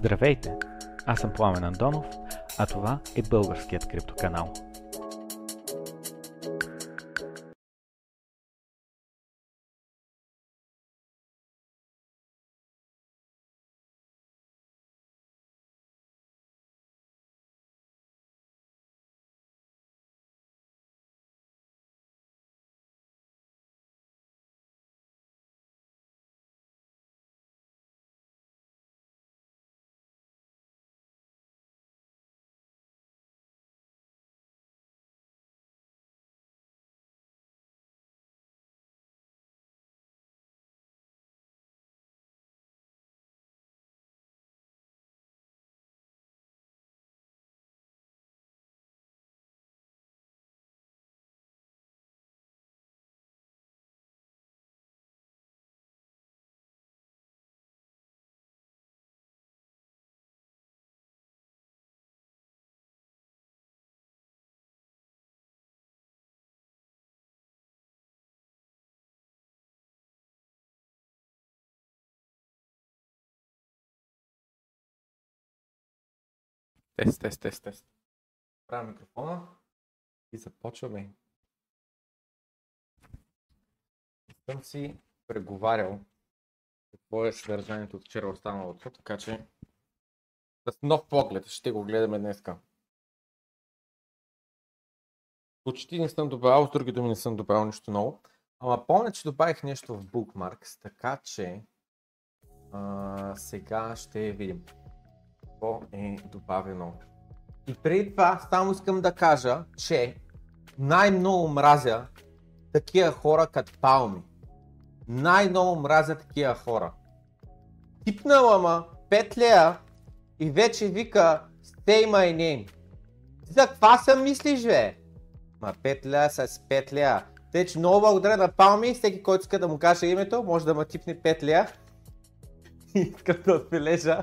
Здравейте! Аз съм Пламен Андонов, а това е българският криптоканал. Тест, тест, тест, тест. Правя микрофона и започваме. Съм си преговарял какво е съдържанието от вчера останалото, така че с нов поглед ще го гледаме днеска. Почти не съм добавил, с други думи не съм добавил нищо ново. Ама помня, че добавих нещо в Bookmarks, така че а, сега ще видим какво е добавено. И преди това само искам да кажа, че най-много мразя такива хора като Палми. Най-много мразя такива хора. Типнала ма 5 лея и вече вика Stay my name. За каква съм мислиш, бе? Ма 5 лея с 5 лея. Те, че много благодаря на Палми, всеки, който иска да му каже името, може да ма типне 5 лея. Искам да отбележа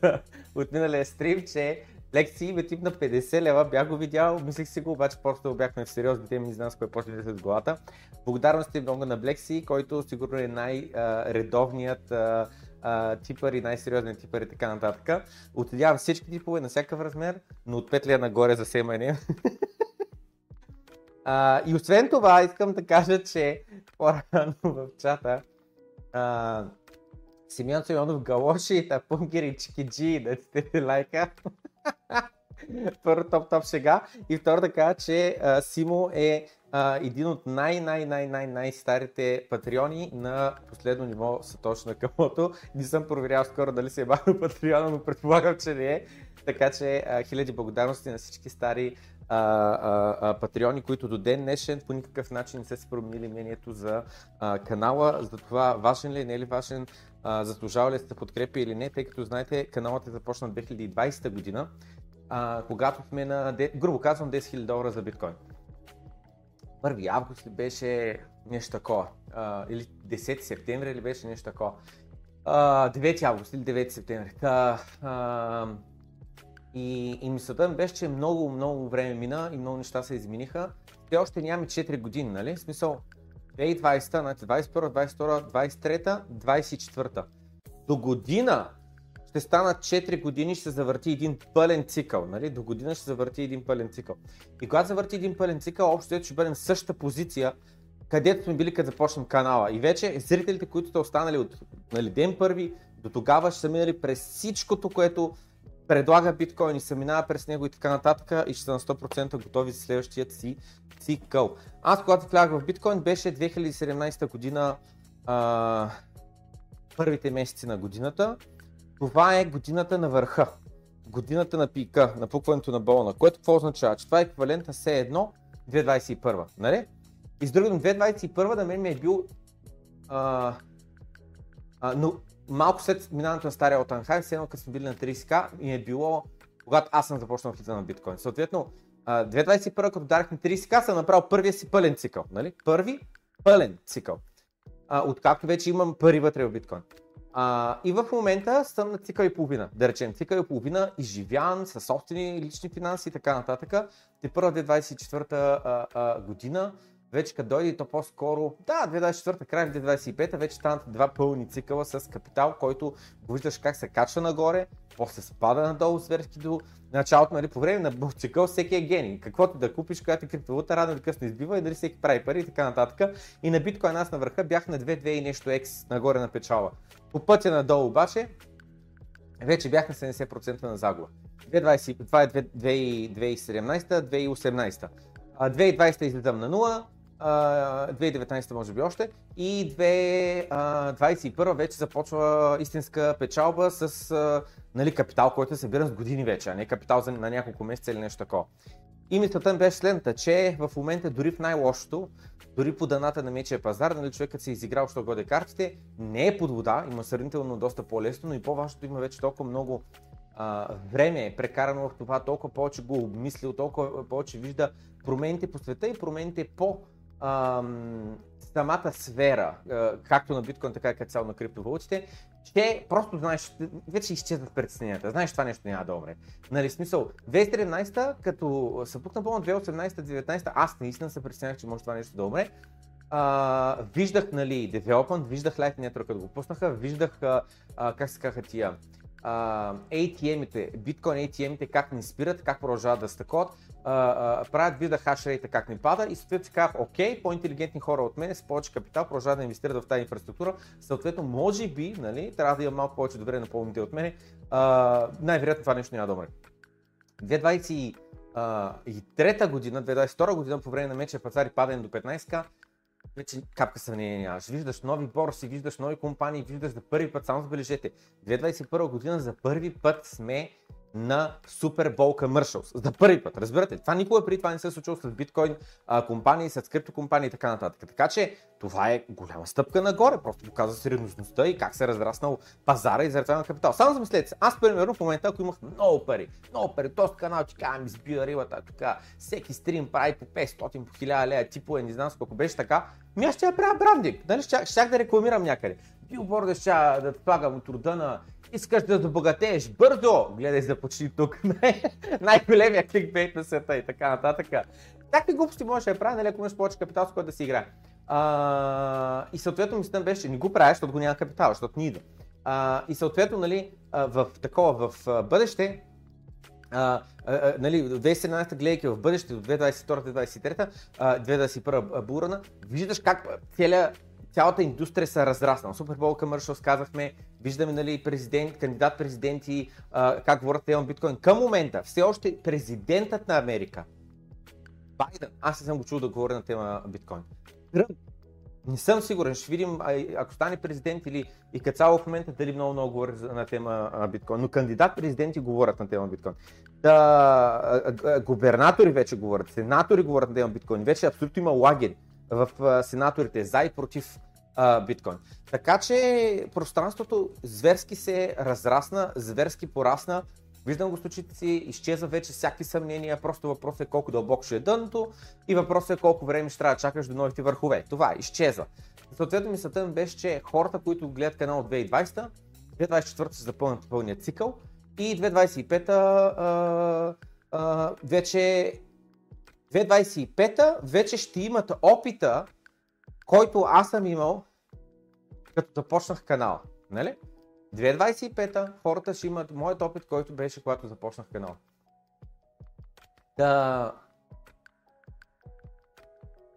да, от миналия стрим, че лекции ме тип на 50 лева, бях го видял, мислих си го, обаче просто бяхме в сериозни теми, не знам с кое почне да с главата. Благодарности много на Блекси, който сигурно е най-редовният типър и най-сериозният типър и така нататък. Отидявам всички типове на всякакъв размер, но от 5 лева нагоре за семане. И освен това, искам да кажа, че по-рано в чата uh, Симеон Симеонов галоши, тапунгери, чикиджи, да сте лайка. Първо топ-топ шега. И второ да кажа, че а, Симо е а, един от най-най-най-най-най старите патреони на последно ниво Сатош на Камото. Не съм проверял скоро дали се е бавил патреона, но предполагам, че не е. Така че а, хиляди благодарности на всички стари а, а, а, патреони, които до ден днешен по никакъв начин не са се променили мнението за а, канала, за това важен ли е, не е ли важен, заслужава ли сте подкрепи или не, тъй като знаете каналът е започнат 2020 година, а, когато сме на, грубо казвам, 10 000 долара за биткоин. 1 август ли беше нещо такова, а, или 10 септември ли беше нещо такова. А, 9 август или 9 септември. Та, а, и, и мисълта ми беше, че много, много време мина и много неща се измениха. Те още нямаме 4 години, нали? В смисъл, 2020, значи 21, 22, 23, 24. До година ще станат 4 години, ще се завърти един пълен цикъл. Нали? До година ще завърти един пълен цикъл. И когато завърти един пълен цикъл, общо ще бъдем в същата позиция, където сме били като започнем канала. И вече зрителите, които сте останали от нали, ден първи, до тогава ще са минали през всичкото, което предлага биткоин и се минава през него и така нататък и ще са на 100% готови за следващия си цикъл. Аз когато влязах в биткоин беше 2017 година, а, първите месеци на годината. Това е годината на върха, годината на пика, на пукването на болна, което какво означава? Че това е еквивалент на все едно 2021, нали? И с другото 2021 на мен ми е бил а, а, но малко след минаването на стария Отанхайм, все едно като сме били на 30к, ми е било, когато аз съм започнал влиза на биткоин. Съответно, 2021, като дарахме 30к, съм направил първия си пълен цикъл. Нали? Първи пълен цикъл. Откакто вече имам пари вътре в биткоин. А, и в момента съм на цикъл и половина. Да речем, цикъл и половина, изживян, със собствени лични финанси и така нататък. Те първа 2024 година вече като дойде то по-скоро, да, 2024 край 2025 вече станат два пълни цикъла с капитал, който го виждаш как се качва нагоре, после спада надолу зверски до началото, нали, по време на цикъл всеки е гений. Каквото да купиш, която е криптовалута, рано или късно избива и дали всеки прави пари и така нататък. И на биткоин аз на върха бях на 2-2 и нещо X нагоре на печала. По пътя надолу обаче, вече бях на 70% на загуба. 2020, това е 2017-2018. 2020 излизам на 0, 2019 може би още и 2021 вече започва истинска печалба с нали, капитал, който е събиран с години вече, а не капитал за, на няколко месеца или нещо такова. И мисълта ми беше следната, че в момента дори в най-лошото, дори по даната на мечия пазар, нали, човекът се е изиграл, що годе картите, не е под вода, има сравнително доста по-лесно, но и по-важното има вече толкова много а, време е прекарано в това, толкова повече го обмислил, толкова повече вижда промените по света и промените по ам, самата сфера, а, както на биткоин, така и като цяло на криптовалутите, че просто знаеш, вече изчезват притесненията. Знаеш, това нещо няма да умре. Нали, смисъл, 2017, като се пукна по 2018-2019, аз наистина се притеснях, че може това нещо да умре. А, виждах, нали, Development, виждах Lightning Network, като го пуснаха, виждах, а, а, как се казаха тия, ATM-ите, биткоин ATM-ите как не спират, как продължават да стъкот, правят вида хашрейта как не пада и съответно си казах, окей, по-интелигентни хора от мен с повече капитал продължават да инвестират в тази инфраструктура, съответно може би, нали, трябва да има малко повече доверие на по-умните от мен, най-вероятно това нещо няма да умре. 2023 година, 2022 година по време на меча пазари падане до 15к, вече капка съмнение нямаш. Виждаш нови борси, виждаш нови компании, виждаш за първи път, само забележете, 2021 година за първи път сме на Super Bowl Commercials. За първи път, разбирате? Това никога преди това не се е случило с биткоин а, компании, с крипто компании и така нататък. Така че това е голяма стъпка нагоре, просто показва сериозността и как се е разраснал пазара и заради на капитал. Само замислете се, аз примерно в момента, ако имах много пари, много пари, този канал, че казвам, избия рибата, тук, всеки стрим прави по 500, по 1000 лея, типове, не знам колко беше така, ми аз ще я правя брандинг, нали, щях, щях да рекламирам някъде. Билборда ще да слагам от рода на искаш да забогатееш бързо, гледай за почти тук, най-големия кликбейт на света и така нататък. Такви глупости можеш да я правя, нали, ако имаш повече капитал, с който да си играе. И съответно мисълта беше, не го правя, защото го няма капитал, защото ни идва. И съответно, нали, в такова, в бъдеще, а, а, нали, 2017 гледайки в бъдеще, до 2022-2023, 2021 бурана, виждаш как целият цялата индустрия се разраснала. Супер Бол Commercials казахме, виждаме нали, президент, кандидат президенти, а, как говорят те биткоин. Към момента все още президентът на Америка, Байден, аз не съм го чул да говоря на тема биткоин. Тръмп, не съм сигурен, ще видим ако стане президент или и като цяло в момента дали много много говори на тема биткоин, но кандидат президенти говорят на тема биткоин. Да, губернатори вече говорят, сенатори говорят на тема биткоин, вече абсолютно има лагери в сенаторите за и против биткоин. Така че пространството зверски се разрасна, зверски порасна. Виждам го с очите си, изчезва вече всякакви съмнения, просто въпросът е колко дълбоко ще е дъното и въпросът е колко време ще трябва да чакаш до новите върхове. Това изчезва. Съответно мисълта ми беше, че хората, които гледат канал от 2020, 2024 се запълнят пълния цикъл и 2025 а, а, вече 2025 вече ще имат опита, който аз съм имал, като започнах канала. Нали? 2025 хората ще имат моят опит, който беше когато започнах канала. Да.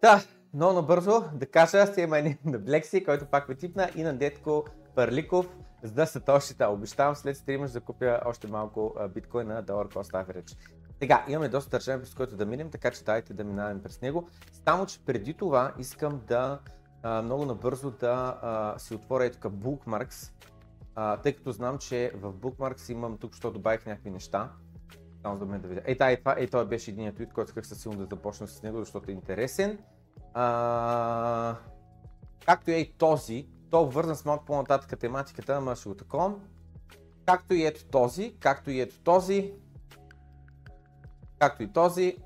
Да, много набързо да кажа, аз има един на Блекси, който пак ме типна и на Детко Парликов, за да са точите. Обещавам след стрима ще закупя още малко биткоин на Dollar Cost Average. Сега, имаме доста държави, през който да минем, така че дайте да минаваме през него. Само, че преди това искам да а, много набързо да а, си отворя тук Bookmarks, а, тъй като знам, че в Bookmarks имам тук, що добавих някакви неща. Само да ме да видя. Ей, та, това, ей, това беше един твит, който исках със силно да започна с него, защото е интересен. А, както и този, то е вързан с малко по-нататък тематиката, ама ще го таковам. Както и ето този, както и ето този, както и този.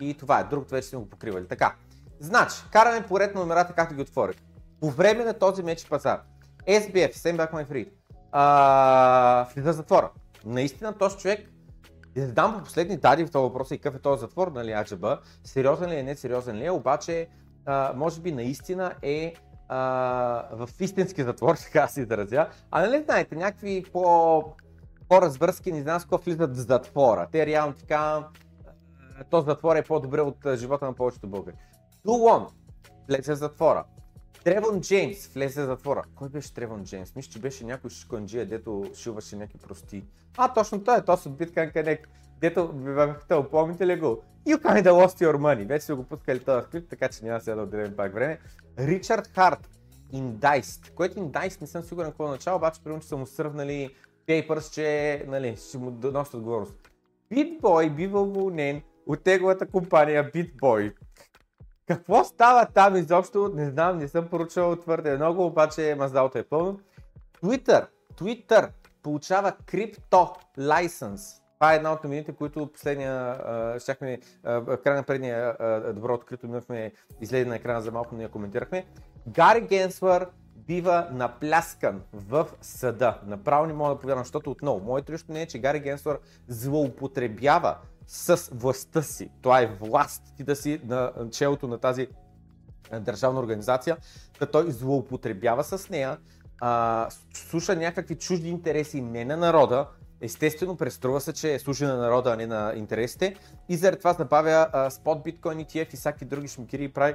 И това е, другото вече сме го покривали. Така, значи, караме поред на номерата, както ги отворих. По време на този меч пазар, SBF, Same Back My Free, а, влиза затвора. Наистина този човек Не знам по последни данни в този въпрос и какъв е този затвор, нали, аджаба, сериозен ли е, не сериозен ли е, обаче а, може би наистина е а, в истински затвор, така си изразя. А нали знаете, някакви по по-развърски, не знам с какво влизат в затвора. Те реално така, този затвор е по-добре от живота на повечето българи. Дулон влезе в затвора. Тревон Джеймс влезе в затвора. Кой беше Тревон Джеймс? Мисля, че беше някой шконджия, дето шиваше някакви прости. А, точно той е, то от Bitcoin Connect. Дето бяхте, помните ли го? You kinda lost your money. Вече сме го пускали този клип, така че няма сега да отделим пак време. Ричард Харт, Indiced, което Indiced не съм сигурен какво начало, обаче примерно, че са му сървнали Papers, че нали, ще му носят отговорност. BitBoy бива уволнен от неговата компания BitBoy. Какво става там изобщо, не знам, не съм поручал твърде много, обаче маздалото е пълно. Twitter, Twitter получава крипто лайсенс. Това е една от новините, които последния, щяхме, в края на предния добро открито минахме, излезе на екрана за малко, но я коментирахме. Гари Генсвър бива напляскан в съда. Направо не мога да повярвам, защото отново, моето лично не е, че Гари Генсвър злоупотребява с властта си. Това е власт ти да си на челото на тази държавна организация, да той злоупотребява с нея, а, слуша някакви чужди интереси не на народа, естествено преструва се, че служи на народа, а не на интересите и заради това забавя а, спот биткоин ETF и всяки други шмикири и прави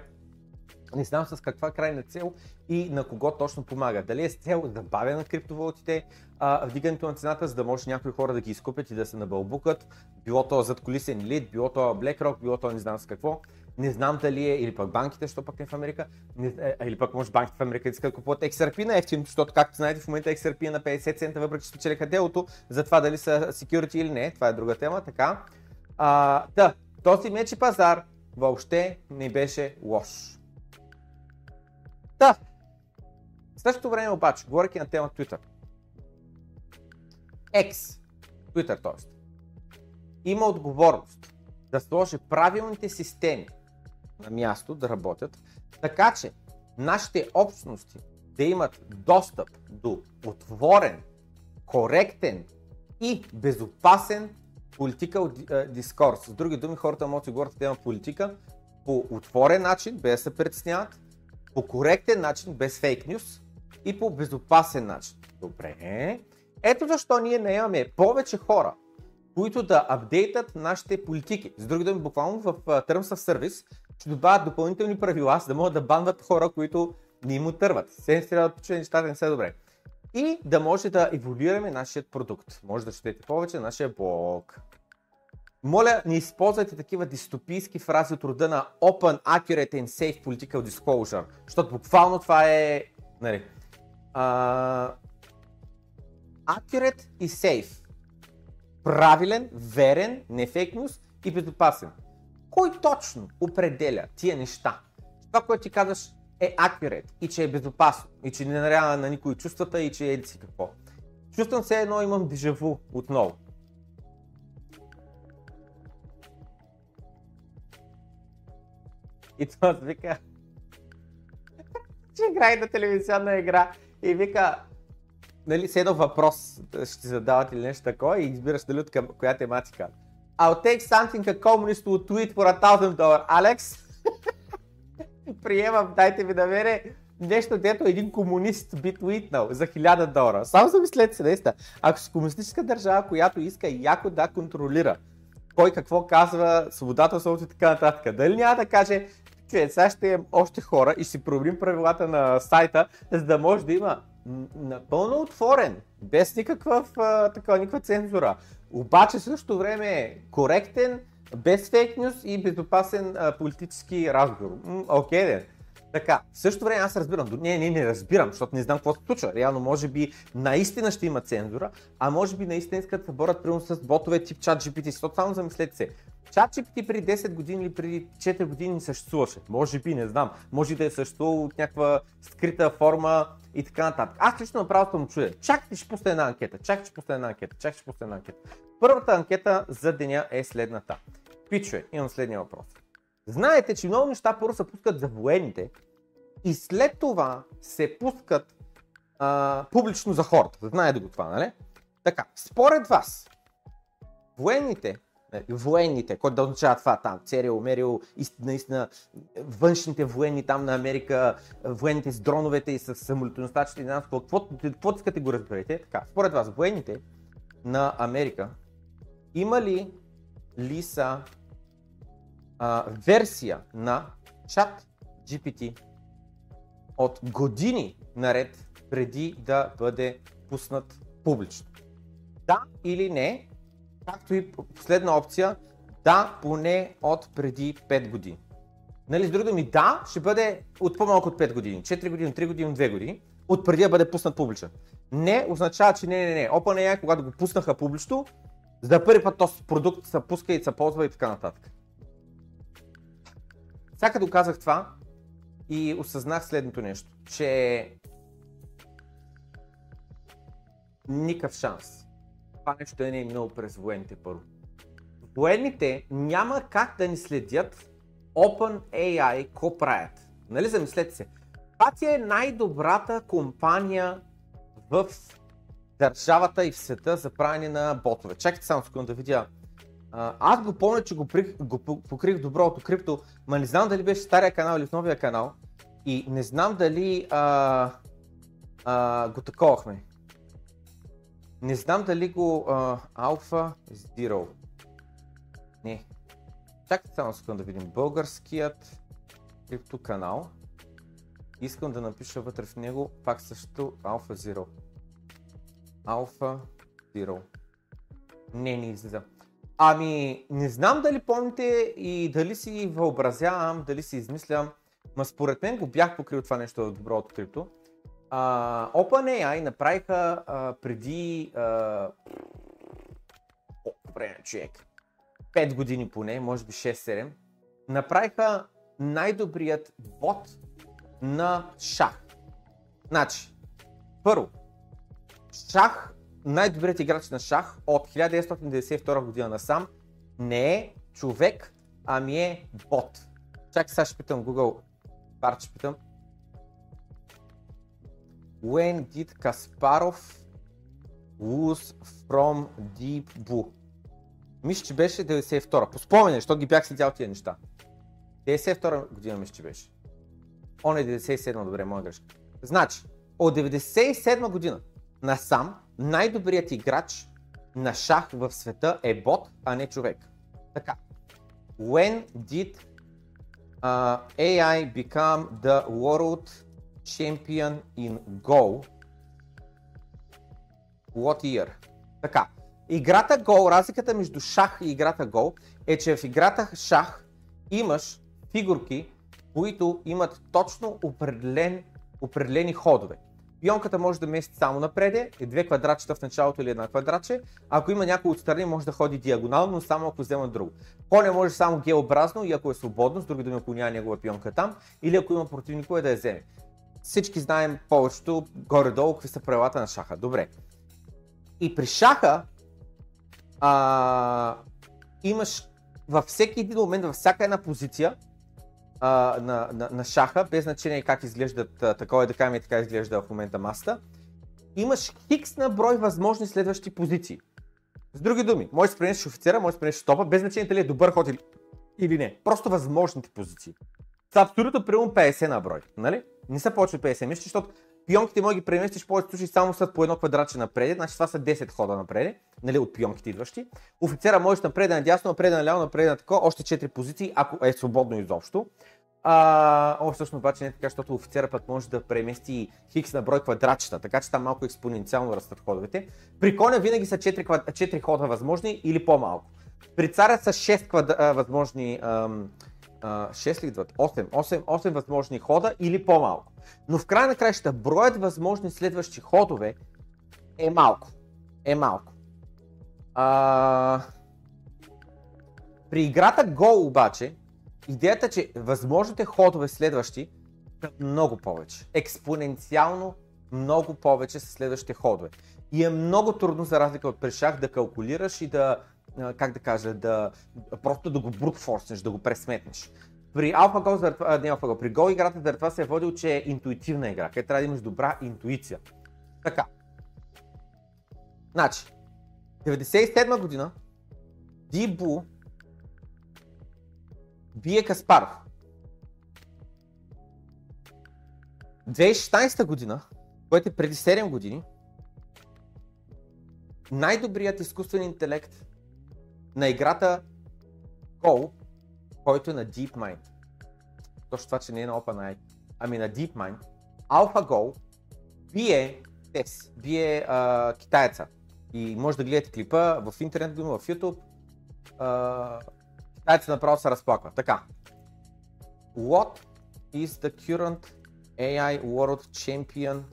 не знам с каква крайна цел и на кого точно помага. Дали е с цел забавя на криптовалутите, а, вдигането на цената, за да може някои хора да ги изкупят и да се набълбукат, било то зад колисен лид, било то BlackRock, било то не знам с какво. Не знам дали е, или пък банките, що пък е в Америка, не, е, или пък може банките в Америка искат да купуват XRP на ефтин, защото както знаете в момента XRP е на 50 цента, въпреки че спечелиха делото, за това дали са security или не, това е друга тема, така. А, да, този мечи пазар въобще не беше лош. Да. В същото време обаче, говоряки на тема Twitter, X, Twitter т.е. има отговорност да сложи правилните системи на място да работят, така че нашите общности да имат достъп до отворен, коректен и безопасен политика дискурс. С други думи, хората могат да говорят тема политика по отворен начин, без да се притесняват, по коректен начин, без фейк нюс и по безопасен начин. Добре. Ето защо ние не имаме повече хора, които да апдейтат нашите политики. С други думи, буквално в Terms of Service ще добавят допълнителни правила, за да могат да банват хора, които не им отърват. Се трябва да нещата не са добре. И да може да еволюираме нашия продукт. Може да четете повече на нашия блог. Моля, не използвайте такива дистопийски фрази от рода на Open, Accurate and Safe Political Disclosure, защото буквално това е... Нали, uh, accurate и Safe. Правилен, верен, не фейк news и безопасен. Кой точно определя тия неща? Това, което ти казваш е accurate и че е безопасно и че не нарява на никой чувствата и че е си какво. Чувствам се едно имам дежаву отново. И това вика, че играе на телевизионна игра и вика, нали, с въпрос ще ти задават или нещо такова и избираш дали от към коя тематика. I'll take something a communist will tweet for a thousand dollar. Алекс, приемам, дайте ми да нещо, дето един комунист би твитнал за 1000 долара. Само замислете се, наистина. Ако си комунистическа държава, която иска яко да контролира кой какво казва, свободата словото и така нататък. Дали няма да каже, че сега ще имам още хора и си проверим правилата на сайта, за да може да има напълно отворен, без никаква, такава, никаква цензура. Обаче в същото време е коректен, без фейк нюс и безопасен а, политически разговор. Окей, okay, така, в същото време аз разбирам, не, не, не разбирам, защото не знам какво се случва. Реално, може би наистина ще има цензура, а може би наистина искат да борят примерно с ботове тип чат GPT, защото само замислете се. Чат GPT преди 10 години или преди 4 години съществуваше. Може би, не знам. Може да е съществувал от някаква скрита форма и така нататък. Аз лично направо съм чудя. Чакайте, ще пусна една анкета. Чакайте, ще пусна една анкета. Чакайте, ще пусна една анкета. Първата анкета за деня е следната. Пичове, имам следния въпрос. Знаете, че много неща първо се пускат за военните и след това се пускат а, публично за хората. Знаете го това, нали? Така, според вас, военните, военните, който да означава това там, Церил, Мерил, наистина външните военни там на Америка, военните с дроновете и с самолетоносачите, не знам какво, какво искате го разберете. Така, според вас, военните на Америка има ли, ли а, версия на чат GPT от години наред преди да бъде пуснат публично. Да или не, както и последна опция, да поне от преди 5 години. Нали, с други ми, да, ще бъде от по-малко от 5 години, 4 години, 3 години, 2 години, от преди да бъде пуснат публично. Не означава, че не, не, не. OpenAI, когато го пуснаха публично, за първи път този продукт се пуска и се ползва и така нататък. Сега като казах това и осъзнах следното нещо, че никакъв шанс. Това нещо не е минало през военните първо. Военните няма как да ни следят OpenAI какво правят. Нали замислете се. Това е най-добрата компания в държавата и в света за правене на ботове. Чакайте само секунда да видя. аз го помня, че го, прих, го покрих доброто крипто, ма не знам дали беше стария канал или в новия канал. И не знам дали а, а, го таковахме. Не знам дали го Alpha Zero. Не. Чакайте само секунда да видим. Българският крипто канал. Искам да напиша вътре в него пак също Alpha Zero. Alpha Zero. Не, не излиза. Ами, не знам дали помните и дали си въобразявам, дали си измислям, ма според мен го бях покрил това нещо добро открито. Uh, OpenAI направиха uh, преди uh, о, време, човек, 5 години поне, може би 6-7, направиха най-добрият бот на шах. Значи, първо, шах, най-добрият играч на шах от 1992 година насам не е човек, ами е бот. Чакай сега ще питам Google, парче питам, When did Kasparov lose from Deep Blue? Мисля, че беше 92-а. По спомене, защото ги бях следял тия неща. 92-а година мисля, че беше. Он е 97-а, добре, моя грешка. Значи, от 97 година насам най-добрият играч на шах в света е бот, а не човек. Така. When did uh, AI become the world Champion in Go. What year? Така. Играта Go, разликата между шах и играта Go е, че в играта шах имаш фигурки, които имат точно определен, определени ходове. Пионката може да мести само напреде, и две квадратчета в началото или една квадратче. Ако има някой отстрани, може да ходи диагонално, но само ако взема друго. Коня може само геобразно и ако е свободно, с други думи, ако няма негова пионка там, или ако има противник, кой да я вземе всички знаем повечето горе-долу какви са правилата на шаха. Добре. И при шаха а, имаш във всеки един момент, във всяка една позиция а, на, на, на шаха, без значение как изглеждат, а, такова е да кажем и така изглежда в момента маста, имаш хикс на брой възможни следващи позиции. С други думи, можеш да спренеш офицера, можеш да спренеш стопа, без значение дали е добър ход или, или не. Просто възможните позиции. Са абсолютно примерно 50 на брой, нали? Не са повече от 50 мишки, защото пионките може да ги преместиш повече случаи само с по едно квадратче напред, значи това са 10 хода напред, нали, от пионките идващи. Офицера може напред, надясно, напред, наляво, напред, на тако, още 4 позиции, ако е свободно изобщо. А, о, всъщност обаче не е така, защото офицера пък може да премести хикс на брой квадратчета, така че там малко експоненциално растат ходовете. При коня винаги са 4, 4 хода възможни или по-малко. При царя са 6 квадра, възможни ам, 6 ли идват? 8, 8, 8 възможни хода или по-малко. Но в края на краищата броят възможни следващи ходове е малко. Е малко. А... При играта Go обаче, идеята е, че възможните ходове следващи са много повече. Експоненциално много повече са следващите ходове. И е много трудно за разлика от прешах да калкулираш и да как да кажа, да, просто да го брутфорснеш, да го пресметнеш. При AlphaGo, заради, не AlphaGo, при Go играта заради това се е водил, че е интуитивна игра, където трябва да имаш добра интуиция. Така. Значи, 97 година Дибу бие Каспаров. 2016 година, което е преди 7 години, най-добрият изкуствен интелект на играта Go, който е на DeepMind. Точно това, че не е на OpenAI, ами на DeepMind. AlphaGo бие Тес, бие а, китаеца. И може да гледате клипа в интернет, в YouTube. А, китаеца направо се разплаква. Така. What is the current AI World Champion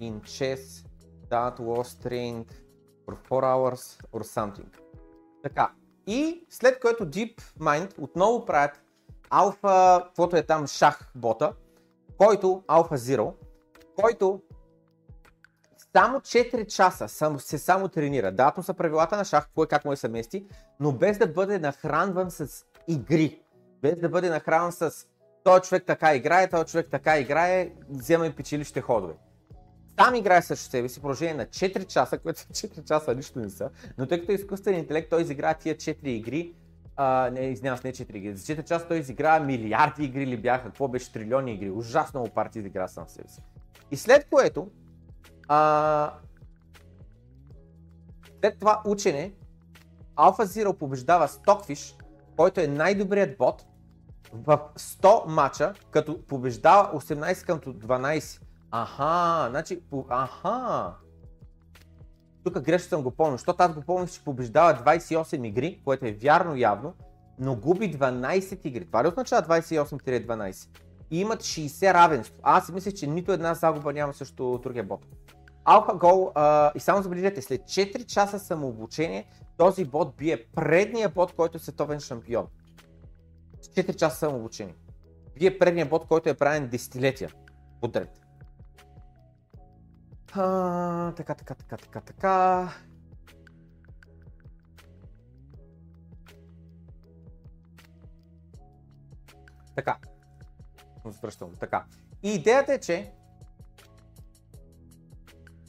in chess that was trained for 4 hours or something? Така. И след което DeepMind отново правят алфа, каквото е там шах бота, който, Alpha Zero, който само 4 часа се само тренира. Да, са правилата на шах, кой как му се мести, но без да бъде нахранван с игри. Без да бъде нахранван с този човек така играе, този човек така играе, взема и печелище ходове. Там играе също себе си, продължение на 4 часа, което 4 часа нищо не са, но тъй като е изкуствен интелект, той изигра тия 4 игри, а, не, извинявам не 4 игри. За 4 часа той изигра милиарди игри ли бяха, какво беше, трилиони игри. Ужасно много партии изигра сам себе си. И след което, а, след това учене, Alpha Zero побеждава Stockfish, който е най-добрият бот в 100 мача, като побеждава 18 към 12. Аха, значи, аха. Тук грешно съм го помнил, защото аз го помня, че побеждава 28 игри, което е вярно явно, но губи 12 игри. Това ли означава 28-12? И имат 60 равенство. Аз мисля, че нито една загуба няма също другия бот. AlphaGo, а, и само забележете, след 4 часа самообучение, този бот бие предния бот, който е световен шампион. 4 часа самообучение. Бие предния бот, който е правен десетилетия подред. А, така, така, така, така, така. Така. Връщам. Така. И идеята е, че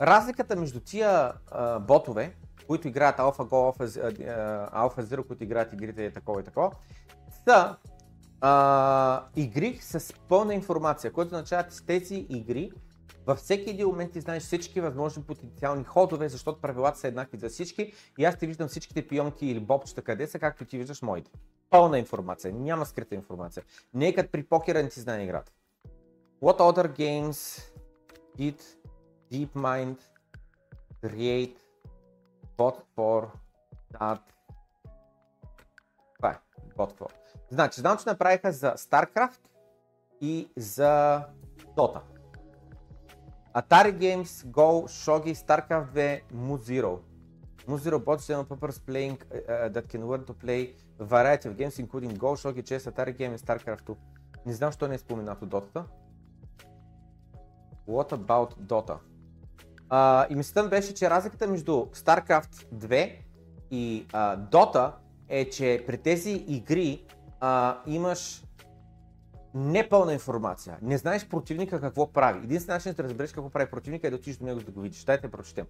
разликата между тия а, ботове, които играят AlphaGo, Alpha, Alpha Zero, които играят игрите и такова и такова, са а, игри с пълна информация, което означава, че с тези игри във всеки един момент ти знаеш всички възможни потенциални ходове, защото правилата са еднакви за всички и аз ти виждам всичките пионки или бобчета къде са, както ти виждаш моите. Пълна информация, няма скрита информация. Не е като при покера не ти знае играта. What other games did DeepMind create bot for that? Това е, bot for. Значи, знам, че направиха за StarCraft и за Dota. Atari Games, Go, Shogi, StarCraft 2, Mu-Zero. Mu-Zero bots general purpose playing uh, that can learn to play a variety of games, including Go, Shogi, Chess, Atari Games и StarCraft 2. Не знам, що не е споменато Dota. What about Dota? Uh, и мислята беше, че разликата между StarCraft 2 и uh, Dota е, че при тези игри uh, имаш непълна информация. Не знаеш противника какво прави. Единствен начин да разбереш какво прави противника е да отидеш до него да го видиш. Дайте да прочетем.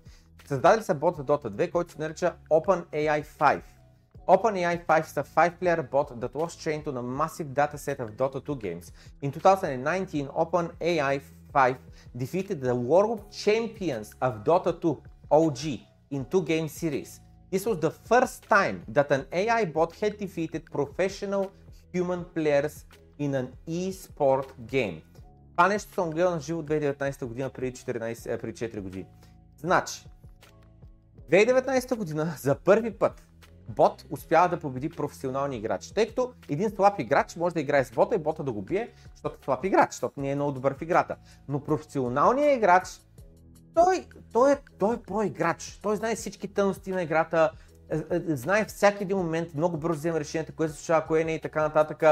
Създадели са бот за Dota 2, който се нарича OpenAI 5. OpenAI 5 is a 5-player bot that was trained on a massive dataset of Dota 2 games. In 2019, OpenAI 5 defeated the world champions of Dota 2 OG in two game series. This was the first time that an AI bot had defeated professional human players in an e-sport game. Това нещо съм гледал на живо 2019 година преди, 14, преди 4 години. Значи, 2019 година за първи път бот успява да победи професионални играчи. Тъй като един слаб играч може да играе с бота и бота да го бие, защото е слаб играч, защото не е много добър в играта. Но професионалният играч, той, той, е, той е про-играч. Той знае всички тънности на играта, е, е, знае всяки един момент, много бързо взема решенията, кое се случва, кое не и така нататък,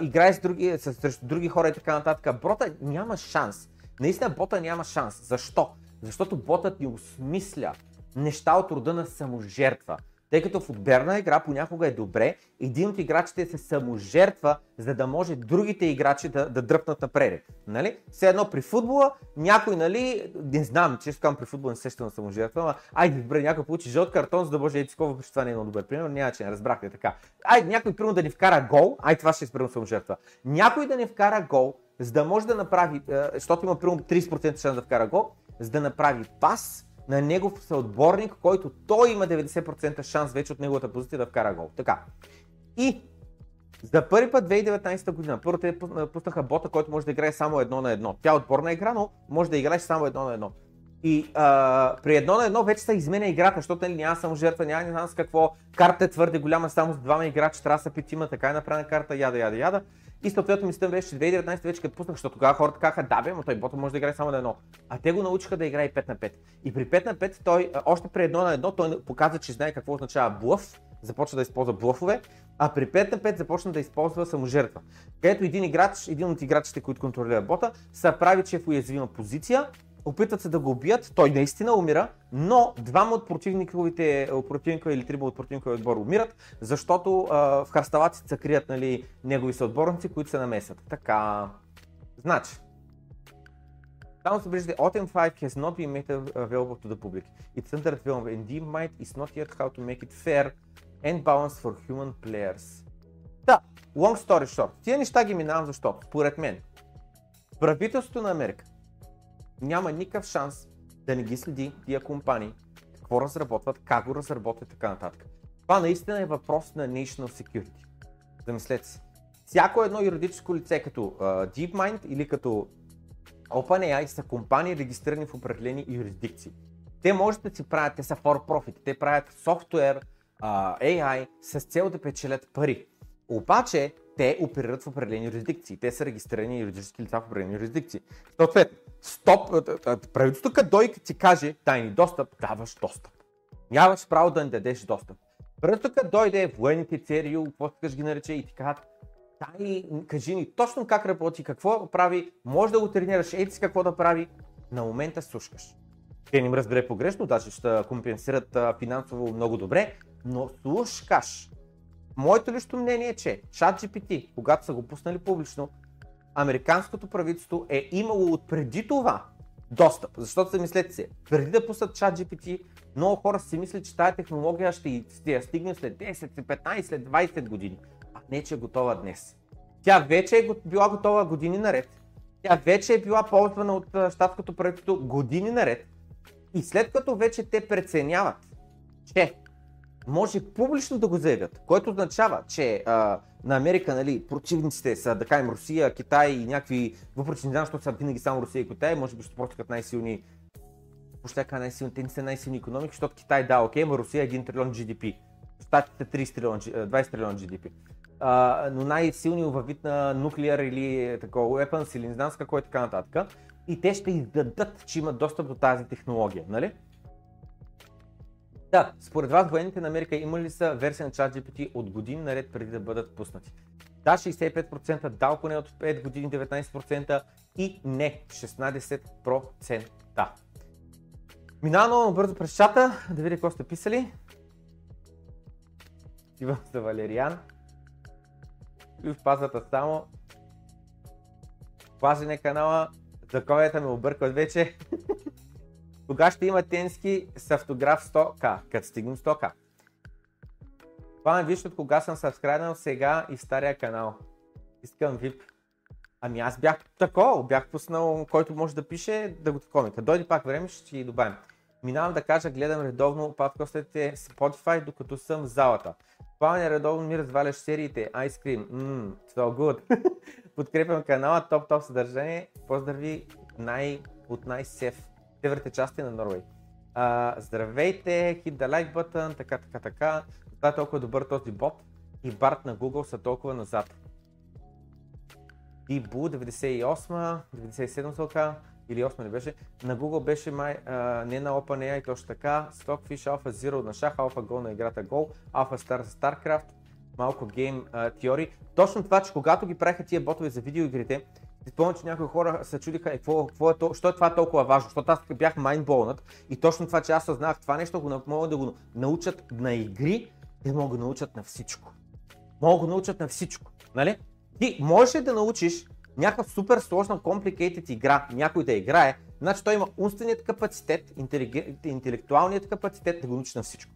играе с други, с, с, с други хора и така нататък. Бота няма шанс. Наистина бота няма шанс. Защо? Защото ботът ни осмисля неща от рода на саможертва. Тъй като в отберна игра понякога е добре един от играчите се саможертва, за да може другите играчи да, да дръпнат напред. Нали? Все едно при футбола, някой, нали, не знам, че искам при футбола не се сещам на саможертва, ама айде, добре, някой получи жълт картон, за да може ети такова, това не е много добър пример, няма че не разбрахте така. Айде, някой примерно да ни вкара гол, ай това ще е саможертва. Някой да ни вкара гол, за да може да направи, защото има примерно 30% шанс да вкара гол, за да направи пас, на негов съотборник, който той има 90% шанс вече от неговата позиция да вкара гол. Така. И за първи път 2019 година, първо те пуснаха бота, който може да играе само едно на едно. Тя е отборна игра, но може да играеш само едно на едно. И а, при едно на едно вече се изменя играта, защото нали, няма само жертва, няма не знам с какво. Карта е твърде голяма, само с двама играчи, трябва да са петима, така е направена карта, яда, яда, яда. И съответно мисля беше, че 2019 вече като пуснах, защото тогава хората казаха, да бе, но той бота може да играе само на едно. А те го научиха да играе 5 на 5. И при 5 на 5 той, още при едно на едно, той показа, че знае какво означава блъф, започва да използва блъфове, а при 5 на 5 започна да използва саможертва. Където един играч, един от играчите, които контролира бота, са прави, че е в уязвима позиция, опитват се да го убият, той наистина умира, но двама от противниковите, противника или трима от противниковия отбор умират, защото а, в харсталаците се крият нали, негови съотборници, които се намесват. Така, значи, само се виждате, Autumn 5 has not been made available to the public. It's under development and Deep Might is not yet how to make it fair and balanced for human players. Да, long story short, тия неща ги минавам защото, според мен, правителството на Америка няма никакъв шанс да не ги следи тия компании, какво разработват, как го разработват и така нататък. Това наистина е въпрос на national security. Замислете се. Всяко едно юридическо лице като uh, DeepMind или като OpenAI са компании регистрирани в определени юрисдикции. Те може да си правят, те са for profit, те правят софтуер, uh, AI с цел да печелят пари. Обаче те оперират в определени юрисдикции. Те са регистрирани юридически лица в определени юрисдикции. Съответно, стоп, правителството като дойде ти каже тайни достъп, даваш достъп. Нямаш право да не дадеш достъп. Правителството като дойде, военните ЦРУ, какво искаш ги нарече и ти кажат, дай, кажи ни точно как работи, какво прави, може да го тренираш, ети си какво да прави, на момента слушкаш. Те не им разбере погрешно, даже ще компенсират финансово много добре, но слушкаш. Моето лично мнение е, че ChatGPT, когато са го пуснали публично, американското правителство е имало от преди това достъп. Защото се мислете се, преди да пуснат ChatGPT, много хора си мислят, че тази технология ще, ще я стигне след 10, след 15, след 20 години. А не, че е готова днес. Тя вече е била готова години наред. Тя вече е била ползвана от щатското правителство години наред. И след като вече те преценяват, че може публично да го заявят, което означава, че а, на Америка нали, противниците са, да кажем, Русия, Китай и някакви, въпреки не знам, защото са винаги само Русия и Китай, може би ще просто като най-силни, така най-силни, те не са най-силни економики, защото Китай да, окей, но Русия е 1 трилион GDP, Штатите 30 трилион, 20 трилион GDP. А, но най-силни във вид на нуклеар или такова weapons или не знам с какво е така нататък. И те ще издадат, че имат достъп до тази технология, нали? Да, според вас военните на Америка има ли са версия на ChatGPT от години наред преди да бъдат пуснати? Да, 65%, да, поне от 5 години 19% и не 16%. Минавам много бързо през чата, да видя какво сте писали. Иван за Валериан. И в пазата само. Пазене канала. Заковията ме объркват вече. Кога ще има тенски с автограф 100к, като стигнем 100к. Това ме виж от кога съм сабскрайбнал сега и в стария канал. Искам VIP. Ами аз бях такова, бях пуснал, който може да пише, да го такова. Като дойде пак време, ще ти добавим. Минавам да кажа, гледам редовно подкастите Spotify, докато съм в залата. Пламен редовно ми разваляш сериите. Ice Cream. Mmm, so good. Подкрепям канала, топ-топ съдържание. Поздрави най- от най-сев северните части на Норвей. А, здравейте, hit the like button, така, така, така. Това е толкова добър този бот и Барт на Google са толкова назад. И Бу 98, 97 сълка или 8 не беше. На Google беше май, а, не на OpenAI точно така. Stockfish Alpha Zero на шах, Alpha Go на играта Go, Alpha Star за StarCraft, малко гейм теории. Точно това, че когато ги правиха тия ботове за видеоигрите, Спомням, че някои хора се чудиха, е, какво, какво е то, що е това толкова важно, защото аз бях майнболнат и точно това, че аз съзнах това нещо, го могат да го научат на игри, те могат да научат на всичко. Могат да научат на всичко. Нали? Ти можеш да научиш някакъв супер сложна, complicated игра, някой да играе, значи той има умственият капацитет, интелектуалният капацитет да го научи на всичко.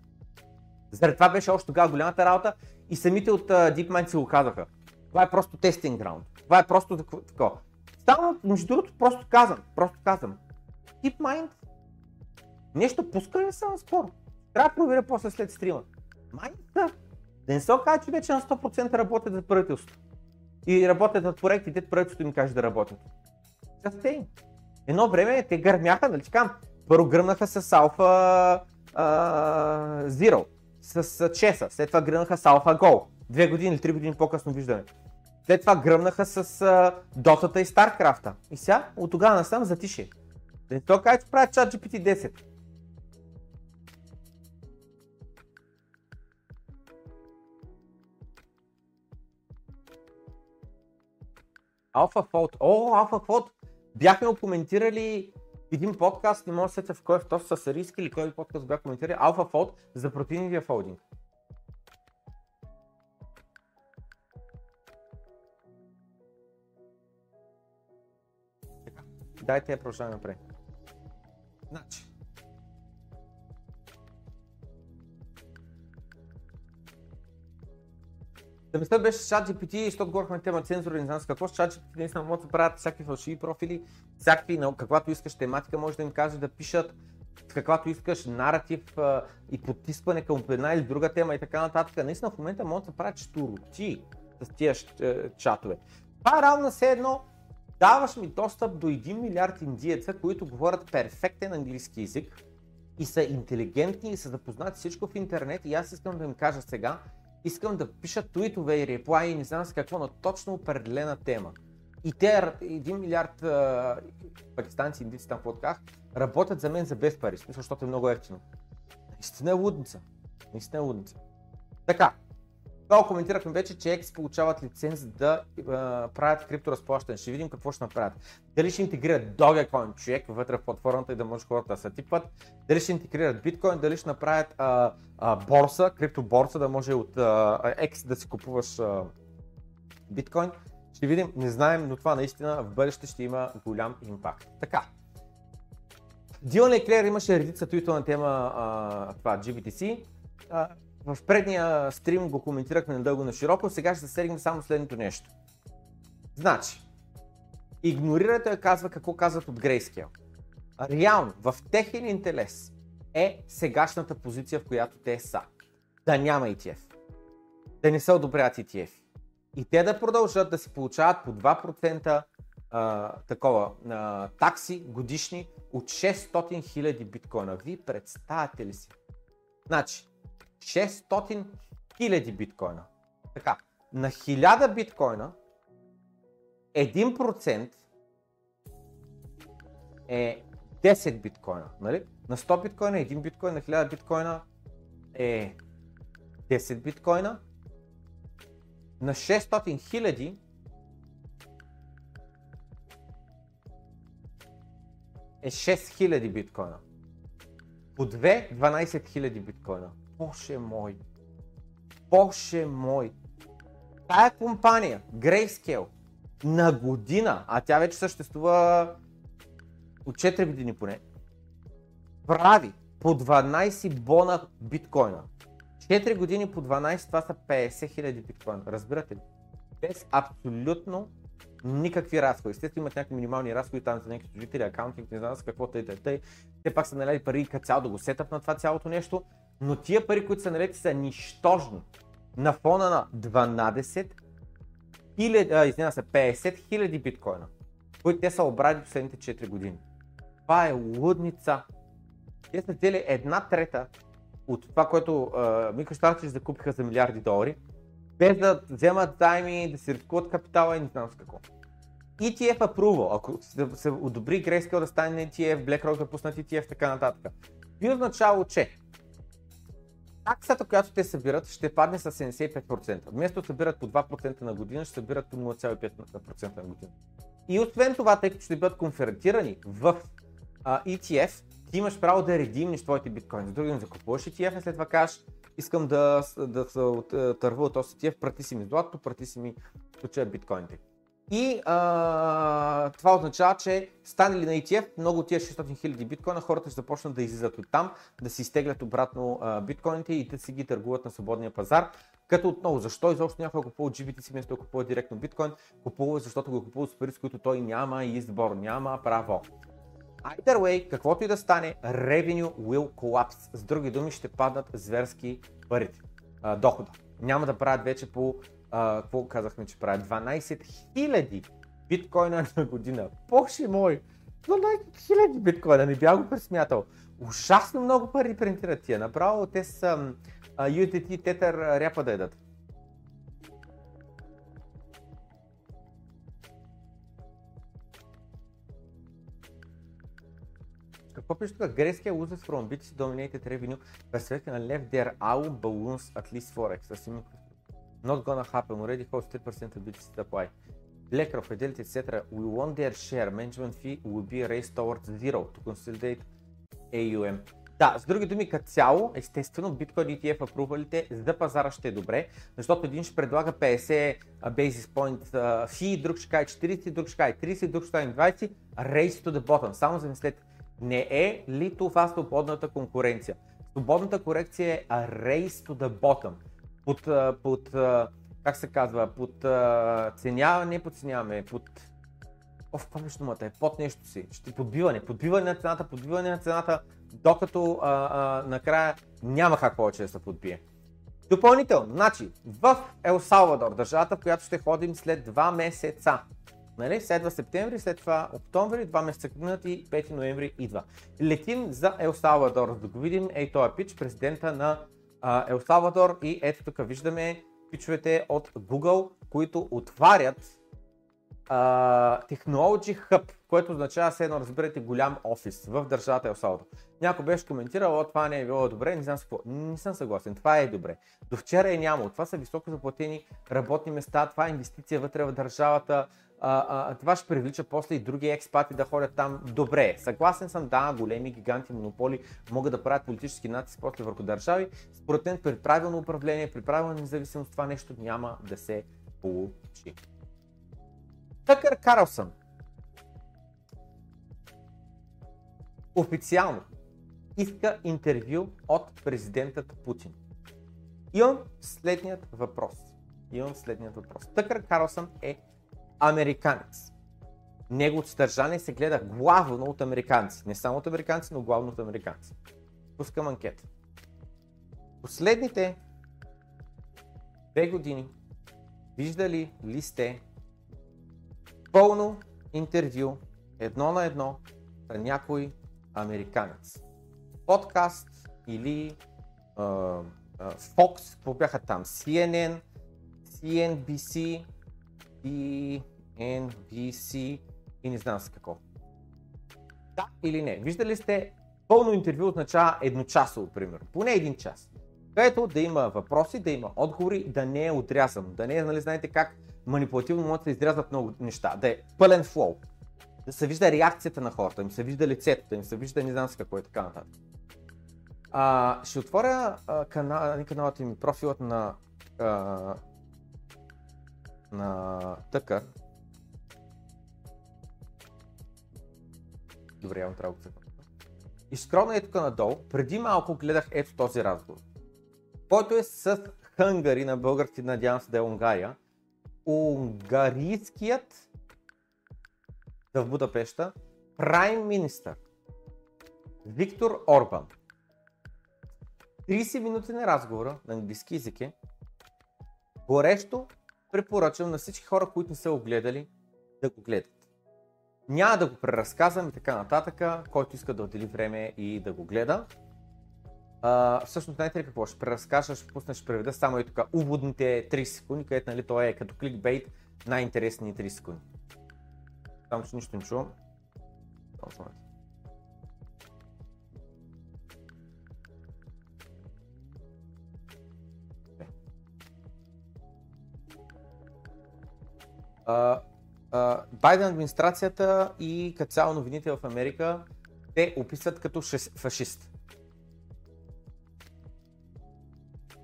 Заради това беше още тогава голямата работа и самите от uh, DeepMind си го казаха. Това е просто тестинг граунд. Това е просто такова. Само, между другото, просто казвам, просто казвам. DeepMind нещо пуска ли са наскоро? Трябва да проверя после след стрима. Майнта, да не се окаже, че вече на 100% работят за правителството. И работят над проектите, правителството им каже да работят. Just Едно време те гърмяха, нали така, първо гръмнаха с Alpha Zero, с Чеса, след това гръмнаха с Alpha Go. Две години или три години по-късно виждаме. След това гръмнаха с Дотата и Старкрафта. И сега, от тогава насам затише. Да не то кажа, че правят чат GPT 10. AlphaFold. О, AlphaFold! Бяхме го коментирали един подкаст, не мога да сетя в кой в то с риски или кой подкаст бях коментирали, AlphaFold за протеиновия фолдинг. Дайте я продължаваме напред. Значи. Мисля беше с ChatGPT, защото говорихме тема цензура, не знам с какво, с ChatGPT наистина могат да правят всякакви фалшиви профили, всякакви, на каквато искаш тематика, може да им кажеш да пишат каквато искаш наратив а, и потискване към една или друга тема и така нататък. Наистина в момента могат да правят штуроти с тия чатове. Това е равно все едно даваш ми достъп до 1 милиард индиеца, които говорят перфектен английски язик и са интелигентни и са запознати всичко в интернет и аз искам да им кажа сега, искам да пишат твитове и реплаи и не знам с какво на точно определена тема. И те, 1 милиард а, пакистанци, индийци там в работят за мен за без пари, защото е много ефтино. Наистина е лудница. Наистина е лудница. Така, това коментирахме вече, че X получават лиценз да а, правят крипторазплащане. Ще видим какво ще направят. Дали ще интегрират Dogecoin човек вътре в платформата и да може хората да се типват. Дали ще интегрират биткоин, дали ще направят а, а, борса, криптоборса, да може от а, X да си купуваш а, биткоин. Ще видим, не знаем, но това наистина в бъдеще ще има голям импакт. Така. Дилан Еклер имаше редица твитова тема а, това GBTC. А, в предния стрим го коментирахме надълго на широко, сега ще засегнем само следното нещо. Значи, игнорирате я казва какво казват от Grayscale. Реално, в техен интелес е сегашната позиция, в която те са. Да няма ETF. Да не се одобряват ETF. И те да продължат да си получават по 2% а, такова а, такси годишни от 600 000 биткоина. Вие представяте ли си? Значи, 600 хиляди биткоина. Така, на 1000 биткоина 1% е 10 биткоина. Нали? На 100 биткоина 1 биткоин, на 1000 биткоина е 10 биткоина. На 600 хиляди е 6000 биткоина. По 2 12 000 биткоина. Боже мой. Боже мой. Тая компания, Grayscale, на година, а тя вече съществува от 4 години поне, прави по 12 бона биткоина. 4 години по 12, това са 50 000 биткоина. Разбирате ли? Без абсолютно никакви разходи. Естествено имат някакви минимални разходи там за някакви служители, акаунтинг, не знам с какво тъй, тъй, тъй. Те пак са наляли пари като цяло да го сетат на това цялото нещо, но тия пари, които са налети, са нищожни на фона на 12 хиляди, извиня се, 50 хиляди биткоина, които те са обради последните 4 години. Това е лудница. Те са взели една трета от това, което MicroStrategy закупиха за милиарди долари, без да вземат заеми, да си рискуват капитала и не знам с какво. ETF approval, ако се одобри Grayscale да стане ETF, BlackRock да пуснат ETF, така нататък. Би означало, че таксата, която те събират, ще падне с 75%. Вместо да събират по 2% на година, ще събират по 0,5% на година. И освен това, тъй като ще бъдат конвертирани в а, ETF, ти имаш право да редимниш твоите биткоини. С други думи, закупуваш ETF и след това кажеш, искам да, да се търва от този ETF, прати си ми златото, прати си ми случая биткоините. И а, това означава, че стане ли на ETF, много от тия 600 000 биткоина, хората ще започнат да излизат от там, да си изтеглят обратно а, биткоините и да си ги търгуват на свободния пазар. Като отново, защо изобщо някой купува GBTC вместо да купува директно биткоин? Купува, защото го купува с пари, с които той няма избор, няма право. Either way, каквото и да стане, revenue will collapse. С други думи, ще паднат зверски парите, а, дохода. Няма да правят вече по а, какво казахме, че правят 12 000 биткоина на година. Боже мой! 12 000 биткоина, не бях го пресмятал. Ужасно много пари принтират тия. Направо те са а, USDT Tether ряпа да едат. Какво пише тук? Грейския loses from BTC dominated revenue perspective and left their owl balloons at least forex. Assuming Not gonna happen. Already holds 3% of BTC supply. BlackRock, Fidelity, etc. We want their share. Management fee will be raised towards zero to consolidate AUM. Да, с други думи, като цяло, естествено, Bitcoin ETF апрувалите за пазара ще е добре, защото един ще предлага 50 basis point fee, друг ще каже 40, друг ще каже 30, друг ще каже 20, race to the bottom. Само замислете, не е ли това свободната конкуренция? Свободната корекция е race to the bottom под, под как се казва, под ценя, не подценяваме, под О, какво беше думата? Е под нещо си. Ще подбиване. Подбиване на цената, подбиване на цената, докато а, а, накрая няма как повече да се подбие. Допълнително, значи, в Ел Салвадор, държавата, в която ще ходим след 2 месеца. Нали? Следва септември, след това октомври, 2 месеца минат и 5 ноември идва. Летим за Ел Салвадор, да го видим, ей този пич, президента на Ел Салвадор и ето тук виждаме пичовете от Google, които отварят uh, Technology Hub, което означава се едно разберете голям офис в държавата Ел Салвадор. Някой беше коментирал, това не е било добре, не знам какво. Не съм съгласен, това е добре. До вчера е нямало. Това са високо заплатени работни места, това е инвестиция вътре в държавата, а, а, това ще привлича после и други експати да ходят там. Добре, съгласен съм, да, големи гиганти монополи могат да правят политически натиск после върху държави. Според мен при правилно управление, при правилна независимост това нещо няма да се получи. Тъкър Карлсън официално иска интервю от президентът Путин. Имам следният въпрос. Имам следният въпрос. Тъкър Карлсън е американец. Неговото съдържание се гледа главно от американци. Не само от американци, но главно от американци. Пускам анкета. Последните две години виждали ли сте пълно интервю едно на едно на някой американец? Подкаст или uh, uh, Fox, какво бяха там? CNN, CNBC, и NBC и не знам с какво. Да или не? Виждали сте, пълно интервю означава едночасово, примерно, поне един час. Където да има въпроси, да има отговори, да не е отрязано, да не е, нали знаете как манипулативно могат да се изрязват много неща, да е пълен флоу, да се вижда реакцията на хората, им се вижда лицето, да им се вижда не знам с какво и така нататък. А, ще отворя а, канал, каналът ми, профилът на а, на тъкър. Добре, явно трябва да го И скромна е тук надолу. Преди малко гледах ето този разговор, който е с хънгари на български, надявам се да е Унгария. Унгарийският в Будапешта прайм министър Виктор Орбан. 30 минути на разговора на английски язик е горещо препоръчвам на всички хора, които не са го гледали, да го гледат. Няма да го преразказвам и така нататък, който иска да отдели време и да го гледа. Uh, всъщност, знаете ли какво? Ще преразкажа, ще пусна, ще преведа само и тук уводните 30 секунди, където нали, то е като кликбейт най-интересни 30 секунди. Само, че нищо не чувам. Само Байден администрацията и като цяло новините в Америка те описват като фашист.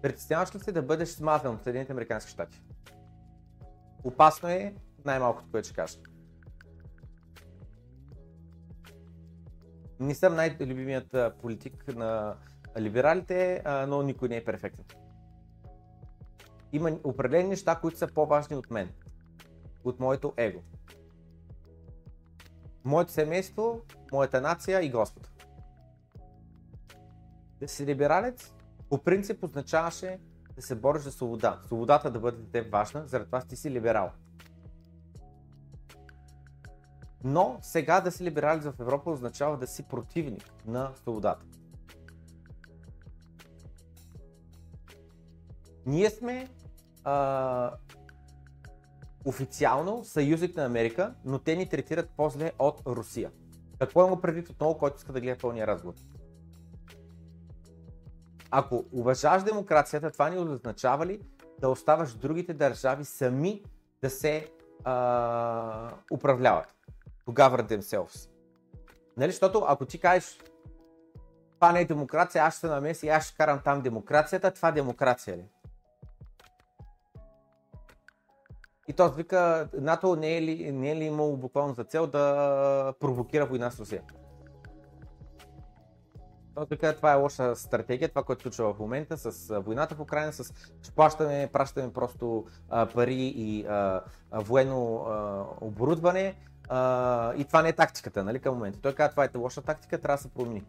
Притесняваш ли се да бъдеш смазан от Съединените Американски щати? Опасно е най-малкото, което ще кажа. Не съм най-любимият политик на либералите, но никой не е перфектен. Има определени неща, които са по-важни от мен, от моето его. Моето семейство, моята нация и Господ. Да си либералец, по принцип означаваше да се бориш за свобода. Свободата да бъде те важна, заради това ти си либерал. Но сега да си либералец в Европа означава да си противник на свободата. Ние сме а, официално съюзник на Америка, но те ни третират по-зле от Русия. Какво има предвид отново, който иска да гледа пълния разговор? Ако уважаваш демокрацията, това ни означава ли да оставаш другите държави сами да се а, управляват? Govern themselves. Нали, защото ако ти кажеш това не е демокрация, аз ще се намеси аз ще карам там демокрацията, това демокрация ли? И той вика, НАТО не е ли, не е ли имало буквално за цел да провокира война с Русия? Той вика, това е лоша стратегия, това, което случва в момента с войната в Украина, с плащаме, пращаме просто а, пари и а, военно а, оборудване. А, и това не е тактиката, нали, към момента. Той казва, това е лоша тактика, трябва да се промени.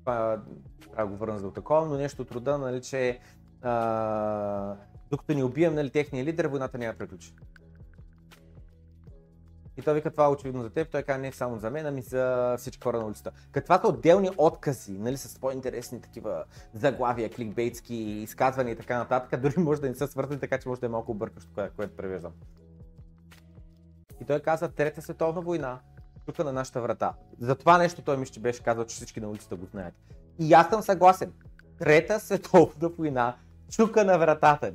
Това трябва да го върна за такова, но нещо от рода, нали, че а, докато ни убием нали, техния лидер, войната няма приключи. И той вика, това е очевидно за теб, той казва не само за мен, ами за всички хора на улицата. Каква са отделни откази, нали, с по-интересни такива заглавия, кликбейтски изказвания и така нататък, дори може да не са свързани, така че може да е малко объркащо, което, което превеждам. И той каза, Трета световна война, тук на нашата врата. За това нещо той ми ще беше казал, че всички на улицата го знаят. И аз съм съгласен. Трета световна война чука на вратата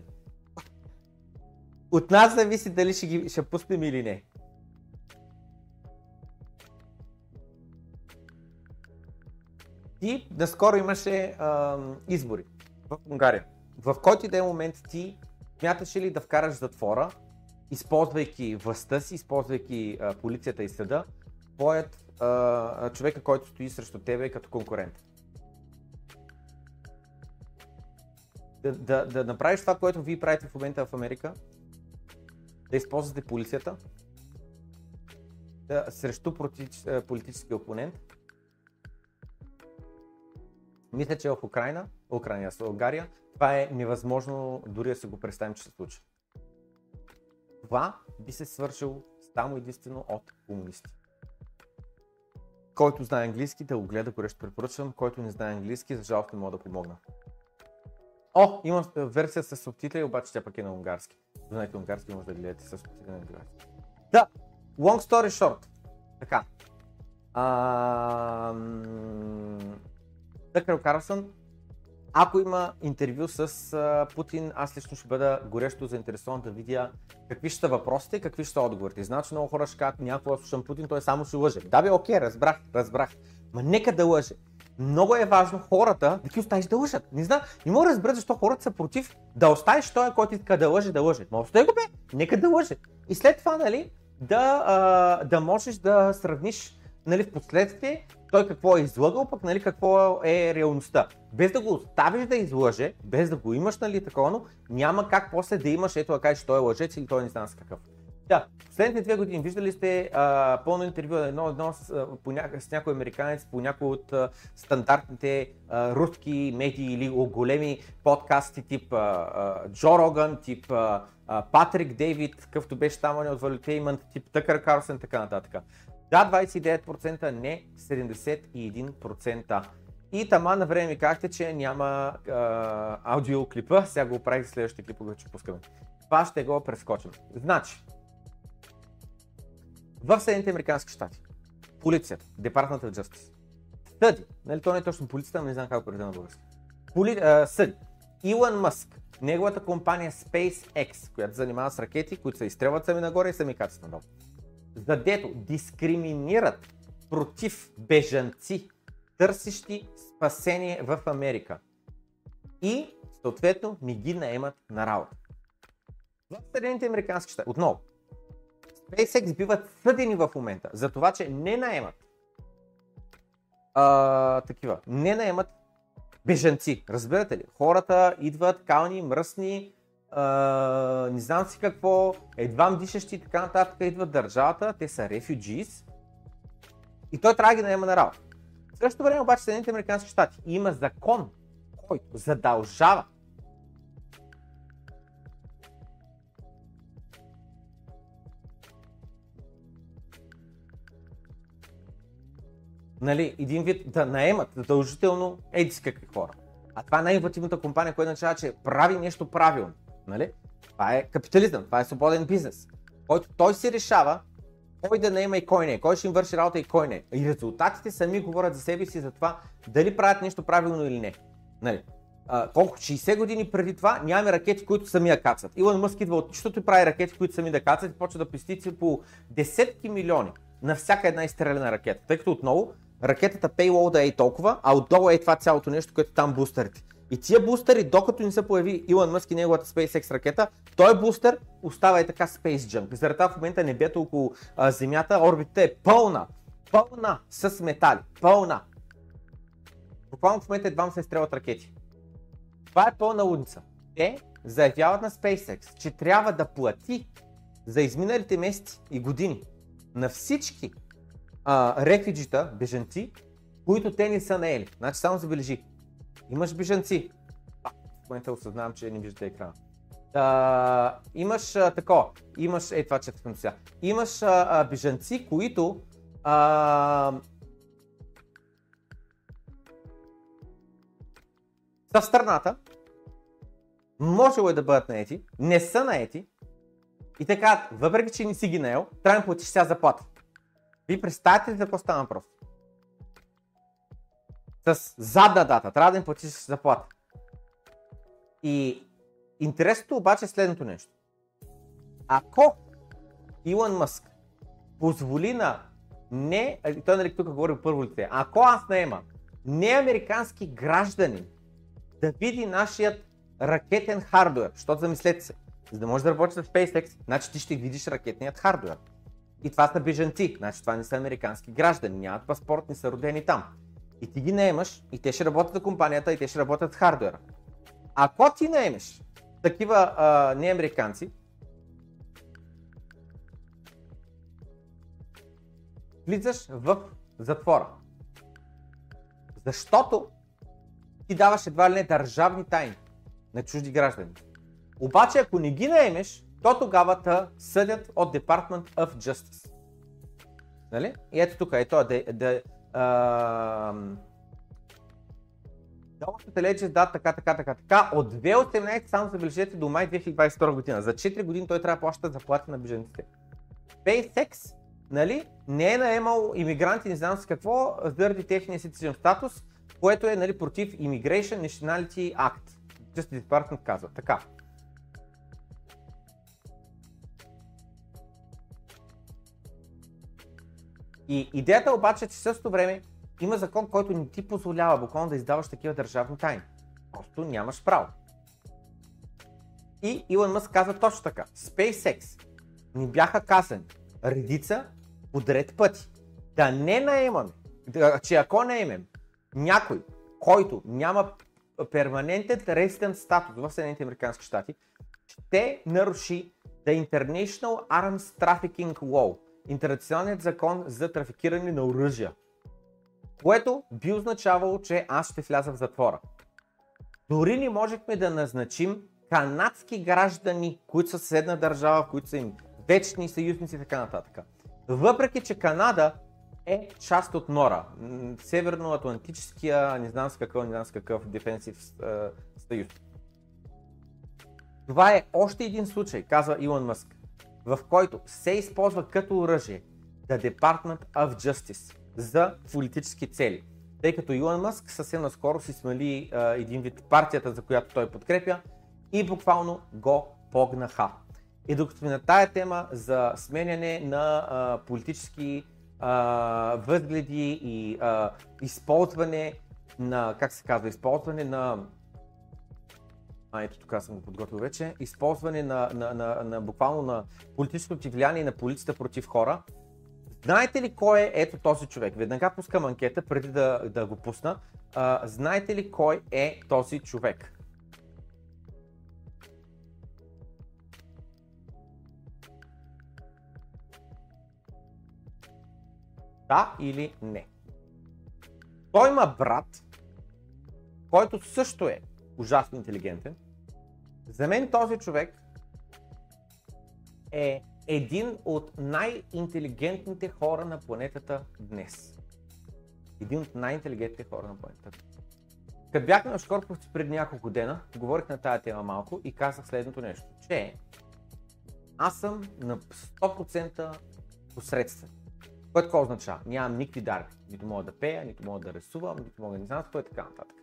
От нас зависи дали ще, ги, ще пуснем или не. Ти наскоро имаше а, избори в Унгария. В който и да е момент ти смяташ ли да вкараш затвора, използвайки властта си, използвайки а, полицията и съда, твоят човека, който стои срещу тебе като конкурент? Да, да, да направиш това, което вие правите в момента в Америка, да използвате полицията да, срещу е, политически опонент. Мисля, че в Украина, Украина, в България, това е невъзможно дори да се го представим, че се случи. Това би се свършило само единствено от комунисти. Който знае английски, да го гледа, горещо препоръчвам. Който не знае английски, за жалост не мога да помогна. О, има версия с субтитли, обаче тя пък е на унгарски. Знаете унгарски, може да гледате с субтитли на унгарски. Да, long story short. Така. Тъкър Карлсън, ако има интервю с а, Путин, аз лично ще бъда горещо заинтересован да видя какви ще са въпросите, какви ще са отговорите. Значи много хора ще кажат, някакво слушам Путин, той само ще лъже. Да бе, окей, разбрах, разбрах. Ма нека да лъже много е важно хората да ги оставиш да лъжат. Не знам, не мога да разбера защо хората са против да оставиш той, който иска да лъже, да лъже. Но остави го бе, нека да лъже. И след това, нали, да, а, да можеш да сравниш нали, в последствие той какво е излъгал, пък нали, какво е реалността. Без да го оставиш да излъже, без да го имаш нали, такова, но няма как после да имаш ето да кажеш, той е лъжец или той не знам с какъв. Да, последните две години виждали сте а, пълно интервю едно едно с, по ня... с някой американец по някой от а, стандартните а, руски медии или големи подкасти тип а, а, Джо Роган, тип а, а, Патрик Дейвид, какъвто беше там от Valuetainment, тип Тъкър Карлсен така нататък. Да, 29%, не 71%. И тама на време ми казахте, че няма а, аудиоклипа, сега го правих следващия клип, който ще пускаме. Това ще го прескочим. Значи, в Съединените Американски щати, полицията, Department of Justice, съди, нали, то не е точно полицията, но не знам как го на български, Поли, а, съди, Илон Мъск, неговата компания SpaceX, която занимава с ракети, които се изстрелват сами нагоре и сами кацат надолу, задето дискриминират против бежанци, търсещи спасение в Америка. И съответно не ги наемат на работа. В Съединените Американски щати, отново, SpaceX биват съдени в момента за това, че не наемат а, такива, не наемат бежанци. Разбирате ли? Хората идват кални, мръсни, а, не знам си какво, едва дишащи и така нататък идват държавата, те са refugees и той трябва да ги наема на работа. В същото време обаче Съединените Американски щати има закон, който задължава нали, един вид да наемат задължително еди какви хора. А това е най-инновативната компания, която означава, че прави нещо правилно. Нали? Това е капитализъм, това е свободен бизнес, който той си решава кой да наема и кой не, кой ще им върши работа и кой не. И резултатите сами говорят за себе си за това дали правят нещо правилно или не. Нали? А, колко 60 години преди това нямаме ракети, които сами да кацат. Илон Мъск идва от нищото и прави ракети, които сами да кацат и почва да пестици по десетки милиони на всяка една изстреляна ракета. Тъй като отново ракетата Payload е толкова, а отдолу е това цялото нещо, което там бустерите. И тия бустери, докато не се появи Илон Мъск и неговата SpaceX ракета, той бустер остава и така Space Junk. Заради това в момента небето около а, Земята, орбитата е пълна, пълна с метали, пълна. Буквално в момента едва се изстрелват ракети. Това е пълна лудница. Те заявяват на SpaceX, че трябва да плати за изминалите месеци и години на всички а, рефиджита, бежанци, които те не са наели. Значи само забележи. Имаш бежанци. А, в момента осъзнавам, че не виждате екрана. А, имаш а, имаш, е това четахме сега, имаш а, а, бежанци, които а, са в страната, можело е да бъдат наети, не са наети и така, въпреки че не си ги наел, трябва да платиш сега заплата. Ви представяте ли за какво става въпрос? С задна дата. Трябва да им платиш заплата. И интересното обаче е следното нещо. Ако Илон Мъск позволи на не, той нали тук говори първо лице, ако аз наема не американски граждани да види нашият ракетен хардуер, защото замислете се, за да можеш да работиш в SpaceX, значи ти ще видиш ракетният хардуер. И това са бежанци, значи това не са американски граждани, нямат паспорт, не са родени там. И ти ги наемаш и те ще работят за компанията и те ще работят хардуера. Ако ти наемеш такива а, неамериканци, влизаш в затвора. Защото ти даваш едва ли не държавни тайни на чужди граждани. Обаче ако не ги наемеш, то тогава те съдят от Department of Justice. Нали? И ето тук, ето да, да, Договорът е да, така, така, така, така. От 2018 само забележете до май 2022 година. За 4 години той трябва да плаща заплати на бежанците. SpaceX, нали, не е наемал иммигранти, не знам с какво, заради техния citizen статус, което е нали, против Immigration Nationality Act. Justice Department казва. Така. И идеята обаче е, че същото време има закон, който не ти позволява буквално да издаваш такива държавни тайни. Просто нямаш право. И Илон Мъск казва точно така. SpaceX ни бяха казани редица подред пъти да не наемаме, че ако наемем някой, който няма перманентен резидент статус в Съединените Американски щати, ще наруши The International Arms Trafficking Law, интернационалният закон за трафикиране на оръжия, което би означавало, че аз ще вляза в затвора. Дори не можехме да назначим канадски граждани, които са съседна държава, които са им вечни съюзници и така нататък. Въпреки, че Канада е част от НОРА, Северноатлантическия, не знам с какъв, не знам с какъв дефенсив съюз. Това е още един случай, казва Илон Мъск, в който се използва като оръжие The Department of Justice за политически цели. тъй като Илон Мъск съвсем наскоро си смели а, един вид партията, за която той подкрепя и буквално го погнаха. И докато сме на тая тема за сменяне на а, политически а, възгледи и а, използване на, как се казва, използване на а, ето тук съм го подготвил вече, използване на, на, на, на буквално на политическото ти влияние на полицията против хора. Знаете ли кой е ето този човек? Веднага пускам анкета преди да, да го пусна. А, знаете ли кой е този човек? Да или не? Той има брат, който също е ужасно интелигентен. За мен този човек е един от най-интелигентните хора на планетата днес. Един от най-интелигентните хора на планетата. Като бях на Шкорповци преди няколко дена, говорих на тази тема малко и казах следното нещо, че аз съм на 100% посредствен. Което какво означава? Нямам никакви дарби. Нито мога да пея, нито мога да рисувам, нито мога да не знам какво е така нататък.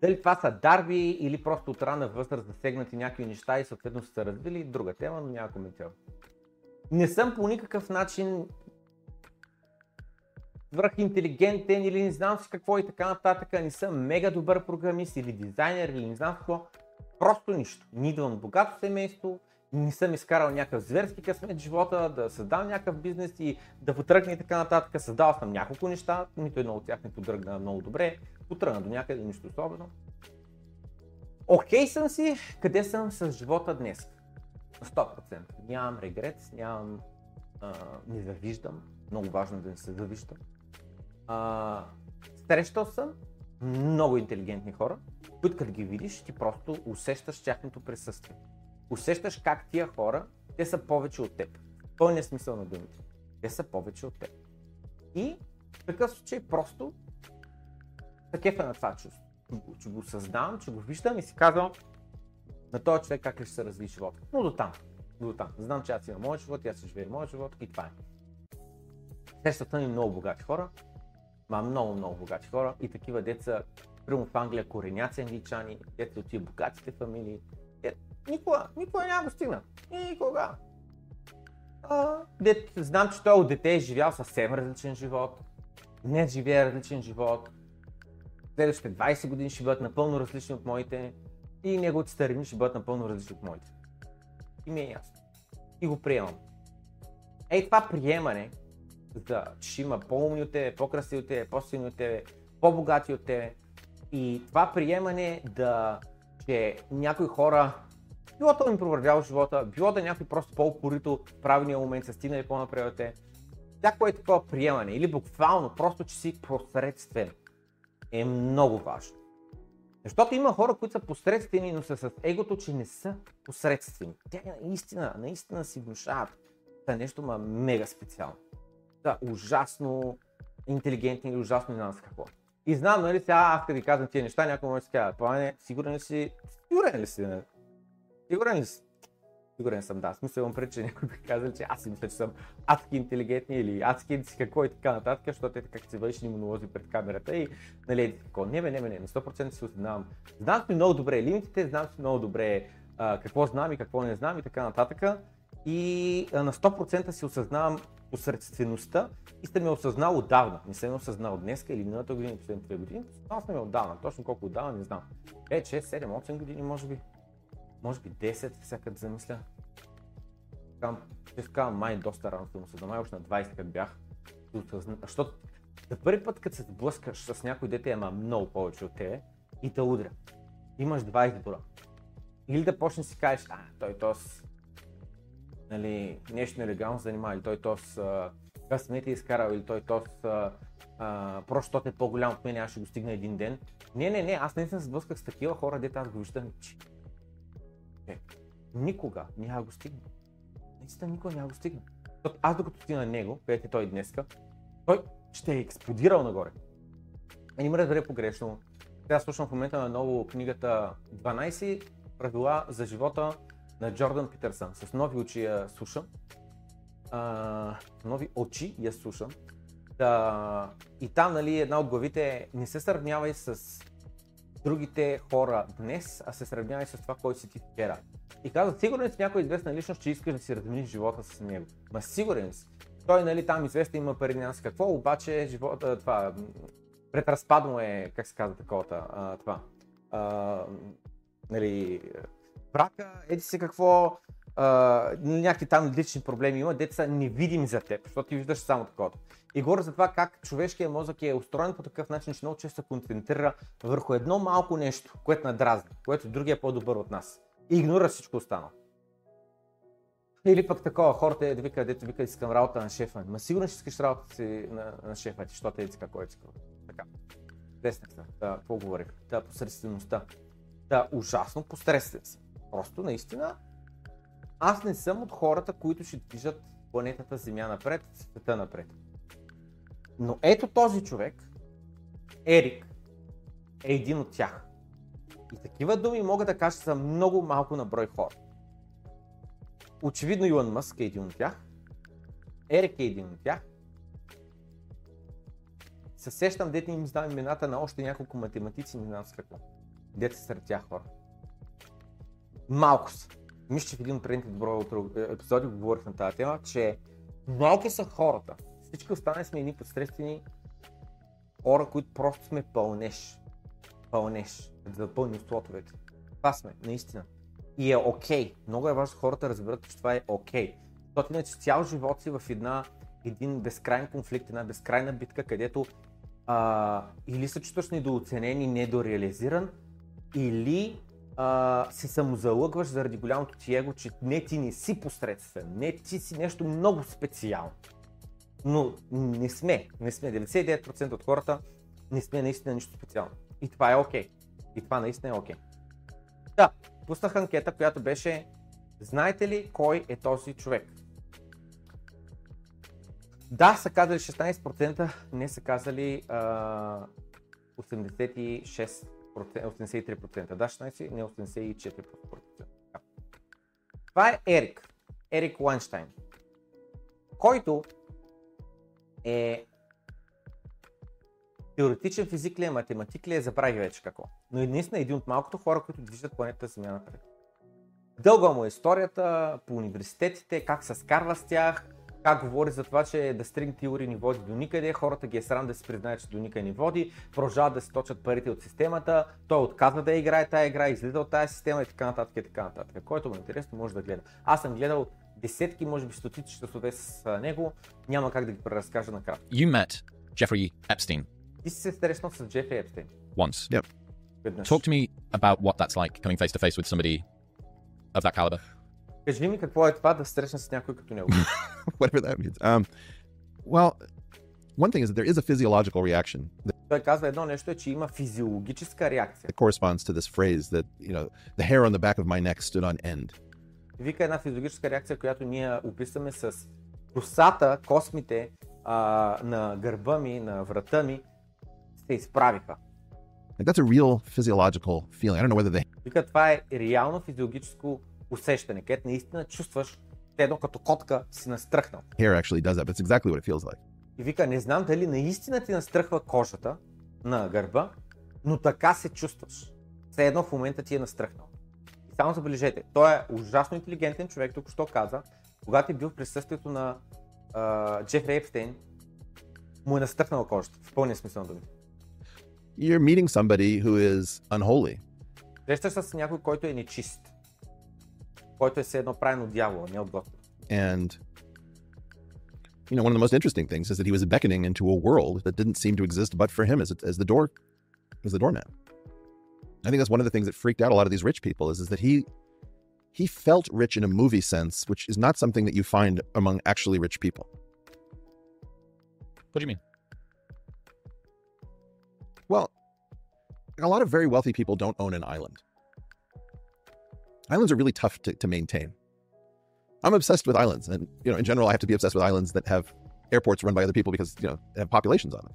Дали това са дарби или просто от рана възраст засегнати някакви неща и съответно са се развили, друга тема, но няма коментирам. Не съм по никакъв начин интелигентен или не знам си какво и така нататък, не съм мега добър програмист или дизайнер или не знам какво. Просто нищо. Не идвам богато семейство, не съм изкарал някакъв зверски късмет в живота, да създам някакъв бизнес и да потръгне и така нататък. Създал съм няколко неща, нито едно от тях не подръгна много добре, потръгна до някъде, нищо особено. Окей okay съм си, къде съм с живота днес? На 100%. Нямам регрет, нямам, а, не завиждам, много важно е да не се завиждам. А, срещал съм много интелигентни хора, които като ги видиш, ти просто усещаш тяхното присъствие усещаш как тия хора, те са повече от теб. Той е смисъл на думите. Те са повече от теб. И в такъв случай просто такъв е на това чувство. Че го създавам, че го виждам и си казвам на този човек как ли ще се разви живота. Но до там. До там. Знам, че аз имам моят живот, аз ще живея моят живот и това е. Срещата ми много богати хора, ма много, много богати хора и такива деца, прямо в Англия кореняци англичани, деца от тия богатите фамилии, Никога, никога няма го стигна. Никога. А, дет, знам, че той от дете е живял съвсем различен живот. Днес живее различен живот. Следващите 20 години ще бъдат напълно различни от моите. И неговите старини ще бъдат напълно различни от моите. И ми е ясно. И го приемам. Ей това приемане, за, че има по-умни от тебе, по-красиви от тебе, по-силни от тебе, по-богати от тебе. И това приемане да, че някои хора било то им провървяло живота, било да някой просто по-упорито в правилния момент са стигнали по-напред те. Всяко е такова приемане или буквално просто, че си посредствен е много важно. Защото има хора, които са посредствени, но са с егото, че не са посредствени. Тя наистина, наистина си внушават. Това е нещо ма мега специално. Са ужасно интелигентни или ужасно не знам с какво. И знам, нали сега аз като ви казвам тия неща, някой може да си казва, плане, сигурен ли си, сигурен ли си, Сигурен ли си? Сигурен съм, да. Смисъл имам пред, че някой би казал, че аз си мисля, че съм адски интелигентни или адски си какво и така нататък, защото те така се външни монолози пред камерата и нали, какво. Не, бе, не, бе, не, на 100% се осъзнавам. Знам си много добре лимитите, знам си много добре а, какво знам и какво не знам и така нататък. И а, на 100% си осъзнавам посредствеността и сте ме осъзнал отдавна. Не съм ме осъзнал днес или миналата година, последните две години. Осъзнал съм ме отдавна. Точно колко отдавна не знам. 5, 6, 7, 8 години може би може би 10, сега да замисля. Ще казвам, май доста рано съм се май още на 20 като бях. Защото за първи път, като се сблъскаш с някой дете, ама много повече от тебе и те удря. Имаш два избора. Или да почнеш си кажеш, а, той тос, нали, нещо нелегално занимава, или той тос, късмет е изкарал, или той тос, просто защото е по-голям от мен, аз ще го стигна един ден. Не, не, не, аз съм се сблъсках с такива хора, дете аз го виждам, че човек. Никога няма го стигне. Наистина никога няма го стигне. Защото аз докато стигна на него, където е той днеска, той ще е експлодирал нагоре. И не ме разбере погрешно. Сега слушам в момента на ново книгата 12 правила за живота на Джордан Питърсън. С нови очи я слушам. А, нови очи я слушам. Да, и там, нали, една от главите е не се сравнявай с другите хора днес, а се сравнявай с това, кой си ти вчера. И казва, сигурен си някой известна личност, че искаш да си размениш живота с него. Ма сигурен си. Той, нали, там известен има пари, няма какво, обаче живота, това, предразпадно е, как се казва таковата, а, това, а, нали, брака, еди се какво, а, някакви там лични проблеми има, деца са невидими за теб, защото ти виждаш само такова. И говоря за това как човешкият мозък е устроен по такъв начин, че много често се концентрира върху едно малко нещо, което надразни, което другия е по-добър от нас. И игнорира всичко останало. Или пък такова, хората е да вика, дето вика, искам работа на шефа. Ма сигурно ще искаш работа си на, на шефа ти, защото е така, кой е Така. Деснах се. Да, какво говорих? Да, посредствеността. Да, ужасно посредствен. Просто наистина аз не съм от хората, които ще движат планетата Земя напред, света напред. Но ето този човек, Ерик, е един от тях. И такива думи мога да кажа за много малко на брой хора. Очевидно Илон Мъск е един от тях. Ерик е един от тях. Съсещам дете им знам имената на още няколко математици, не знам с какво. Дете сред тях хора. Малко са. Мисля, че в един от предните добро епизоди говорих на тази тема, че малко са хората. Всички останали сме едни подсредствени хора, които просто сме пълнеш. Пълнеш, за да пълним слотовете. Това сме, наистина. И е окей. Okay. Много е важно хората да разберат, че това е окей. Okay. Защото иначе цял живот си в една, един безкрайен конфликт, една безкрайна битка, където а, или се чувстваш недооценен и недореализиран, или а, се самозалъгваш заради голямото ти его, че не ти не си посредствен, не ти си нещо много специално. Но не сме, не сме. 99% от хората не сме наистина нищо специално. И това е окей. Okay. И това наистина е окей. Okay. Да, пуснах анкета, която беше Знаете ли кой е този човек? Да, са казали 16%, не са казали а, 86%, 83%. Да, 16%, не 84%. Това е Ерик. Ерик Ланштайн, който е теоретичен физик ли е, математик ли е, забрави вече какво. Но е наистина един от малкото хора, които движат планетата Земя напред. Дълга му е историята по университетите, как се скарва с тях, как говори за това, че The String Theory ни води до никъде, хората ги е срам да си признаят, че до никъде ни води, продължават да се точат парите от системата, той отказва да играе тази игра, излиза от тази система и така нататък и така нататък. Който му е интересно, може да гледа. Аз съм гледал десетки, може би стотици часове с него, няма как да ги преразкажа накратко. You met Jeffrey Epstein. Ти си се срещнал с Джефри Епстейн. Once. Yep. Talk to me about what that's like coming face to face with somebody of that caliber. Кажи ми какво е това да срещна с някой като него. Whatever that means. Um, well, one thing is that there is a physiological reaction Той казва едно нещо е, че има физиологическа реакция. corresponds to this phrase that, you know, the hair on the back of my neck stood on end. Вика една физиологическа реакция, която ние описваме с косата, космите а, на гърба ми, на врата ми, се изправиха. Like that's a real physiological feeling. I don't know whether they Вика, това е реално физиологическо усещане, където наистина чувстваш, едно като котка си настръхнал. hair actually does that, but it's exactly what it feels like. И вика, не знам дали наистина ти настръхва кожата на гърба, но така се чувстваш. Все едно в момента ти е настръхнал. И само забележете, той е ужасно интелигентен човек, тук що каза, когато е бил в присъствието на а, Джефри Епстейн, му е настръхнала кожата, в пълния смисъл на думите. You're meeting somebody who is unholy. Срещаш с някой, който е нечист, който е все едно правен от дявола, не от Господ. And you know, one of the most interesting things is that he was beckoning into a world that didn't seem to exist but for him as, as the door as the doormat. I think that's one of the things that freaked out a lot of these rich people is, is that he he felt rich in a movie sense, which is not something that you find among actually rich people. What do you mean? Well, a lot of very wealthy people don't own an island. Islands are really tough to, to maintain. I'm obsessed with islands, and you know, in general, I have to be obsessed with islands that have airports run by other people because you know they have populations on them.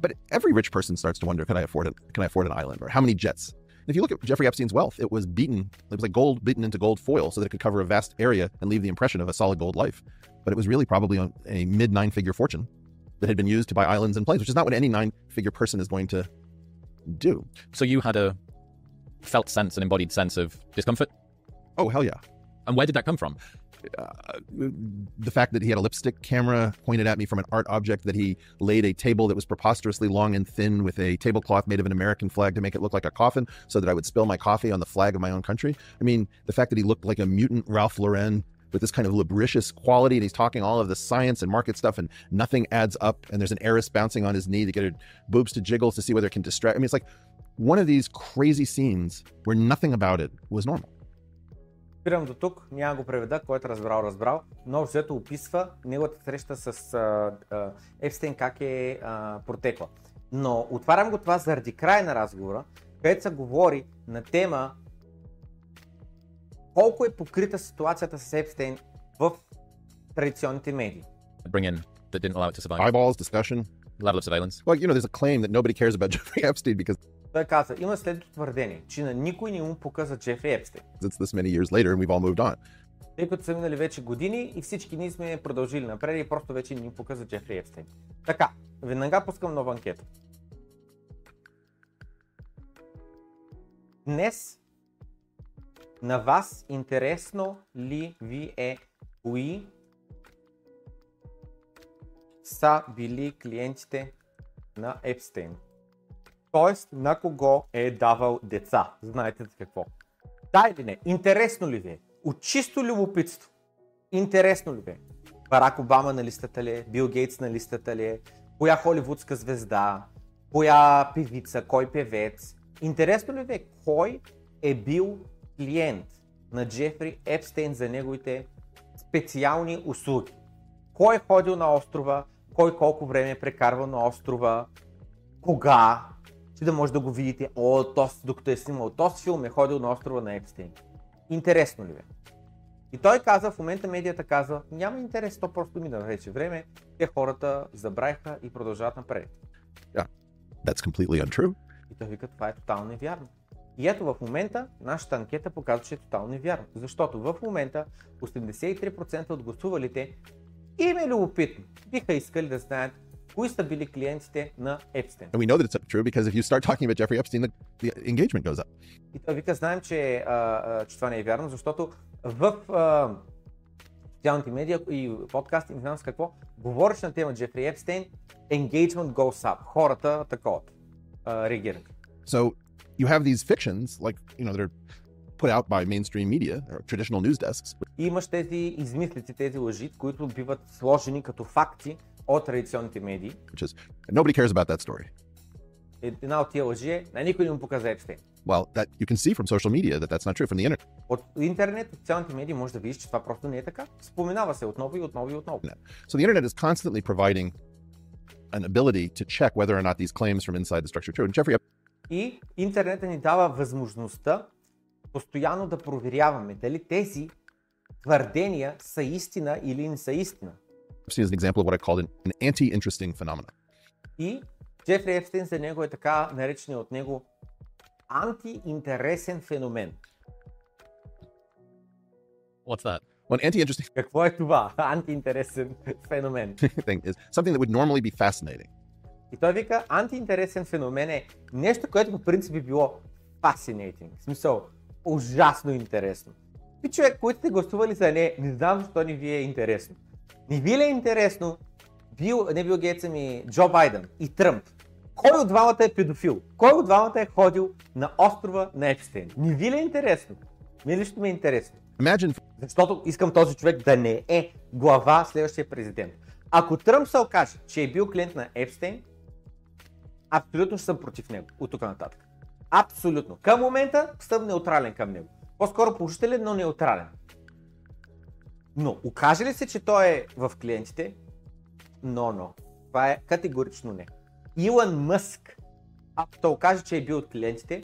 But every rich person starts to wonder, can I afford it? Can I afford an island? Or how many jets? And if you look at Jeffrey Epstein's wealth, it was beaten. It was like gold beaten into gold foil, so that it could cover a vast area and leave the impression of a solid gold life. But it was really probably a mid nine-figure fortune that had been used to buy islands and planes, which is not what any nine figure person is going to do. So you had a felt sense, an embodied sense of discomfort? Oh, hell yeah. And where did that come from? Uh, the fact that he had a lipstick camera pointed at me from an art object, that he laid a table that was preposterously long and thin with a tablecloth made of an American flag to make it look like a coffin so that I would spill my coffee on the flag of my own country. I mean, the fact that he looked like a mutant Ralph Lauren with this kind of lubricious quality and he's talking all of the science and market stuff and nothing adds up and there's an heiress bouncing on his knee to get her boobs to jiggle to see whether it can distract. I mean, it's like one of these crazy scenes where nothing about it was normal. Спирам до тук, няма го преведа, който е разбрал, разбрал, но взето описва неговата среща с а, а, Епстейн как е а, протекла. Но отварям го това заради края на разговора, където се говори на тема колко е покрита ситуацията с Епстейн в традиционните медии. Bring in that didn't allow it to survive. Eyeballs, discussion. Level of surveillance. Well, you know, there's a claim that nobody cares about Jeffrey Epstein because Той каза, има следното твърдение, че на никой не му пука за Джефри Епстейн. Тъй като са минали вече години и всички ние сме продължили напред и просто вече ни пука за Джефри Епстейн. Така, веднага пускам нова анкета. Днес на вас интересно ли ви е кои са били клиентите на Епстейн? Тоест, на кого е давал деца. Знаете за какво. Да или не? Интересно ли ви е? От чисто любопитство. Интересно ли ви е? Барак Обама на листата ли е? Бил Гейтс на листата ли е? Коя холивудска звезда? Коя певица? Кой певец? Интересно ли ви е кой е бил клиент на Джефри Епстейн за неговите специални услуги? Кой е ходил на острова? Кой колко време е прекарвал на острова? Кога? Че да може да го видите. О, тос, докато е снимал този филм е ходил на острова на Епстейн. Интересно ли е? И той каза, в момента медията казва, няма интерес, то просто мина вече време, те хората забравиха и продължават напред. That's completely untrue. И той вика, това е тотално невярно. И ето в момента нашата анкета показва, че е тотално невярно. Защото в момента 83% от гласувалите им е любопитно. Биха искали да знаят кои са били клиентите на Епстен. And we know that it's true because if you start talking about Jeffrey Epstein, the, the engagement goes up. И той вика, знаем, че, а, че това не е вярно, защото в а, социалните медии и подкасти, не знам с какво, говориш на тема Джефри Епстейн, engagement goes up. Хората такова реагират. So you have these fictions, like, you know, that are put out by mainstream media or traditional news desks. И имаш тези измислици, тези лъжи, които биват сложени като факти от традиционните медии. which is nobody cares about that story. Една от тия лъжи е, на никой не му показа Епстейн. Well, that you can see from social media that that's not true from the internet. От интернет, от социалните медии може да видиш, че това просто не е така. Споменава се отново и отново и отново. So the internet is constantly providing an ability to check whether or not these claims from inside the structure are true. And Jeffrey И интернетът ни дава възможността постоянно да проверяваме дали тези твърдения са истина или не са истина. Epstein is an example of what I called an, an anti-interesting phenomenon. И Джефри Епстейн за него е така наречения от него антиинтересен феномен. What's that? Well, an anti-interesting Какво е това? Антиинтересен феномен. thing is something that would normally be fascinating. И той вика, антиинтересен феномен е нещо, което по принцип би било fascinating. В смисъл, ужасно интересно. И човек, които сте гласували за не, не знам защо не ви е интересно. Не ви ли е интересно, бил, не бил Гейтс, ами Джо Байден и Тръмп. Кой от двамата е педофил? Кой от двамата е ходил на острова на Епстейн? Не ви ли е интересно? Ми лично ми е интересно. Imagine Защото искам този човек да не е глава следващия президент. Ако Тръмп се окаже, че е бил клиент на Епстейн, абсолютно ще съм против него от тук нататък. Абсолютно. Към момента съм неутрален към него. По-скоро положителен, но неутрален. Но, окаже ли се, че той е в клиентите? Но, но. Това е категорично не. Илон Мъск, ако се окаже, че е бил от клиентите,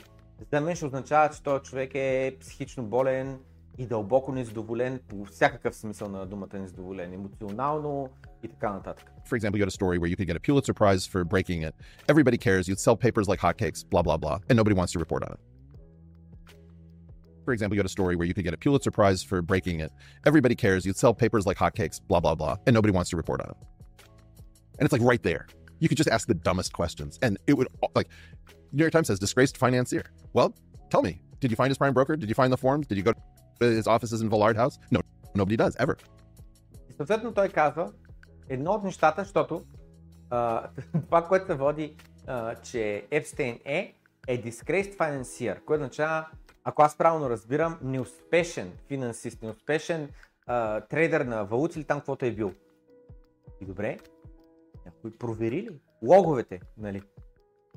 за мен ще означава, че този човек е психично болен и дълбоко незадоволен по всякакъв смисъл на думата незадоволен, емоционално и така нататък. for example, you had a story where you could get a Pulitzer Prize for breaking it. Everybody cares. You'd sell papers like hotcakes, blah, blah, blah, and nobody wants to report on it. For example, you had a story where you could get a Pulitzer Prize for breaking it. Everybody cares. You'd sell papers like hotcakes, blah, blah, blah, and nobody wants to report on it. And it's like right there. You could just ask the dumbest questions and it would like New York Times says disgraced financier. Well, tell me, did you find his prime broker? Did you find the forms? Did you go to his offices in Villard House? No, nobody does ever. И съответно той казва, едно от нещата, защото а, това, което се води, а, че Епстейн е, е disgraced financier, което означава, ако аз правилно разбирам, неуспешен финансист, неуспешен а, трейдер на валути или там каквото е бил. И добре, някой провери ли логовете, нали?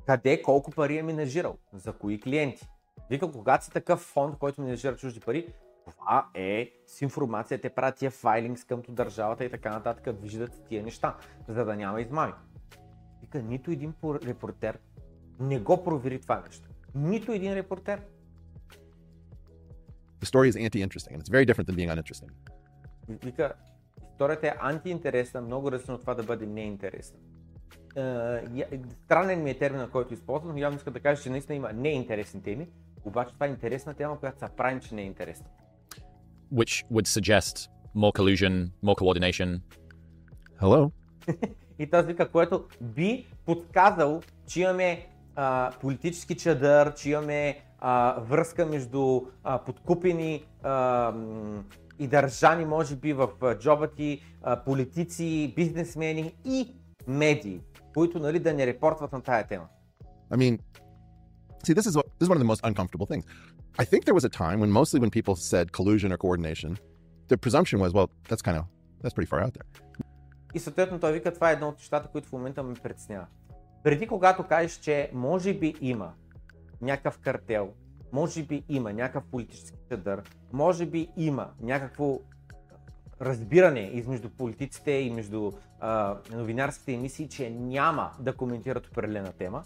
Къде, колко пари е менажирал, за кои клиенти. Вика, когато си такъв фонд, който менажира чужди пари, това е с информация, те правят тия файлингс къмто държавата и така нататък, виждат тия неща, за да няма измами. Вика, нито един пор- репортер не го провери това нещо. Нито един репортер. The story is anti-interesting and it's very different than being uninteresting. Вика, историята е антиинтересна, много различно от това да бъде неинтересна. Е, странен ми е терминът, който използвам, но явно иска да кажа, че наистина има неинтересни теми, обаче това е интересна тема, която се правим, че не е интересна. which would suggest more collusion, more coordination. Hello? И тази вика, което би подсказал, че имаме а, политически чадър, че имаме а, връзка между а, подкупени а, и държани, може би, в джоба ти, а, политици, бизнесмени и медии, които нали, да не репортват на тая тема. I mean, see, this is what, this is one of the most uncomfortable things. I think there was a time when mostly when people said collusion or coordination, the presumption was, well, that's kind of that's pretty far out there. И съответно той вика, това е едно от нещата, които в момента ме притеснява. Преди когато кажеш, че може би има някакъв картел, може би има някакъв политически чадър, може би има някакво разбиране измежду политиците и между а, новинарските емисии, че няма да коментират определена тема.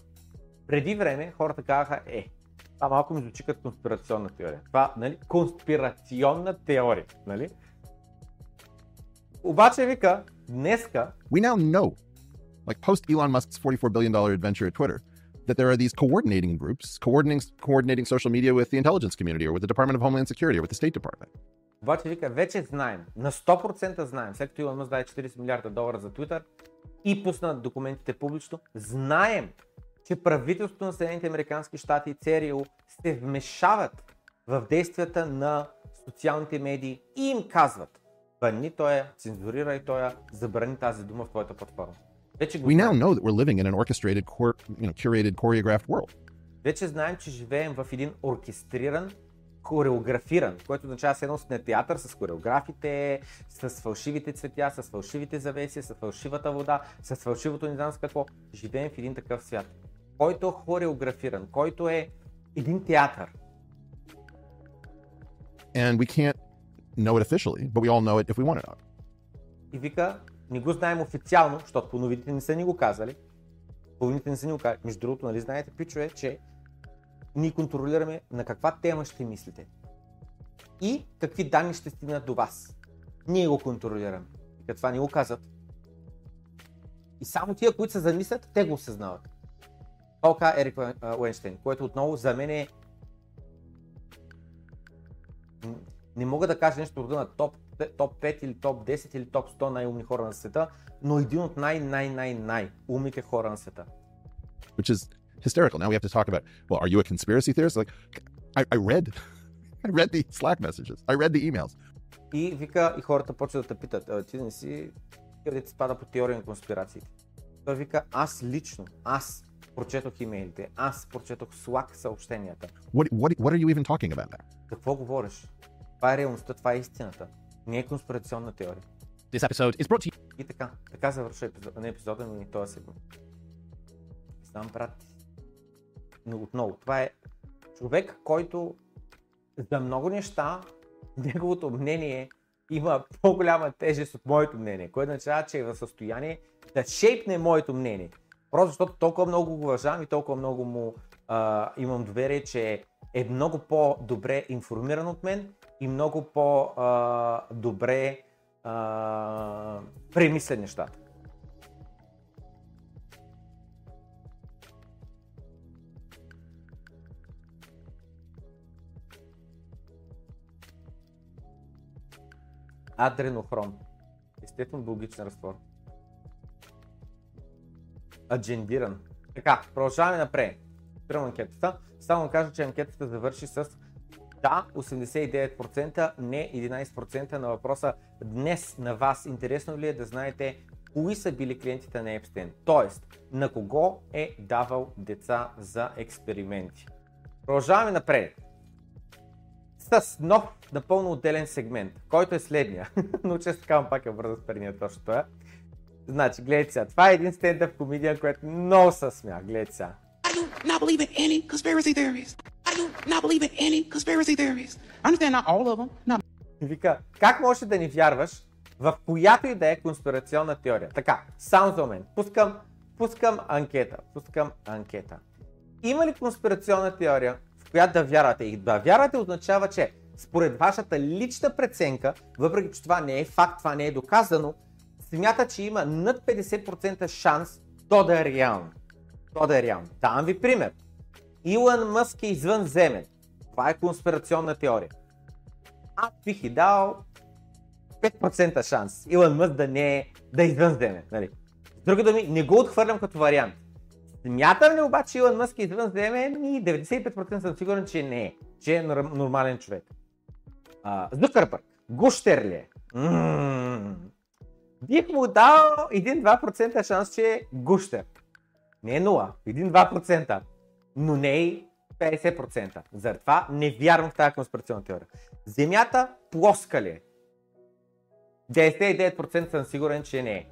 Преди време хората казаха, е, това малко ми звучи като конспирационна теория. Това, нали, конспирационна теория, нали? Обаче вика, днеска We now know, like post Elon Musk's $44 billion adventure at Twitter, that there are these coordinating groups coordinating coordinating social media with the intelligence community or with the Department of Homeland Security or with the State Department. Обаче вика, вече знаем, на 100% знаем, след като Илон Мъск даде 40 милиарда долара за Twitter и пусна документите публично, знаем, че правителството на Съединените Американски щати и ЦРУ се вмешават в действията на социалните медии и им казват, бани тоя, цензурирай тоя, забрани тази дума в твоята платформа. Вече го We now know that we're living in an orchestrated, you know, curated, choreographed world. Вече знаем, че живеем в един оркестриран, хореографиран, което означава се едно на театър с хореографите, с фалшивите цветя, с фалшивите завеси, с фалшивата вода, с фалшивото не знам с какво. Живеем в един такъв свят, който е хореографиран, който е един театър. And we can't know it officially, but we all know it if we want it not. И вика, не го знаем официално, защото по новините не са ни го казали. По не са ни го казали. Между другото, нали знаете, пичове, че ние контролираме на каква тема ще мислите. И какви данни ще стигнат до вас. Ние го контролираме. И това ни го казват. И само тия, които се замислят, те го осъзнават. Това каза Ерик Уенштейн, което отново за мен е не мога да кажа нещо рода на топ, топ 5 или топ 10 или топ 100 най-умни хора на света, но един от най-най-най-най умните хора на света. which is hysterical. Now we have to talk about, well, are you a conspiracy theorist? Like, I, I read, I read the Slack messages. I read the emails. И вика, и хората почват да те питат, а, ти не си къде ти спада по теория на конспирациите. Той вика, аз лично, аз прочетох имейлите, аз прочетох Slack съобщенията. What, what, what are you even talking about now? Какво говориш? Това е реалността, това е истината. Не е конспирационна теория. This episode is brought to you. И така, така завършва епизод, не епизода, но и този сегмент. Знам, брат. Но отново, това е човек, който за много неща, неговото мнение има по-голяма тежест от моето мнение, което означава, че е в състояние да шейпне моето мнение. Просто защото толкова много го уважавам и толкова много му а, имам доверие, че е много по-добре информиран от мен и много по-добре премисля нещата. Адренохром. Естествено биологичен разтвор. аджендиран. Така, продължаваме напред. Спирам анкетата. Само кажа, че анкетата завърши с да, 89%, не 11% на въпроса днес на вас интересно ли е да знаете кои са били клиентите на Епстен, т.е. на кого е давал деца за експерименти. Продължаваме напред с нов, напълно отделен сегмент, който е следния. Но често казвам пак е бързо с предния точно това. Значи, гледайте сега, това е един стендъп комедиан, който много се смя, гледайте сега. Do not believe in any conspiracy theories. I understand not all of them, not Вика, как можеш да ни вярваш в която и да е конспирационна теория? Така, само за момент. Пускам, пускам анкета. Пускам анкета. Има ли конспирационна теория, в която да вярвате? И да вярвате означава, че според вашата лична преценка, въпреки че това не е факт, това не е доказано, смята, че има над 50% шанс то да е реално. То да е реално. Давам ви пример. Илон Мъск е извънземен. Това е конспирационна теория. Аз бих и дал 5% шанс Илон Мъск да не е, да е извънземен. Нали? С други думи, не го отхвърлям като вариант. Смятам ли обаче Илон Мъск е извънземен и 95% съм сигурен, че не е. Че е нор- нормален човек. А, Зукърбърг. Гущер ли е? Бих му дал 1-2% шанс, че е гущер. Не е 0, 1-2%. Но не и 50%. Заради това не вярвам в тази конспирационна теория. Земята плоска ли е? 99% съм сигурен, че не е.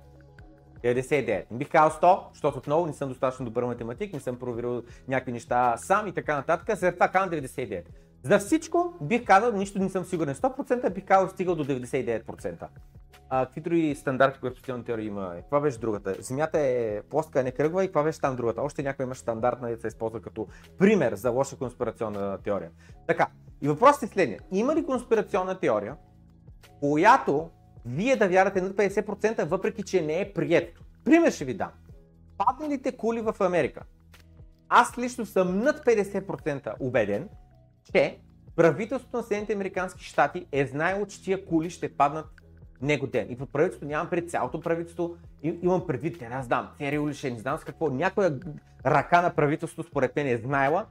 99. Не бих казал 100, защото отново не съм достатъчно добър математик, не съм проверил някакви неща сам и така нататък. След това казвам 99. За всичко бих казал, нищо не съм сигурен. 100% бих казал стигал до 99%. А, какви други стандарти, които теория има? Е, Каква беше другата? Земята е плоска, не кръгла и каква беше там другата? Още някой имаш стандартна да се използва като пример за лоша конспирационна теория. Така, и въпросът е следния. Има ли конспирационна теория, която вие да вярвате над 50%, въпреки че не е прието? Пример ще ви дам. Падналите кули в Америка. Аз лично съм над 50% убеден, че правителството на Съединените Американски щати е знаело, че тия кули ще паднат него ден. И под правителството нямам пред цялото правителство, имам предвид, не аз знам, Цери ще не знам с какво, някоя ръка на правителството според мен е знаела,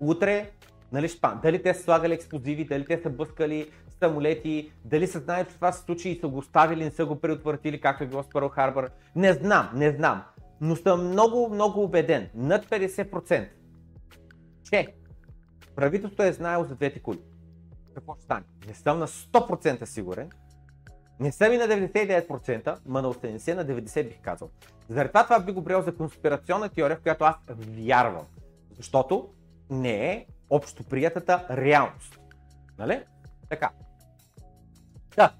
утре, нали падне. Дали те са слагали експлозиви, дали те са бъскали самолети, дали са знаели, че това се случи и са го оставили, не са го предотвратили, както е било с Пърл Харбър. Не знам, не знам. Но съм много, много убеден, над 50%, че правителството е знаело за двете кули. Какво ще стане? Не съм на 100% сигурен, не съм и на 99%, ма на 80 на 90 бих казал. Заради това това би го приел за конспирационна теория, в която аз вярвам. Защото не е общоприятата реалност. Нали? Така. Да.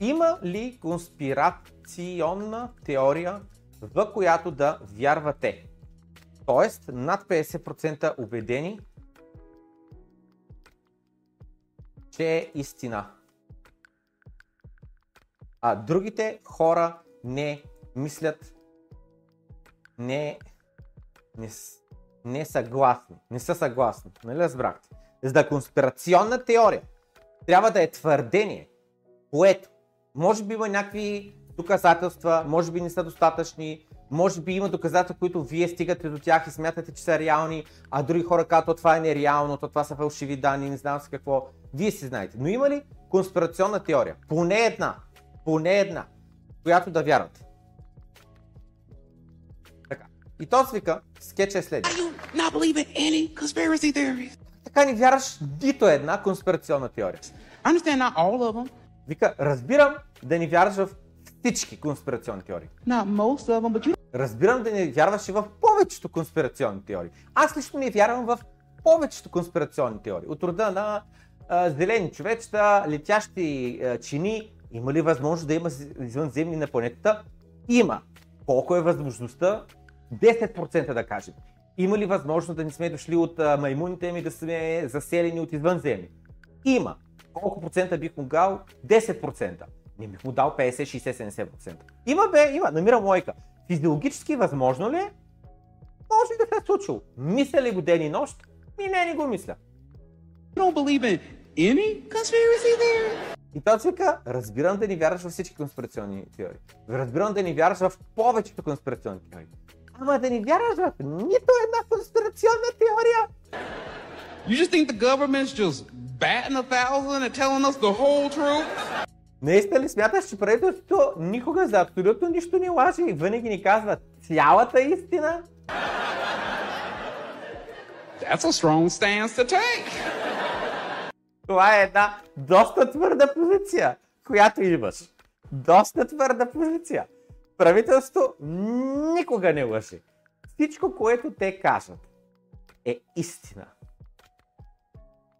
Има ли конспирационна теория, в която да вярвате? Тоест, над 50% убедени, че е истина. А другите хора не мислят, не, не, не съгласни, не са съгласни. Нали разбрахте? За конспирационна теория трябва да е твърдение, което може би има някакви доказателства, може би не са достатъчни, може би има доказателства, които вие стигате до тях и смятате, че са реални, а други хора казват, "То това е нереално, то това са фалшиви данни, не знам с какво. Вие си знаете. Но има ли конспирационна теория? Поне една. Поне една. Която да вярвате. Така. И то вика, скетч е следния. Така не вярваш нито една конспирационна теория. Вика, разбирам да не вярваш в всички конспирационни теории. not most of them, but you Разбирам да не вярваш и в повечето конспирационни теории. Аз лично не вярвам в повечето конспирационни теории. От рода на а, зелени човечета, летящи а, чини. Има ли възможност да има извънземни на планетата? Има. Колко е възможността? 10% да кажем. Има ли възможност да не сме дошли от а, маймуните ми да сме заселени от извънземни? Има. Колко процента бих дал? 10%. Не бих му дал 50, 60, 70%. Има бе, има. Намирам лойка. Физиологически възможно ли е? Може и да се е случило. Мисля ли го ден и нощ? Ми не, не го мисля. И той си вика, разбирам да ни вярваш във всички конспирационни теории. Разбирам да ни вярваш в повечето конспирационни теории. Ама да ни вярваш в нито една конспирационна теория. You just think the government's just batting a thousand and telling us the whole truth? Наистина ли смяташ, че правителството никога за абсолютно нищо не лаже и винаги ни казва цялата истина? That's a strong stance to take. Това е една доста твърда позиция, която имаш. Доста твърда позиция. Правителството никога не лъже. Всичко, което те кажат, е истина.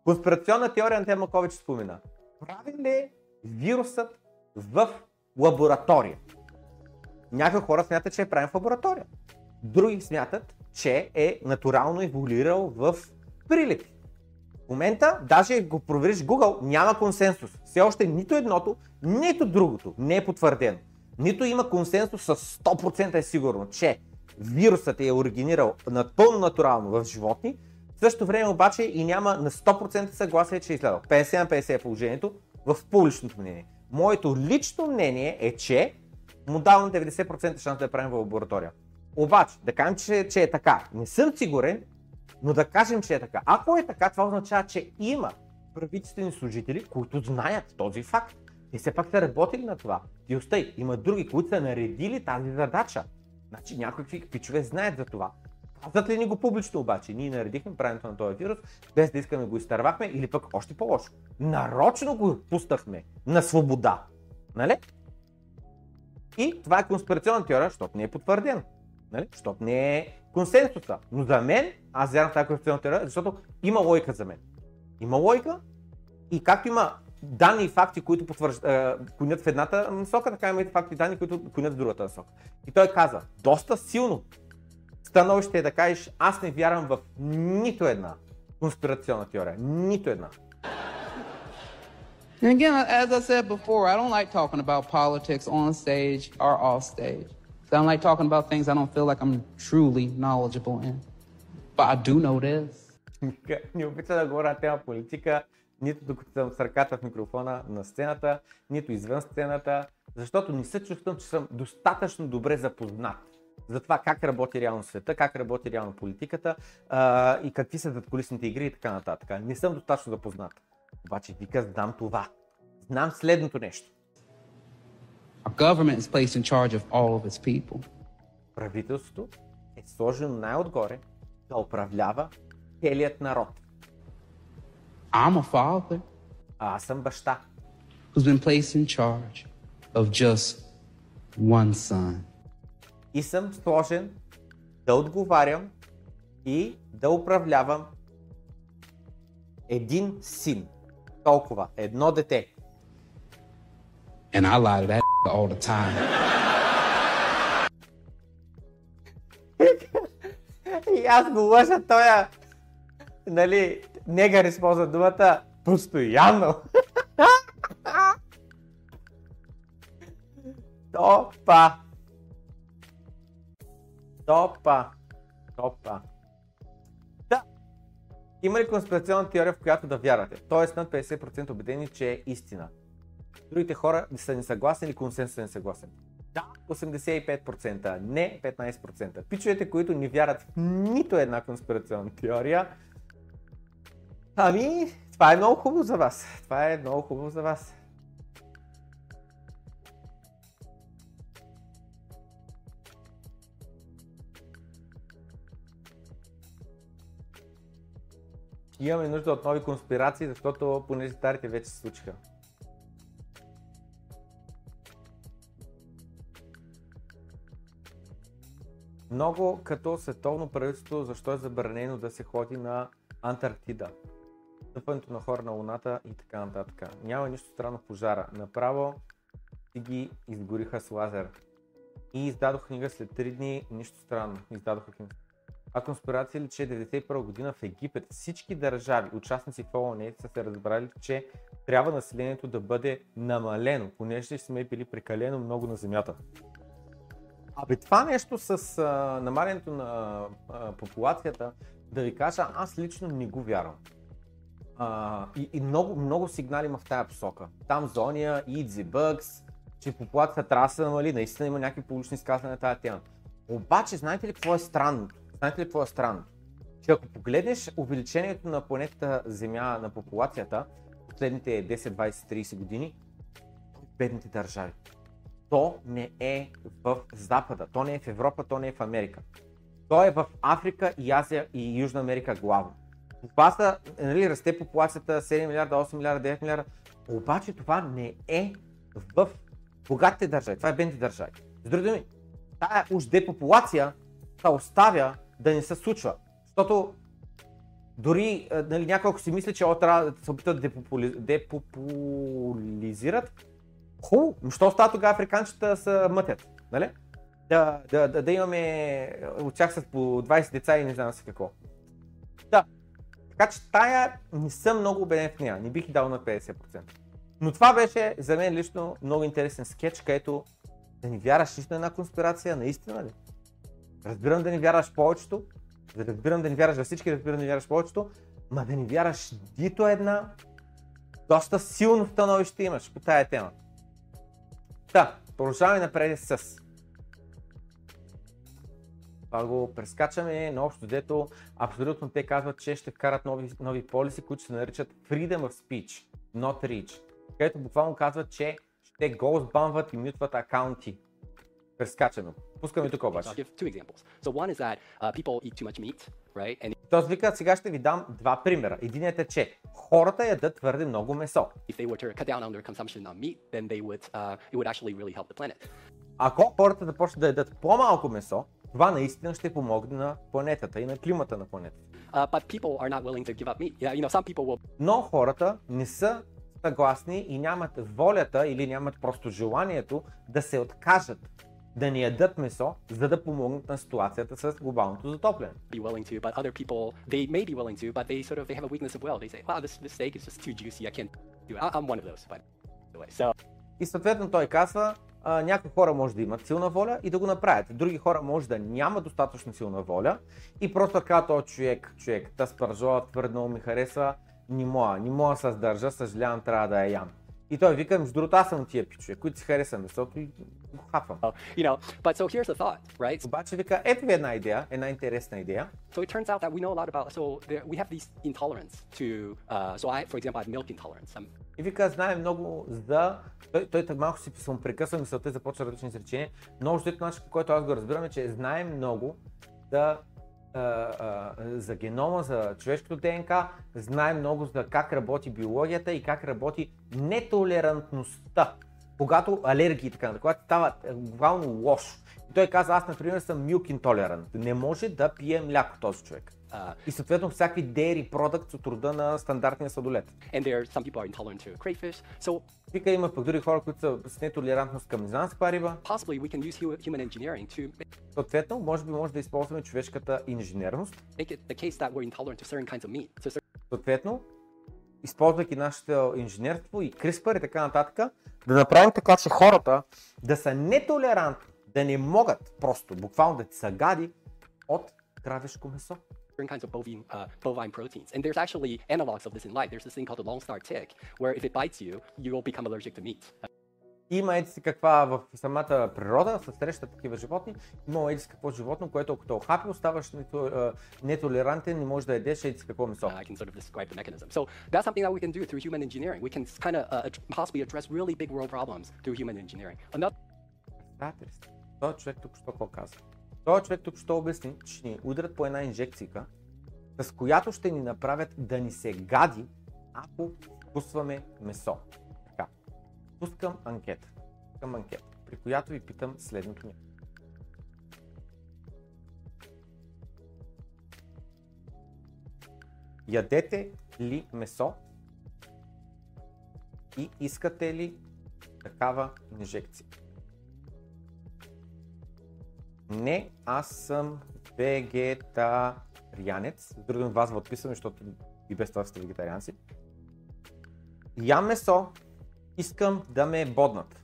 Конспирационна теория на тема COVID спомена. Прави ли вирусът в лаборатория? Някои хора смятат, че е правен в лаборатория. Други смятат, че е натурално еволюирал в прилепи. В момента, даже го провериш Google, няма консенсус. Все още нито едното, нито другото не е потвърдено. Нито има консенсус с 100% е сигурно, че вирусът е оригинирал напълно натурално в животни, в същото време обаче и няма на 100% съгласие, че е изгледал. 50 на 50 е положението в публичното мнение. Моето лично мнение е, че му давам 90% шанс да я правим в лаборатория. Обаче, да кажем, че, че е така. Не съм сигурен, но да кажем, че е така. Ако е така, това означава, че има правителствени служители, които знаят този факт. Те все пак са работили на това. И остай, има други, които са наредили тази задача. Значи някакви пичове знаят за това. Казват ли ни го публично обаче? Ние наредихме правенето на този вирус, без да искаме го изтървахме или пък още по-лошо. Нарочно го пуснахме на свобода. Нали? И това е конспирационна теория, защото не е потвърдено. Нали? Защото не е консенсуса. Но за мен, аз вярвам в тази конспирационна теория, защото има логика за мен. Има логика и както има данни и факти, които потвърж... е, конят в едната насока, така има и факти и данни, които конят в другата насока. И той каза, доста силно становище е да кажеш, аз не вярвам в нито една конспирационна теория. Нито една. And again, as I said before, I don't like talking about politics on stage or off stage. I don't like talking about things I don't feel like I'm truly knowledgeable in. But I do know this. не обича да говоря тема политика, нито докато съм с ръката в микрофона на сцената, нито извън сцената, защото не се чувствам, че съм достатъчно добре запознат за това как работи реално света, как работи реално политиката а, и какви са задколисните игри и така нататък. Не съм достатъчно запознат. Обаче вика, знам това. Знам следното нещо. Our government is placed in charge of all of its people. Правителството е сложено най-отгоре да управлява целият народ. I'm a father А аз съм баща. who's been placed in charge of just one son. И съм сложен да отговарям и да управлявам един син. Толкова. Едно дете. And I lie to that all the time. И аз го лъжа тоя, нали, негър използва думата постоянно. Топа. Топа. Топа. Да. Има ли конспирационна теория, в която да вярвате? Тоест над 50% убедени, че е истина. Другите хора са несъгласни или консенсус е несъгласен. Да, 85%, не 15%. Пичовете, които не вярват в нито една конспирационна теория, ами, това е много хубаво за вас. Това е много хубаво за вас. Имаме нужда от нови конспирации, защото понеже старите вече се случиха. Много като световно правителство, защо е забранено да се ходи на Антарктида, стъпването на хора на Луната и така нататък. Няма нищо странно пожара. Направо си ги изгориха с лазер. И издадох книга след 3 дни, нищо странно. Издадоха книга. А конспирация ли, че 1991 година в Египет всички държави, участници в ООН, са се разбрали, че трябва населението да бъде намалено, понеже сме били прекалено много на Земята. Абе това нещо с а, намалянето на а, популацията, да ви кажа, аз лично не го вярвам. А, и, и много, много сигнали има в тая посока. Там зония, Easy Bugs, че популацията трябва да се намали, наистина има някакви публични изказвания на тази тема. Обаче, знаете ли какво е странно? Знаете ли какво е странно? Че ако погледнеш увеличението на планетата Земя на популацията, последните 10, 20, 30 години, бедните държави. То не е в Запада, то не е в Европа, то не е в Америка. То е в Африка и Азия и Южна Америка главно. Това са, нали, расте популацията 7 милиарда, 8 милиарда, 9 милиарда, обаче това не е в богатите държави, това е бедните държави. С други думи, тая уж депопулация се оставя да не се случва. Защото дори нали, някой ако си мисли, че трябва да се опитат да депопули... депопулизират, хубаво, но що става тогава африканчета се мътят, нали? Да, да, да, да имаме от тях по 20 деца и не знам си какво. Да. Така че тая не съм много убеден в нея, не бих дал на 50%. Но това беше за мен лично много интересен скетч, където да ни вяраш лично една конспирация, наистина ли? Разбирам да ни вяраш повечето, разбирам да ни вяраш във всички, разбирам да ни вяраш повечето, ма да ни вяраш нито една, доста силно становище имаш по тая тема. Та, продължаваме напред с това го прескачаме, но общо дето абсолютно те казват, че ще вкарат нови, нови полиси, които се наричат Freedom of Speech, not Reach, където буквално казват, че ще голсбамват и мютват акаунти. Прескачаме. Пускаме тук обаче. So uh, meat, right? And Тоест вика, сега ще ви дам два примера. Единият е, че хората ядат твърде много месо. meat, would uh, really. Ако хората започнат да ядат по-малко месо, това наистина ще помогне на планетата и на климата на планетата. Uh. Yeah, you know, will Но хората не са съгласни и нямат волята или нямат просто желанието да се откажат да не ядат месо, за да помогнат на ситуацията с глобалното затопляне. be willing to, but other people they may be willing to, but they sort of they have a weakness of will. They say, "Wow, this this steak is just too juicy. I can't do it." I- I'm one of those, by the way. So И съответно той казва, а, някои хора може да имат силна воля и да го направят. Други хора може да нямат достатъчно силна воля и просто казва този човек, човек, та спържола твърде много ми харесва, не мога, не мога да се сдържа, съжалявам, трябва да я ям. И той вика, между другото, аз съм тия пичове, които си харесвам и го хапвам. you know, but so here's the thought, right? Обаче вика, ето ви една идея, една интересна идея. So it turns out that we know a lot about. So there, we have these intolerance to. Uh, so I, for example, I have milk intolerance. I'm И вика, знае много за... Той, той так малко си съм прекъсва мисълта и започва различни изречения, но още начин, по който аз го разбирам е, че знае много за, за генома, за човешкото ДНК, знае много за как работи биологията и как работи нетолерантността, когато алергии и така нататък, когато става е, буквално лошо. И той каза, аз например съм milk intolerant, не може да пие мляко този човек. Uh, И съответно всякакви dairy products от рода на стандартния сладолет. and there some people are intolerant to crayfish. So Вика има пък други хора, които са с нетолерантност към не знам с каква риба. possibly we can use hu- human engineering to Съответно, може би може да използваме човешката инженерност. make it the case that we're intolerant to certain kinds of meat. So Съответно, използвайки нашето инженерство и CRISPR и така нататък, да направим така, че хората да са нетолерантни, да не могат просто, буквално да ти са гади от кравешко месо. certain kinds of bovine uh, bovine proteins. And there's actually analogs of this in life. There's this thing called the long star tick, where if it bites you, you will become allergic to meat. Uh, Има еди си каква в самата природа, се срещат такива животни, има еди си какво животно, което ако те охапи, оставаш нето, а, нетолерантен, не можеш да ядеш еди си какво месо. I can sort of describe the mechanism. So that's something that we can do through human engineering. We can kind of uh, ad- possibly address really big world problems through human engineering. Another Представяте ли си? Този човек тук що какво казва? Този човек тук що обясни, че ще ни удрят по една инжекцика, с която ще ни направят да ни се гади, ако вкусваме месо. Така. Пускам анкета. Пускам анкета, при която ви питам следното нещо. Ядете ли месо и искате ли такава инжекция? Не, аз съм вегетарианец. С други думи, вас ви отписвам, защото и без това сте вегетарианци. Ям месо, искам да ме боднат.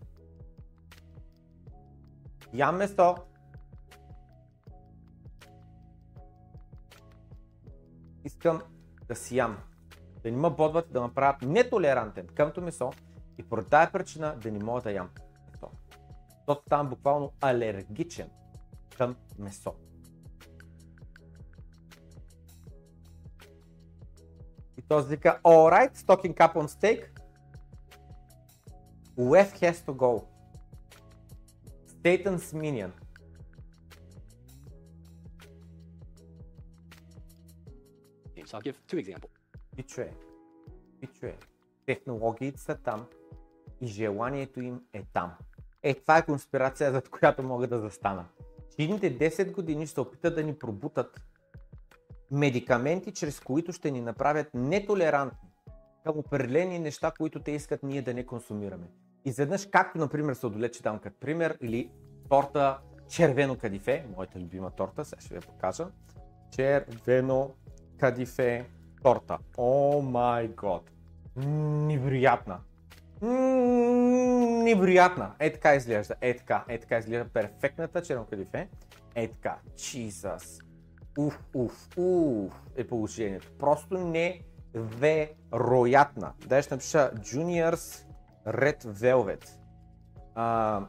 Ям месо. Искам да си ям. да не ме бодват да ме правят нетолерантен къмто месо и поради тази причина да не мога да ям месо. Защото ставам буквално алергичен към месо. И този вика, alright, stocking up on steak, Left has to go. Satan's minion. So I'll give two examples. Пичуе. Пичуе. Технологиите са там и желанието им е там. Е, това е конспирация, зад която мога да застана. Че идните 10 години се опитат да ни пробутат медикаменти, чрез които ще ни направят нетолерантни към определени неща, които те искат ние да не консумираме. Изведнъж, както например се отдалече там като пример, или торта червено кадифе, моята любима торта, сега ще ви я покажа. Червено кадифе торта. О май год. Невероятна. Невероятна. Е така изглежда. Е така. Е така изглежда перфектната червено кадифе. Е така. Jesus. Уф, уф, уф е положението. Просто невероятна. Дай ще напиша Juniors Red Velvet. А,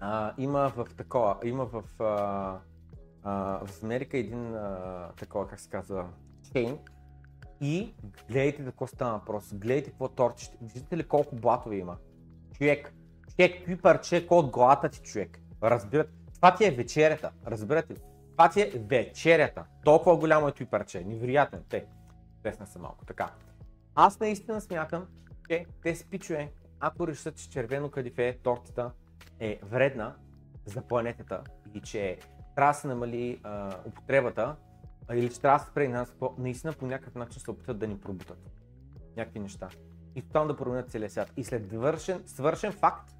а, има в такова, има в, а, а, в Америка един а, такова, как се казва, чейн. И гледайте какво става въпрос. Гледайте какво торчите. Виждате ли колко блатове има? Човек, човек, какви парче от главата ти човек. Разбирате? Това ти е вечерята. Разбирате ли? Това ти е вечерята. Толкова голямо е той парче. Невероятен. Те. Лесна са малко. Така. Аз наистина смятам, че те спичове, ако решат, че червено кадифе тортата е вредна за планетата и че трябва да се намали а, употребата, или че трябва да се спре нас, по- наистина по някакъв начин се опитат да ни пробутат някакви неща. И тотално да променят целия свят. И след вършен, свършен факт,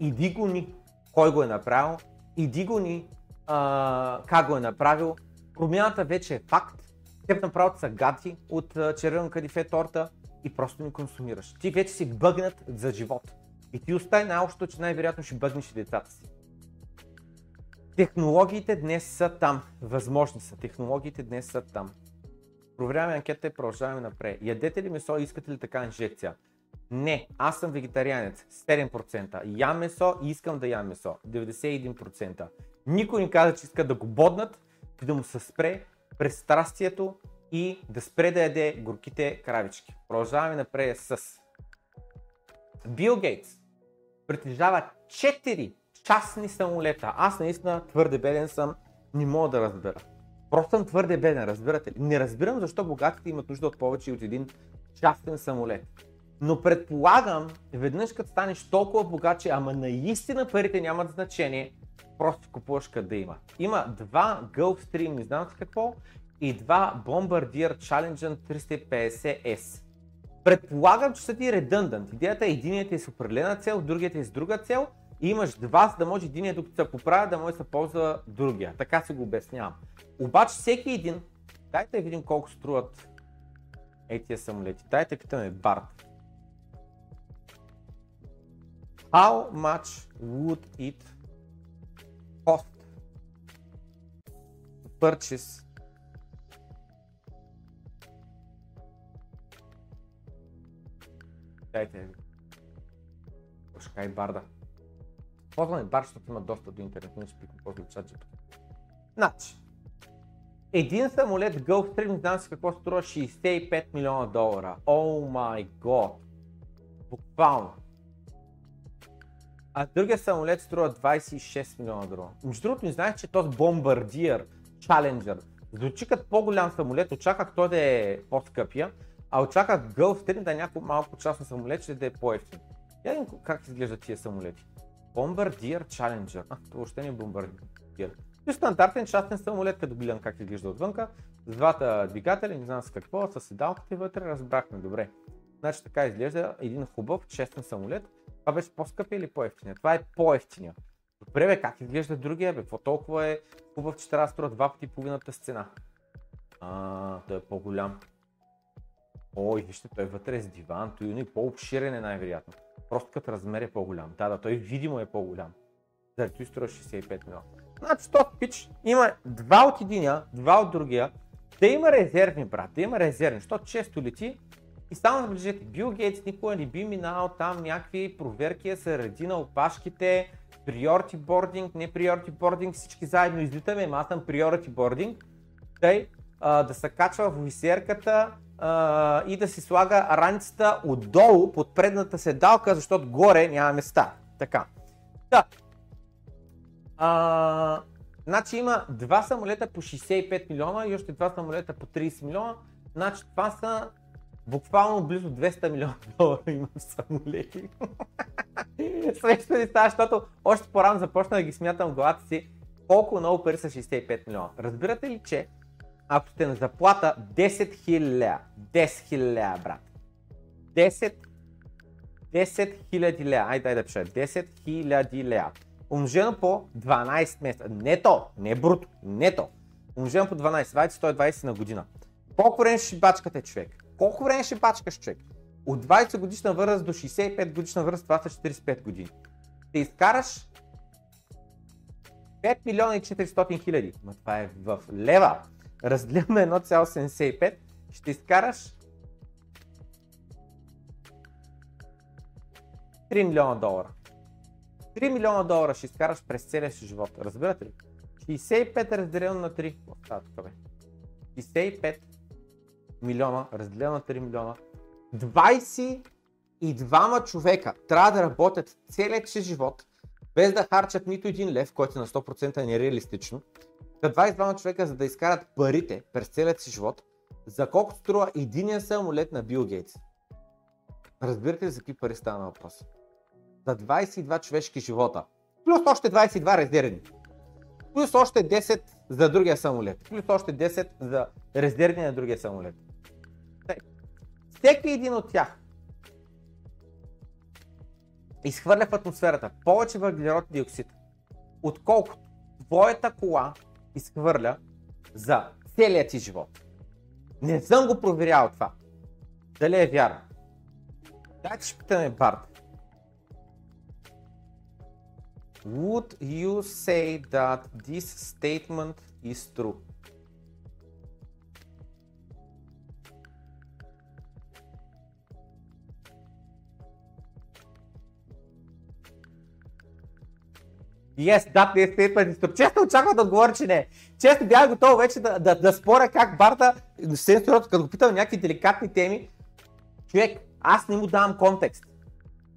иди го ни кой го е направил, иди го ни а, как го е направил. Промяната вече е факт. Теб направо са гади от червено кадифе торта и просто ни консумираш. Ти вече си бъгнат за живот. И ти остави най-общото, че най-вероятно ще бъгнеш и децата си. Технологиите днес са там. Възможни са. Технологиите днес са там. Проверяваме анкета и продължаваме напред. Ядете ли месо и искате ли така инжекция? Не, аз съм вегетарианец. 7%. Ям месо и искам да ям месо. 91%. Никой не каза, че иска да го боднат да му се спре пристрастието и да спре да яде горките кравички. Продължаваме напред с Бил Гейтс притежава 4 частни самолета. Аз наистина твърде беден съм, не мога да разбера. Просто съм твърде беден, разбирате ли? Не разбирам защо богатите имат нужда от повече от един частен самолет. Но предполагам, веднъж като станеш толкова богат, че ама наистина парите нямат значение, просто купуваш къде има. Има два Gulfstream, не знам какво, и два Bombardier Challenger 350S. Предполагам, че са ти редъндант. Идеята е единият е с определена цел, другият е с друга цел имаш два, за да може единият докато се поправя, да може да се ползва другия. Така се го обяснявам. Обаче всеки един, дайте да видим колко струват е тия самолети. Дайте питаме Барт. How much would it cost to purchase Дайте. Пушкай барда. Ползваме бар, защото има доста до интернет, пикам после чат GPT. Значи, един самолет Gulfstream, не знам си какво струва 65 милиона долара. О май год. Буквално. А другия самолет струва 26 милиона долара. Между другото, не знаех, че този Bombardier Challenger звучи като по-голям самолет, очаквах той да е по-скъпия, а очаквах Gulfstream да е някакво малко частно самолет, ще да е по-ефтин. Я как изглеждат тия самолети. Bombardier Challenger. А, това въобще не е Bombardier. И стандартен частен самолет, като гледам как изглежда отвънка, с двата двигателя, не знам с какво, с седалките вътре, разбрахме добре. Значи така изглежда един хубав, честен самолет. Това беше по-скъпия или по-ефтиния? Това е по-ефтиния. Добре бе, как изглежда другия бе? Какво толкова е хубав, че трябва да струва два пъти половината с? А, той е по-голям. Ой, вижте, той вътре е с диван, той и по-обширен е най-вероятно. Просто като размер е по-голям. Да, да, той видимо е по-голям. Заради той струва 65 милиона. Значи този пич има два от единия, два от другия. Да има резервни, брат, да има резервни, защото често лети И само забележете, Бил Гейтс никога не би минал там някакви проверки, се реди на опашките, priority boarding, не priority boarding, всички заедно излитаме, аз съм priority boarding, тъй а, да се качва в висерката и да си слага раницата отдолу под предната седалка, защото горе няма места. Така. Да. А, значи има два самолета по 65 милиона и още два самолета по 30 милиона. Значи това са буквално близо 200 милиона долара има в самолети. Смешно ли става, защото още по-рано започна да ги смятам в главата си колко много пари са 65 милиона. Разбирате ли, че ако сте на заплата 10 000 10 000 брат, 10 10 000 лея, айде, айде да пиша, 10 000 лея, умножено по 12 месеца, нето, не бруто, нето, умножено по 12, вайте 120 на година. Колко време ще бачкате човек? Колко време ще бачкаш човек? От 20 годишна възраст до 65 годишна възраст, това са 45 години. Ще изкараш 5 милиона и 400 хиляди. Ма това е в лева. Разделяме 1,75. Ще изкараш 3 милиона долара. 3 милиона долара ще изкараш през целия си живот. Разбирате ли? 65 разделено на 3. Какво става тук бе? 65 милиона разделено на 3 милиона. 22 човека трябва да работят целият си живот, без да харчат нито един лев, който на 100% е нереалистично. Та 22 човека, за да изкарат парите през целият си живот, за колко струва единия самолет на Бил Гейтс. Разбирате ли за какви пари става въпрос? За 22 човешки живота. Плюс още 22 резервни. Плюс още 10 за другия самолет. Плюс още 10 за резервни на другия самолет. Всеки един от тях изхвърля в атмосферата повече въглерод диоксид, отколкото твоята кола изхвърля за целият ти живот. Не съм го проверял това. Дали е вярно? Дайте ще питаме Барт. Would you say that this statement is true? Yes, да, не е statement. Често очаквам да отговоря, че не. Често бях готов вече да, да, да споря как Барта, сенсорът, като го питам някакви деликатни теми, човек, аз не му давам контекст.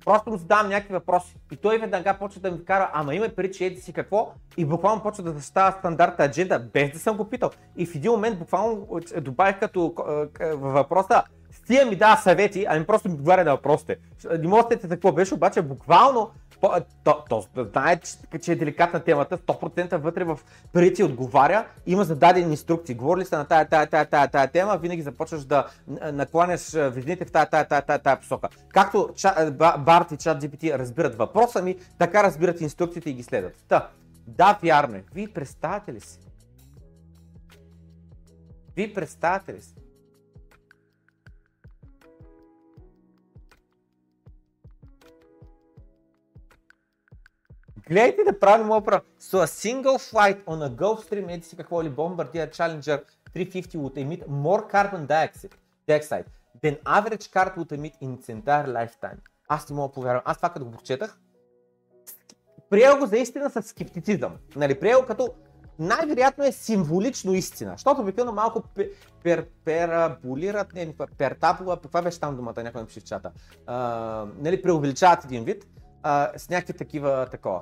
Просто му задавам някакви въпроси. И той веднага почва да ми кара, ама има пари, че еди си какво. И буквално почва да защитава стандартна адженда, без да съм го питал. И в един момент буквално добавих като е, във въпроса, с тия ми дава съвети, ами просто ми отговаря на въпросите. Не можете да какво беше, обаче буквално то, то, то, знае, че, че е деликатна темата, 100% вътре в парите отговаря, има зададени инструкции. Говорили сте на тая, тая, тая, тая, тая тема, винаги започваш да накланяш везните в тая, тая, тая, тая, тая посока. Както Барт и чат GPT разбират въпроса ми, така разбират инструкциите и ги следват. Та, да, вярно е. Вие представяте ли си? Вие представяте ли си? Гледайте да правим моя прав. So a single flight on a Gulfstream, еди си какво ли, Bombardier Challenger 350 would emit more carbon dioxide, than average car would emit in its entire lifetime. Аз не мога да повярвам. Аз това като го прочетах, приел го за истина с скептицизъм. Нали, приел като най-вероятно е символично истина, защото обикновено малко пер, пераболират, не, пертапова, каква беше там думата, някой напише в чата, а, нали, преувеличават един вид а, с някакви такива такова.